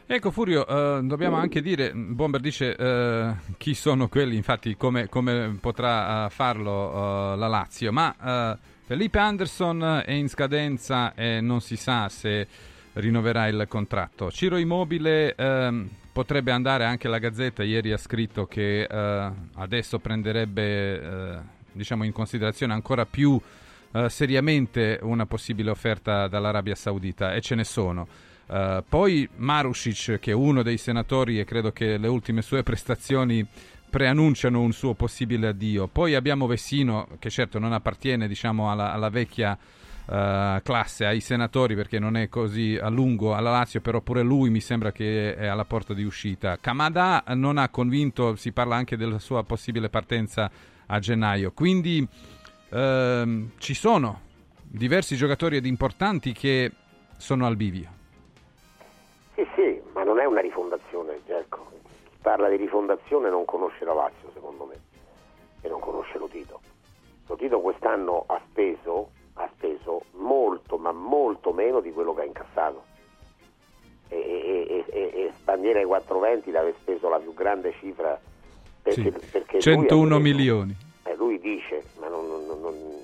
Ecco Furio, eh, dobbiamo anche dire, Bomber dice eh, chi sono quelli, infatti come, come potrà eh, farlo eh, la Lazio, ma eh, Felipe Anderson è in scadenza e non si sa se rinnoverà il contratto. Ciro Immobile ehm, potrebbe andare anche la Gazzetta, ieri ha scritto che eh, adesso prenderebbe eh, diciamo in considerazione ancora più eh, seriamente una possibile offerta dall'Arabia Saudita e ce ne sono. Eh, poi Marusic, che è uno dei senatori e credo che le ultime sue prestazioni preannunciano un suo possibile addio. Poi abbiamo Vessino, che certo non appartiene diciamo, alla, alla vecchia eh, classe, ai senatori, perché non è così a lungo alla Lazio, però pure lui mi sembra che è alla porta di uscita. Kamada non ha convinto, si parla anche della sua possibile partenza a gennaio. Quindi ehm, ci sono diversi giocatori ed importanti che sono al bivio. Sì, sì, ma non è una rifondazione, parla di rifondazione non conosce la Lazio, secondo me, e non conosce lo Tito. Lo Tito quest'anno ha speso, ha speso molto, ma molto meno di quello che ha incassato. E, e, e, e- Bandiera ai 420 deve speso la più grande cifra perché, Sì, perché lui ha 101 preso- milioni. eh, lui dice, ma non- non- non-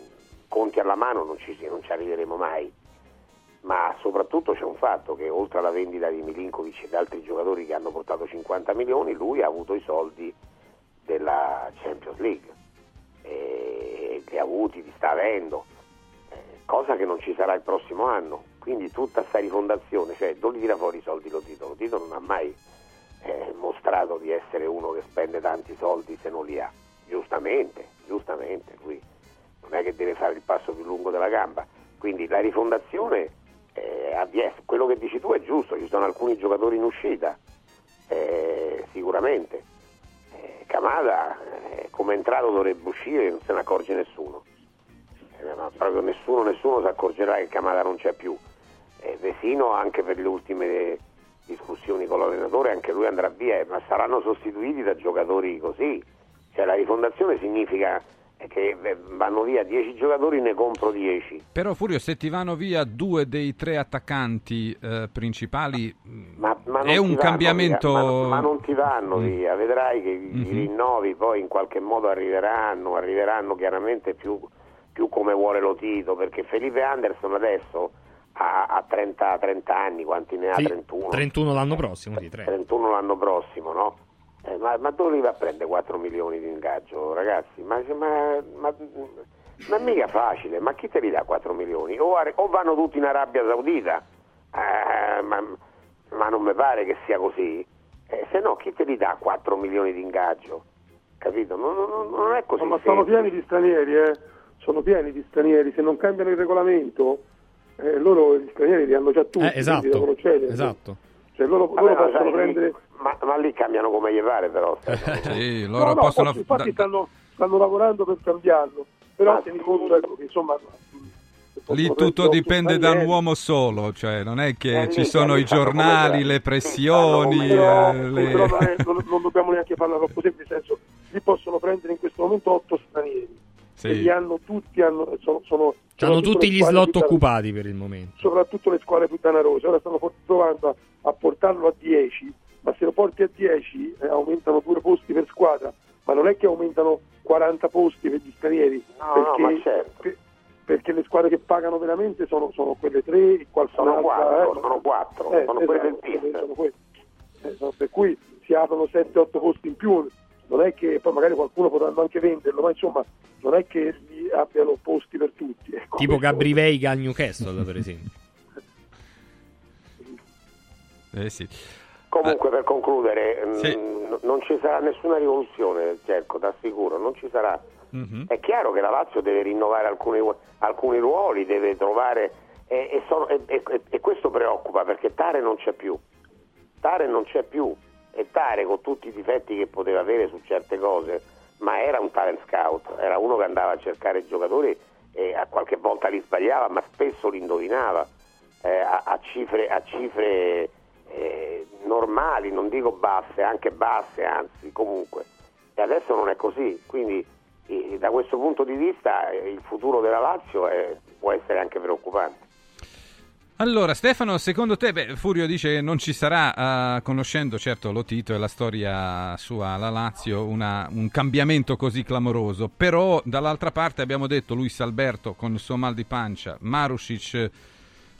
conti alla mano non ci, non ci arriveremo mai. Ma soprattutto c'è un fatto che oltre alla vendita di Milinkovic ed altri giocatori che hanno portato 50 milioni, lui ha avuto i soldi della Champions League. E li ha avuti, li sta avendo, eh, cosa che non ci sarà il prossimo anno. Quindi tutta sta rifondazione, cioè dove tira fuori i soldi lo Tito? Lo Tito non ha mai eh, mostrato di essere uno che spende tanti soldi se non li ha. Giustamente, giustamente, lui non è che deve fare il passo più lungo della gamba. Quindi la rifondazione, eh, quello che dici tu è giusto, ci sono alcuni giocatori in uscita, eh, sicuramente. Eh, Kamada, eh, come è entrato dovrebbe uscire, non se ne accorge nessuno. Eh, ma proprio nessuno, nessuno si accorgerà che Kamada non c'è più. Eh, Vesino anche per le ultime discussioni con l'allenatore, anche lui andrà via, eh, ma saranno sostituiti da giocatori così. Cioè la rifondazione significa eh, che eh, vanno via 10 giocatori, ne compro 10. Però Furio, se ti vanno via due dei tre attaccanti eh, principali, Ma, ma è un cambiamento... via, ma, non- ma non ti vanno Mm. via, vedrai che i- Mhm. i rinnovi poi in qualche modo arriveranno, arriveranno chiaramente più, più come vuole lo Tito, perché Felipe Anderson adesso ha, ha 30, 30 anni, quanti ne ha? Sì, 31. 31 l'anno prossimo, sì, 3. 31 l'anno prossimo, no? Eh, ma, ma dove li va a prendere 4 milioni di ingaggio, ragazzi? Ma, ma, ma, ma è mica facile, ma chi te li dà 4 milioni? O, o vanno tutti in Arabia Saudita, Eh, ma, ma non mi pare che sia così. Eh, se no, chi te li dà 4 milioni di ingaggio? Capito? Non, non- non è così. No, ma sono pieni di stranieri, eh. Sono pieni di stranieri. Se non cambiano il regolamento, eh, loro gli stranieri li hanno già tutti. Eh, esatto, esatto. Cioè, loro, Vabbè, loro ma possono sai, prendere. Ma, ma lì cambiano come gli pare, però. Stefano. Sì, No, loro no, possono... forse, infatti stanno, stanno lavorando per cambiarlo. Però tieni conto ecco, che insomma. Lì tutto dipende da un uomo solo, cioè non è che Eh, ci sono i giornali, le pressioni, Però, eh, le- però non, non- dobbiamo neanche farla troppo semplice, nel senso lì possono prendere in questo momento otto stranieri Sì. e li hanno tutti, hanno, sono, sono Hanno tutti gli slot occupati per il momento. soprattutto le squadre più danarose. Ora stanno provando a, a portarlo a 10, ma se lo porti a 10 eh, aumentano due posti per squadra, ma non è che aumentano 40 posti per gli stranieri, No, perché, no, ma certo. per- perché le squadre che pagano veramente sono, sono quelle tre e qualcun'altra Sono quattro, eh, sono quattro, eh, sono esatto, quelle sono quelle. Eh, sono- per cui si aprono 7-8 posti in più non è che poi magari qualcuno potranno anche venderlo ma insomma non è che abbiano posti per tutti ecco. Tipo Gabri Veiga al Newcastle, per esempio. <laughs> Eh sì. Comunque per concludere, mh, Sì. n- non ci sarà nessuna rivoluzione, cerco, t'assicuro, non ci sarà. Mhm. È chiaro che la Lazio deve rinnovare alcuni, alcuni ruoli, deve trovare e, e sono- e- e- questo preoccupa perché Tare non c'è più. Tare non c'è più e Tare con tutti i difetti che poteva avere su certe cose, ma era un talent scout, era uno che andava a cercare giocatori e a qualche volta li sbagliava, ma spesso li indovinava eh, a, a cifre, a cifre eh, normali, non dico basse, anche basse, anzi comunque. E adesso non è così, quindi eh, da questo punto di vista eh, il futuro della Lazio è- può essere anche preoccupante. Allora, Stefano, secondo te, beh, Furio dice che non ci sarà, eh, conoscendo certo Lotito e la storia sua alla Lazio, una- un cambiamento così clamoroso, però dall'altra parte abbiamo detto Luis Alberto con il suo mal di pancia, Marusic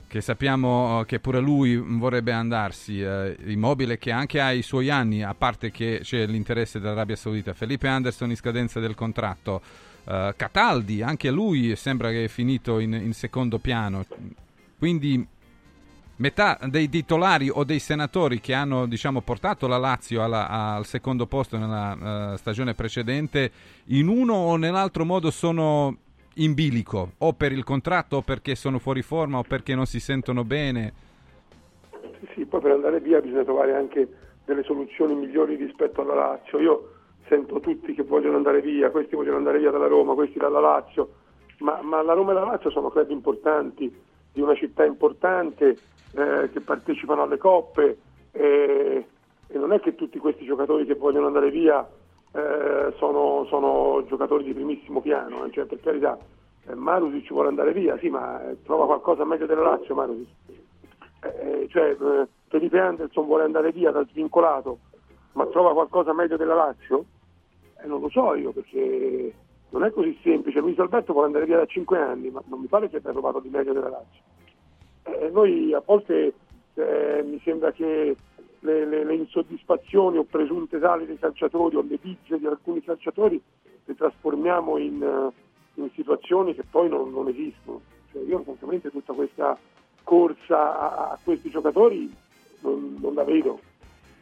che sappiamo eh, che pure lui vorrebbe andarsi, eh, Immobile che anche ha i suoi anni, a parte che c'è l'interesse dell'Arabia Saudita, Felipe Anderson in scadenza del contratto, eh, Cataldi, anche lui sembra che è finito in, in secondo piano, quindi metà dei titolari o dei senatori che hanno diciamo, portato la Lazio alla- al secondo posto nella eh, stagione precedente, in uno o nell'altro modo sono in bilico, o per il contratto o perché sono fuori forma o perché non si sentono bene. Sì, poi per andare via bisogna trovare anche delle soluzioni migliori rispetto alla Lazio. Io sento tutti che vogliono andare via, questi vogliono andare via dalla Roma, questi dalla Lazio, ma, ma la Roma e la Lazio sono club importanti, di una città importante, eh, che partecipano alle coppe e, e non è che tutti questi giocatori che vogliono andare via eh, sono, sono giocatori di primissimo piano, eh, cioè, per carità, eh, Marusic vuole andare via, sì, ma eh, trova qualcosa meglio della Lazio Marusic. Eh, cioè, eh, Felipe Anderson vuole andare via da svincolato, ma trova qualcosa meglio della Lazio? Non lo so io, perché non è così semplice. Luis Alberto vuole andare via da 5 anni, ma non mi pare che abbia trovato di meglio della Lazio. Noi a volte mi sembra che le, le- le insoddisfazioni o presunte tali dei calciatori o le bizze di alcuni calciatori le trasformiamo in, eh, in situazioni che poi non, non esistono. Cioè, io francamente tutta questa corsa a, a questi giocatori non, non la vedo.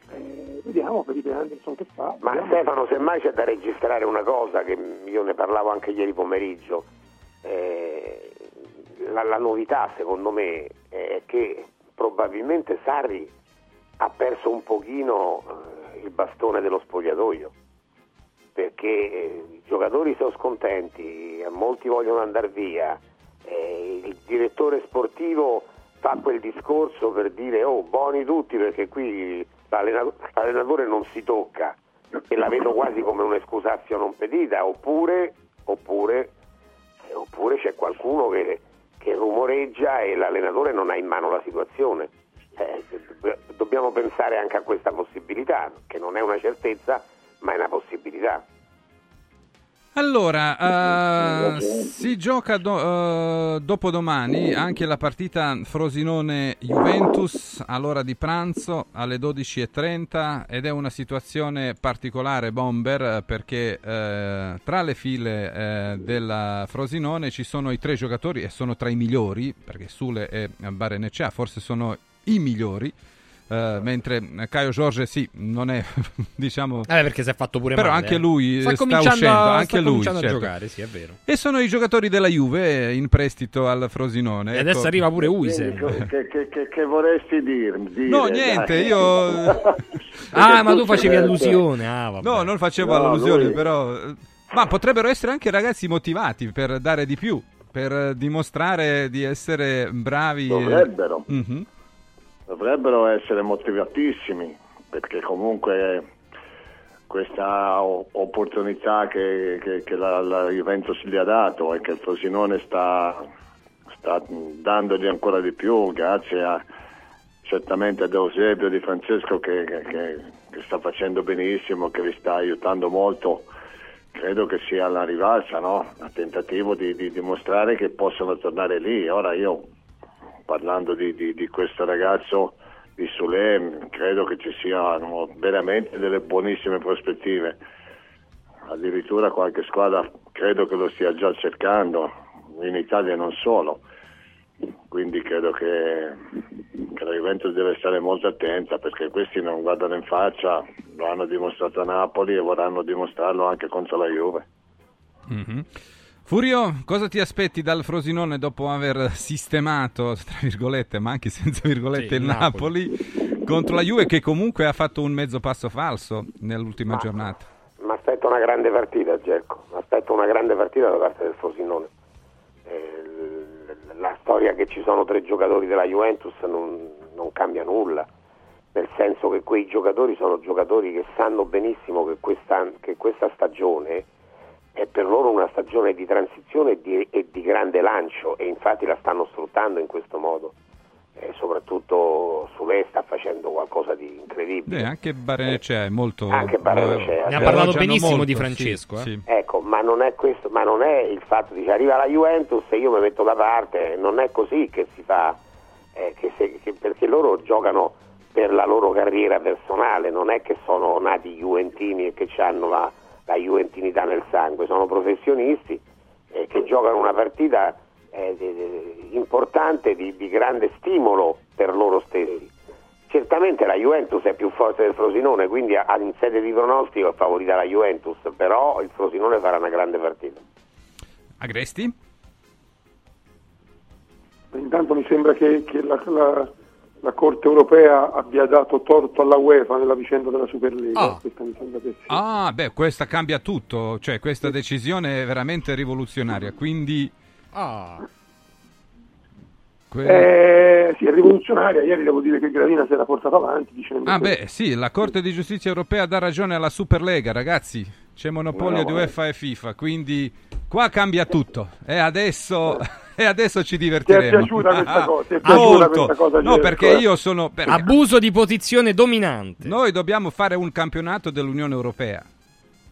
Eh, vediamo Felipe Anderson che fa. Ma vediamo. Stefano, semmai c'è da registrare una cosa che io ne parlavo anche ieri pomeriggio. Eh, la, la novità, secondo me, è che probabilmente Sarri ha perso un pochino eh, il bastone dello spogliatoio. Perché eh, i giocatori sono scontenti, eh, molti vogliono andare via. il direttore sportivo fa quel discorso per dire oh buoni tutti perché qui l'allena- l'allenatore non si tocca e la vedo quasi come un'escusazio non pedita oppure, oppure, oppure c'è qualcuno che, che rumoreggia e l'allenatore non ha in mano la situazione Eh, do- dobbiamo pensare anche a questa possibilità che non è una certezza ma è una possibilità. Allora, eh, si gioca do- eh, dopodomani anche la partita Frosinone-Juventus all'ora di pranzo alle 12.30 ed è una situazione particolare, Bomber, perché eh, tra le file della Frosinone ci sono i tre giocatori e sono tra i migliori, perché Sule e Barenecea forse sono i migliori. eh, mentre Caio Giorge sì, non è <laughs> diciamo Eh, perché si è fatto pure però male, anche eh. lui Sta sta, cominciando uscendo, a- anche sta lui cominciando a certo. giocare, sì, è vero. E sono i giocatori della Juve in prestito al Frosinone. E adesso ecco. arriva pure Uise. che, che- che- che vorresti dir- dire? No, niente, dai? <laughs> io Ah, ma tu facevi Certo. allusione. Ah, vabbè. No, non facevo No, allusioni, lui- però ma potrebbero essere anche ragazzi motivati per dare di più, per dimostrare di essere bravi. Dovrebbero. Mhm. Dovrebbero essere motivatissimi perché comunque questa opportunità che, che- che la, la Juventus gli ha dato e che il Frosinone sta, sta dandogli ancora di più grazie a, certamente ad Eusebio Di Francesco che, che- sta facendo benissimo, che li sta aiutando molto, credo che sia la rivalsa, no? Il tentativo di, di dimostrare che possono tornare lì. Ora io, parlando di, di- di questo ragazzo di Sule, credo che ci siano veramente delle buonissime prospettive. Addirittura qualche squadra credo che lo stia già cercando, in Italia non solo. Quindi credo che, che la Juventus deve stare molto attenta perché questi non guardano in faccia, lo hanno dimostrato a Napoli e vorranno dimostrarlo anche contro la Juve. Mhm. Furio, cosa ti aspetti dal Frosinone dopo aver sistemato, tra virgolette, ma anche senza virgolette, Sì, il il Napoli, contro la Juve che comunque ha fatto un mezzo passo falso nell'ultima Ma- giornata? Mi aspetto una grande partita, Gerco. Mi aspetto una grande partita da parte del Frosinone. Eh, la storia che ci sono tre giocatori della Juventus non, non cambia nulla, nel senso che quei giocatori sono giocatori che sanno benissimo che questa, che questa stagione è per loro una stagione di transizione e di, e di grande lancio e infatti la stanno sfruttando in questo modo. E soprattutto Sule sta facendo qualcosa di incredibile. Beh, anche Barenecea è molto... Anche Barenecea. Ne ha lo parlato benissimo molto, di sì, Francesco, eh. sì. Ecco, ma non è questo, ma non è il fatto di arriva la Juventus e io mi metto da parte, non è così che si fa, eh, che se- che- perché loro giocano per la loro carriera personale, non è che sono nati juventini e che hanno la, la juventinità nel sangue, sono professionisti eh, che giocano una partita eh, de- de- importante di, di grande stimolo per loro stessi. Certamente la Juventus è più forte del Frosinone, quindi a- in sede di pronostico è favorita la Juventus, però il Frosinone farà una grande partita. Agresti? Intanto mi sembra che, che la, la- la Corte europea abbia dato torto alla UEFA nella vicenda della Superlega. Ah. Questa. Ah, beh, questa cambia tutto, cioè questa decisione è veramente rivoluzionaria, quindi... Que- Eh, sì, è rivoluzionaria. Ieri devo dire che Gravina si era portato avanti dicendo Ah che- beh, sì, la Corte di Giustizia Europea dà ragione alla Superlega, ragazzi. C'è monopolio No, no, di. UEFA e FIFA, quindi qua cambia tutto. E adesso, <laughs> e adesso ci divertiremo. Ti è piaciuta questa <laughs> cosa? Ti è piaciuta molto. questa cosa, No, perché eh? io sono... perché- Abuso di posizione dominante. Noi dobbiamo fare un campionato dell'unione Europea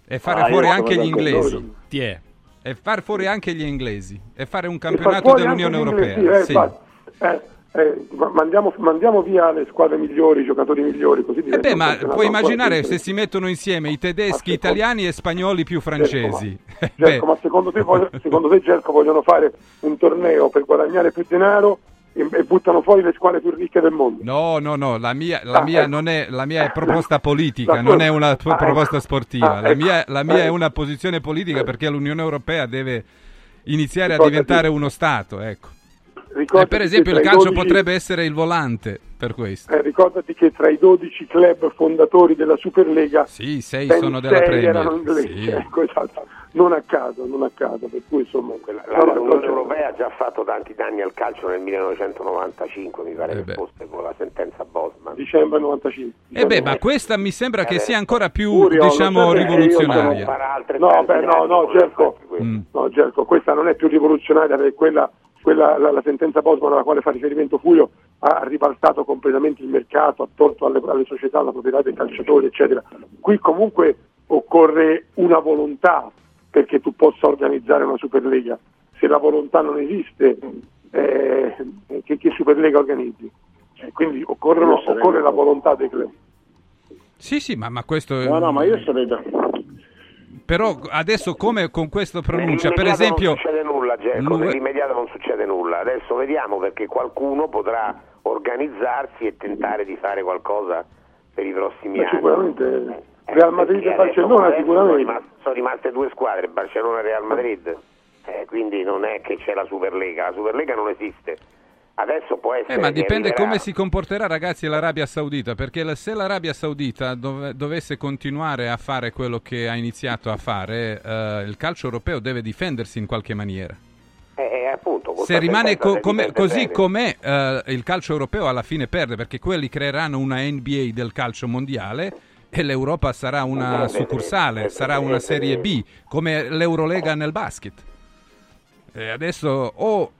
e fare Ah, fuori anche gli inglesi. Ti è. E far fuori anche gli inglesi. E fare un campionato dell'Unione Europea. inglesi, eh, sì. Eh, eh, ma- mandiamo, mandiamo via le squadre migliori, i giocatori migliori, così Eh beh, ma puoi immaginare se si mettono insieme i tedeschi, italiani e spagnoli più francesi. Eh, <laughs> beh, Gerco, ma secondo te, voglio- secondo te Gerco vogliono fare un torneo per guadagnare più denaro e, buttano fuori le squadre più ricche del mondo? No, no, no, la mia, la Ah, mia ecco. non è, la mia è proposta <laughs> politica, non è una Ah, ecco. proposta sportiva. Ah, La ecco. mia, la mia è Ecco. una posizione politica perché l'Unione Europea deve iniziare a diventare uno Stato, ecco. E Ricordati per esempio il calcio 12 potrebbe essere il volante per questo. eh, ricordati che tra i 12 club fondatori della Superlega Sì, sei ben sono della Premier. erano inglesi, Sì. ecco, esatto. non a caso, non a caso, per cui insomma La, no, no, l'Unione Europea ha già fatto tanti danni al calcio nel 1995, mi pare Eh che fosse con la sentenza Bosman. dicembre 95. E beh, ma questa mi sembra che sia ancora più, Furio, diciamo, rivoluzionaria. No, beh, no, no, Gerco, Mm. no, Gerco, questa non è più rivoluzionaria perché quella, quella- la, la sentenza Bosman alla quale fa riferimento Furio ha ribaltato completamente il mercato, ha tolto alle, alle società la proprietà dei calciatori, eccetera. Qui comunque occorre una volontà perché tu possa organizzare una Superlega. Se la volontà non esiste, eh, che, che Superlega organizzi? Eh, quindi occorrono- occorre la volontà dei club. Sì, sì, ma, ma questo... No, no, ma io sarei da... Però adesso come con questa pronuncia, per esempio... nulla, Gerco, L'UE nell'immediato non succede nulla. Adesso vediamo perché qualcuno potrà organizzarsi e tentare di fare qualcosa per i prossimi anni. sicuramente Real Madrid Perché e Barcellona adesso Sono sicuramente. rimaste, sono rimaste due squadre, Barcellona e Real Madrid. Eh, quindi non è che c'è la Superlega, la Superlega non esiste. Adesso può essere Eh, ma dipende arriverà- come si comporterà, ragazzi, l'Arabia Saudita, perché la- se l'Arabia Saudita dove- dovesse continuare a fare quello che ha iniziato a fare, eh, il calcio europeo deve difendersi in qualche maniera. Appunto, Se rimane co- difende così com'è, eh, il calcio europeo alla fine perde, perché quelli creeranno una NBA del calcio mondiale e l'Europa sarà una succursale, sarà una serie. B, come l'Eurolega nel basket. E adesso o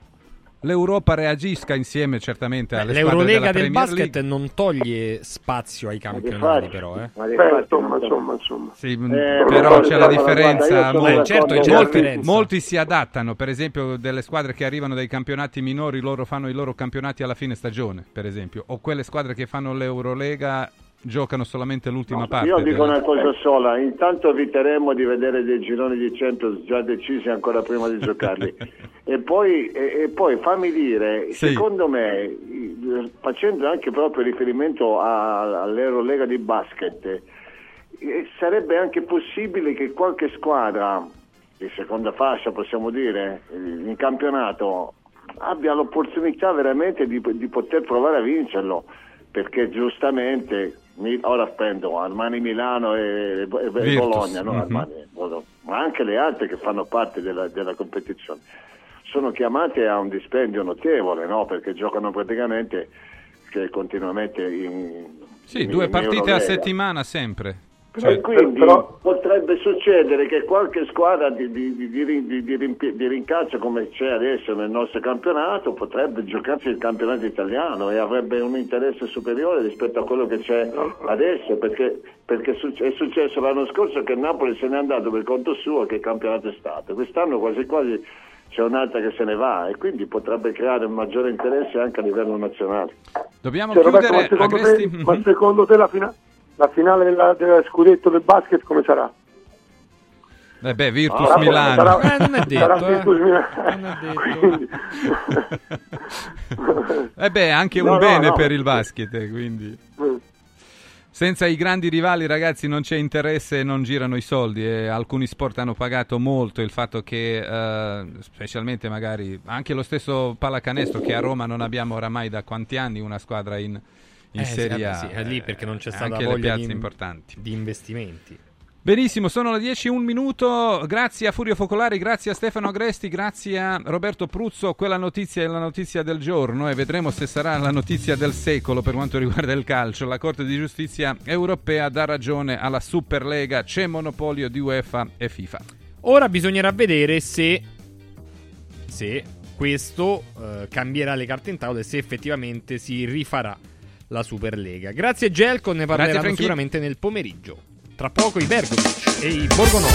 l'Europa reagisca insieme certamente alle squadre L'Eurolega della del Premier basket League. non toglie spazio ai campionati, però. Eh. Beh, insomma, insomma, insomma. Sì, Eh, però guarda, c'è la guarda, differenza. sono molti, Eh, certo, c'è molti- differenza. molti si adattano, per esempio, delle squadre che arrivano dai campionati minori, loro fanno i loro campionati alla fine stagione, per esempio, o quelle squadre che fanno l'Eurolega giocano solamente l'ultima parte. Io dico della- una cosa sola, intanto eviteremo di vedere dei gironi di Champions già decisi ancora prima di giocarli. <laughs> e, poi, e, e poi fammi dire, Sì. secondo me, facendo anche proprio riferimento a- all'Eurolega di basket, eh, sarebbe anche possibile che qualche squadra di seconda fascia, possiamo dire, in campionato abbia l'opportunità veramente di, di poter provare a vincerlo perché giustamente ora prendo Armani Milano e, e-. Bologna, no? Mhm. Armani, Bologna, ma anche le altre che fanno parte della, della competizione sono chiamate a un dispendio notevole no? perché giocano praticamente che continuamente in, Sì, in- due in partite a Eurolega. settimana sempre. E Cioè, quindi però- potrebbe succedere che qualche squadra di, di- di- di rin- di- di rimpi- di rincalcio come c'è adesso nel nostro campionato potrebbe giocarsi il campionato italiano e avrebbe un interesse superiore rispetto a quello che c'è adesso perché, perché è successo l'anno scorso che Napoli se n'è andato per conto suo che campionato è stato. Quest'anno quasi quasi c'è un'altra che se ne va e quindi potrebbe creare un maggiore interesse anche a livello nazionale. Dobbiamo Cioè, Roberto, ma chiudere secondo, te, ma Mhm. secondo te la, fina- la finale della, della scudetto del basket come sarà? Eh beh, Virtus Sarà- Milano. sarà- Eh, non è detto, sarà eh. Virtus Milano. Detto. Quindi- Eh beh, anche un No, bene no. per il basket, eh, quindi. Mm. Senza i grandi rivali, ragazzi, non c'è interesse e non girano i soldi. E alcuni sport hanno pagato molto il fatto che, eh, specialmente magari anche lo stesso pallacanestro, che a Roma non abbiamo oramai da quanti anni una squadra in, in Eh, Serie A. sì, è lì perché non c'è Eh, stata anche le voglia piazze di, importanti. di investimenti. Benissimo, sono le 10 un minuto. Grazie a Furio Focolari, grazie a Stefano Agresti, grazie a Roberto Pruzzo. Quella notizia è la notizia del giorno e vedremo se sarà la notizia del secolo per quanto riguarda il calcio. La Corte di Giustizia europea dà ragione alla Superlega, c'è monopolio di UEFA e FIFA. Ora bisognerà vedere se, se questo eh, cambierà le carte in tavola e se effettivamente si rifarà la Superlega. Grazie Gelco, ne parleranno Franchi. sicuramente nel pomeriggio. Tra poco i Bergovic e i Borgonovo.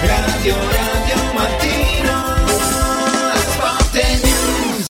Radio Radio Mattino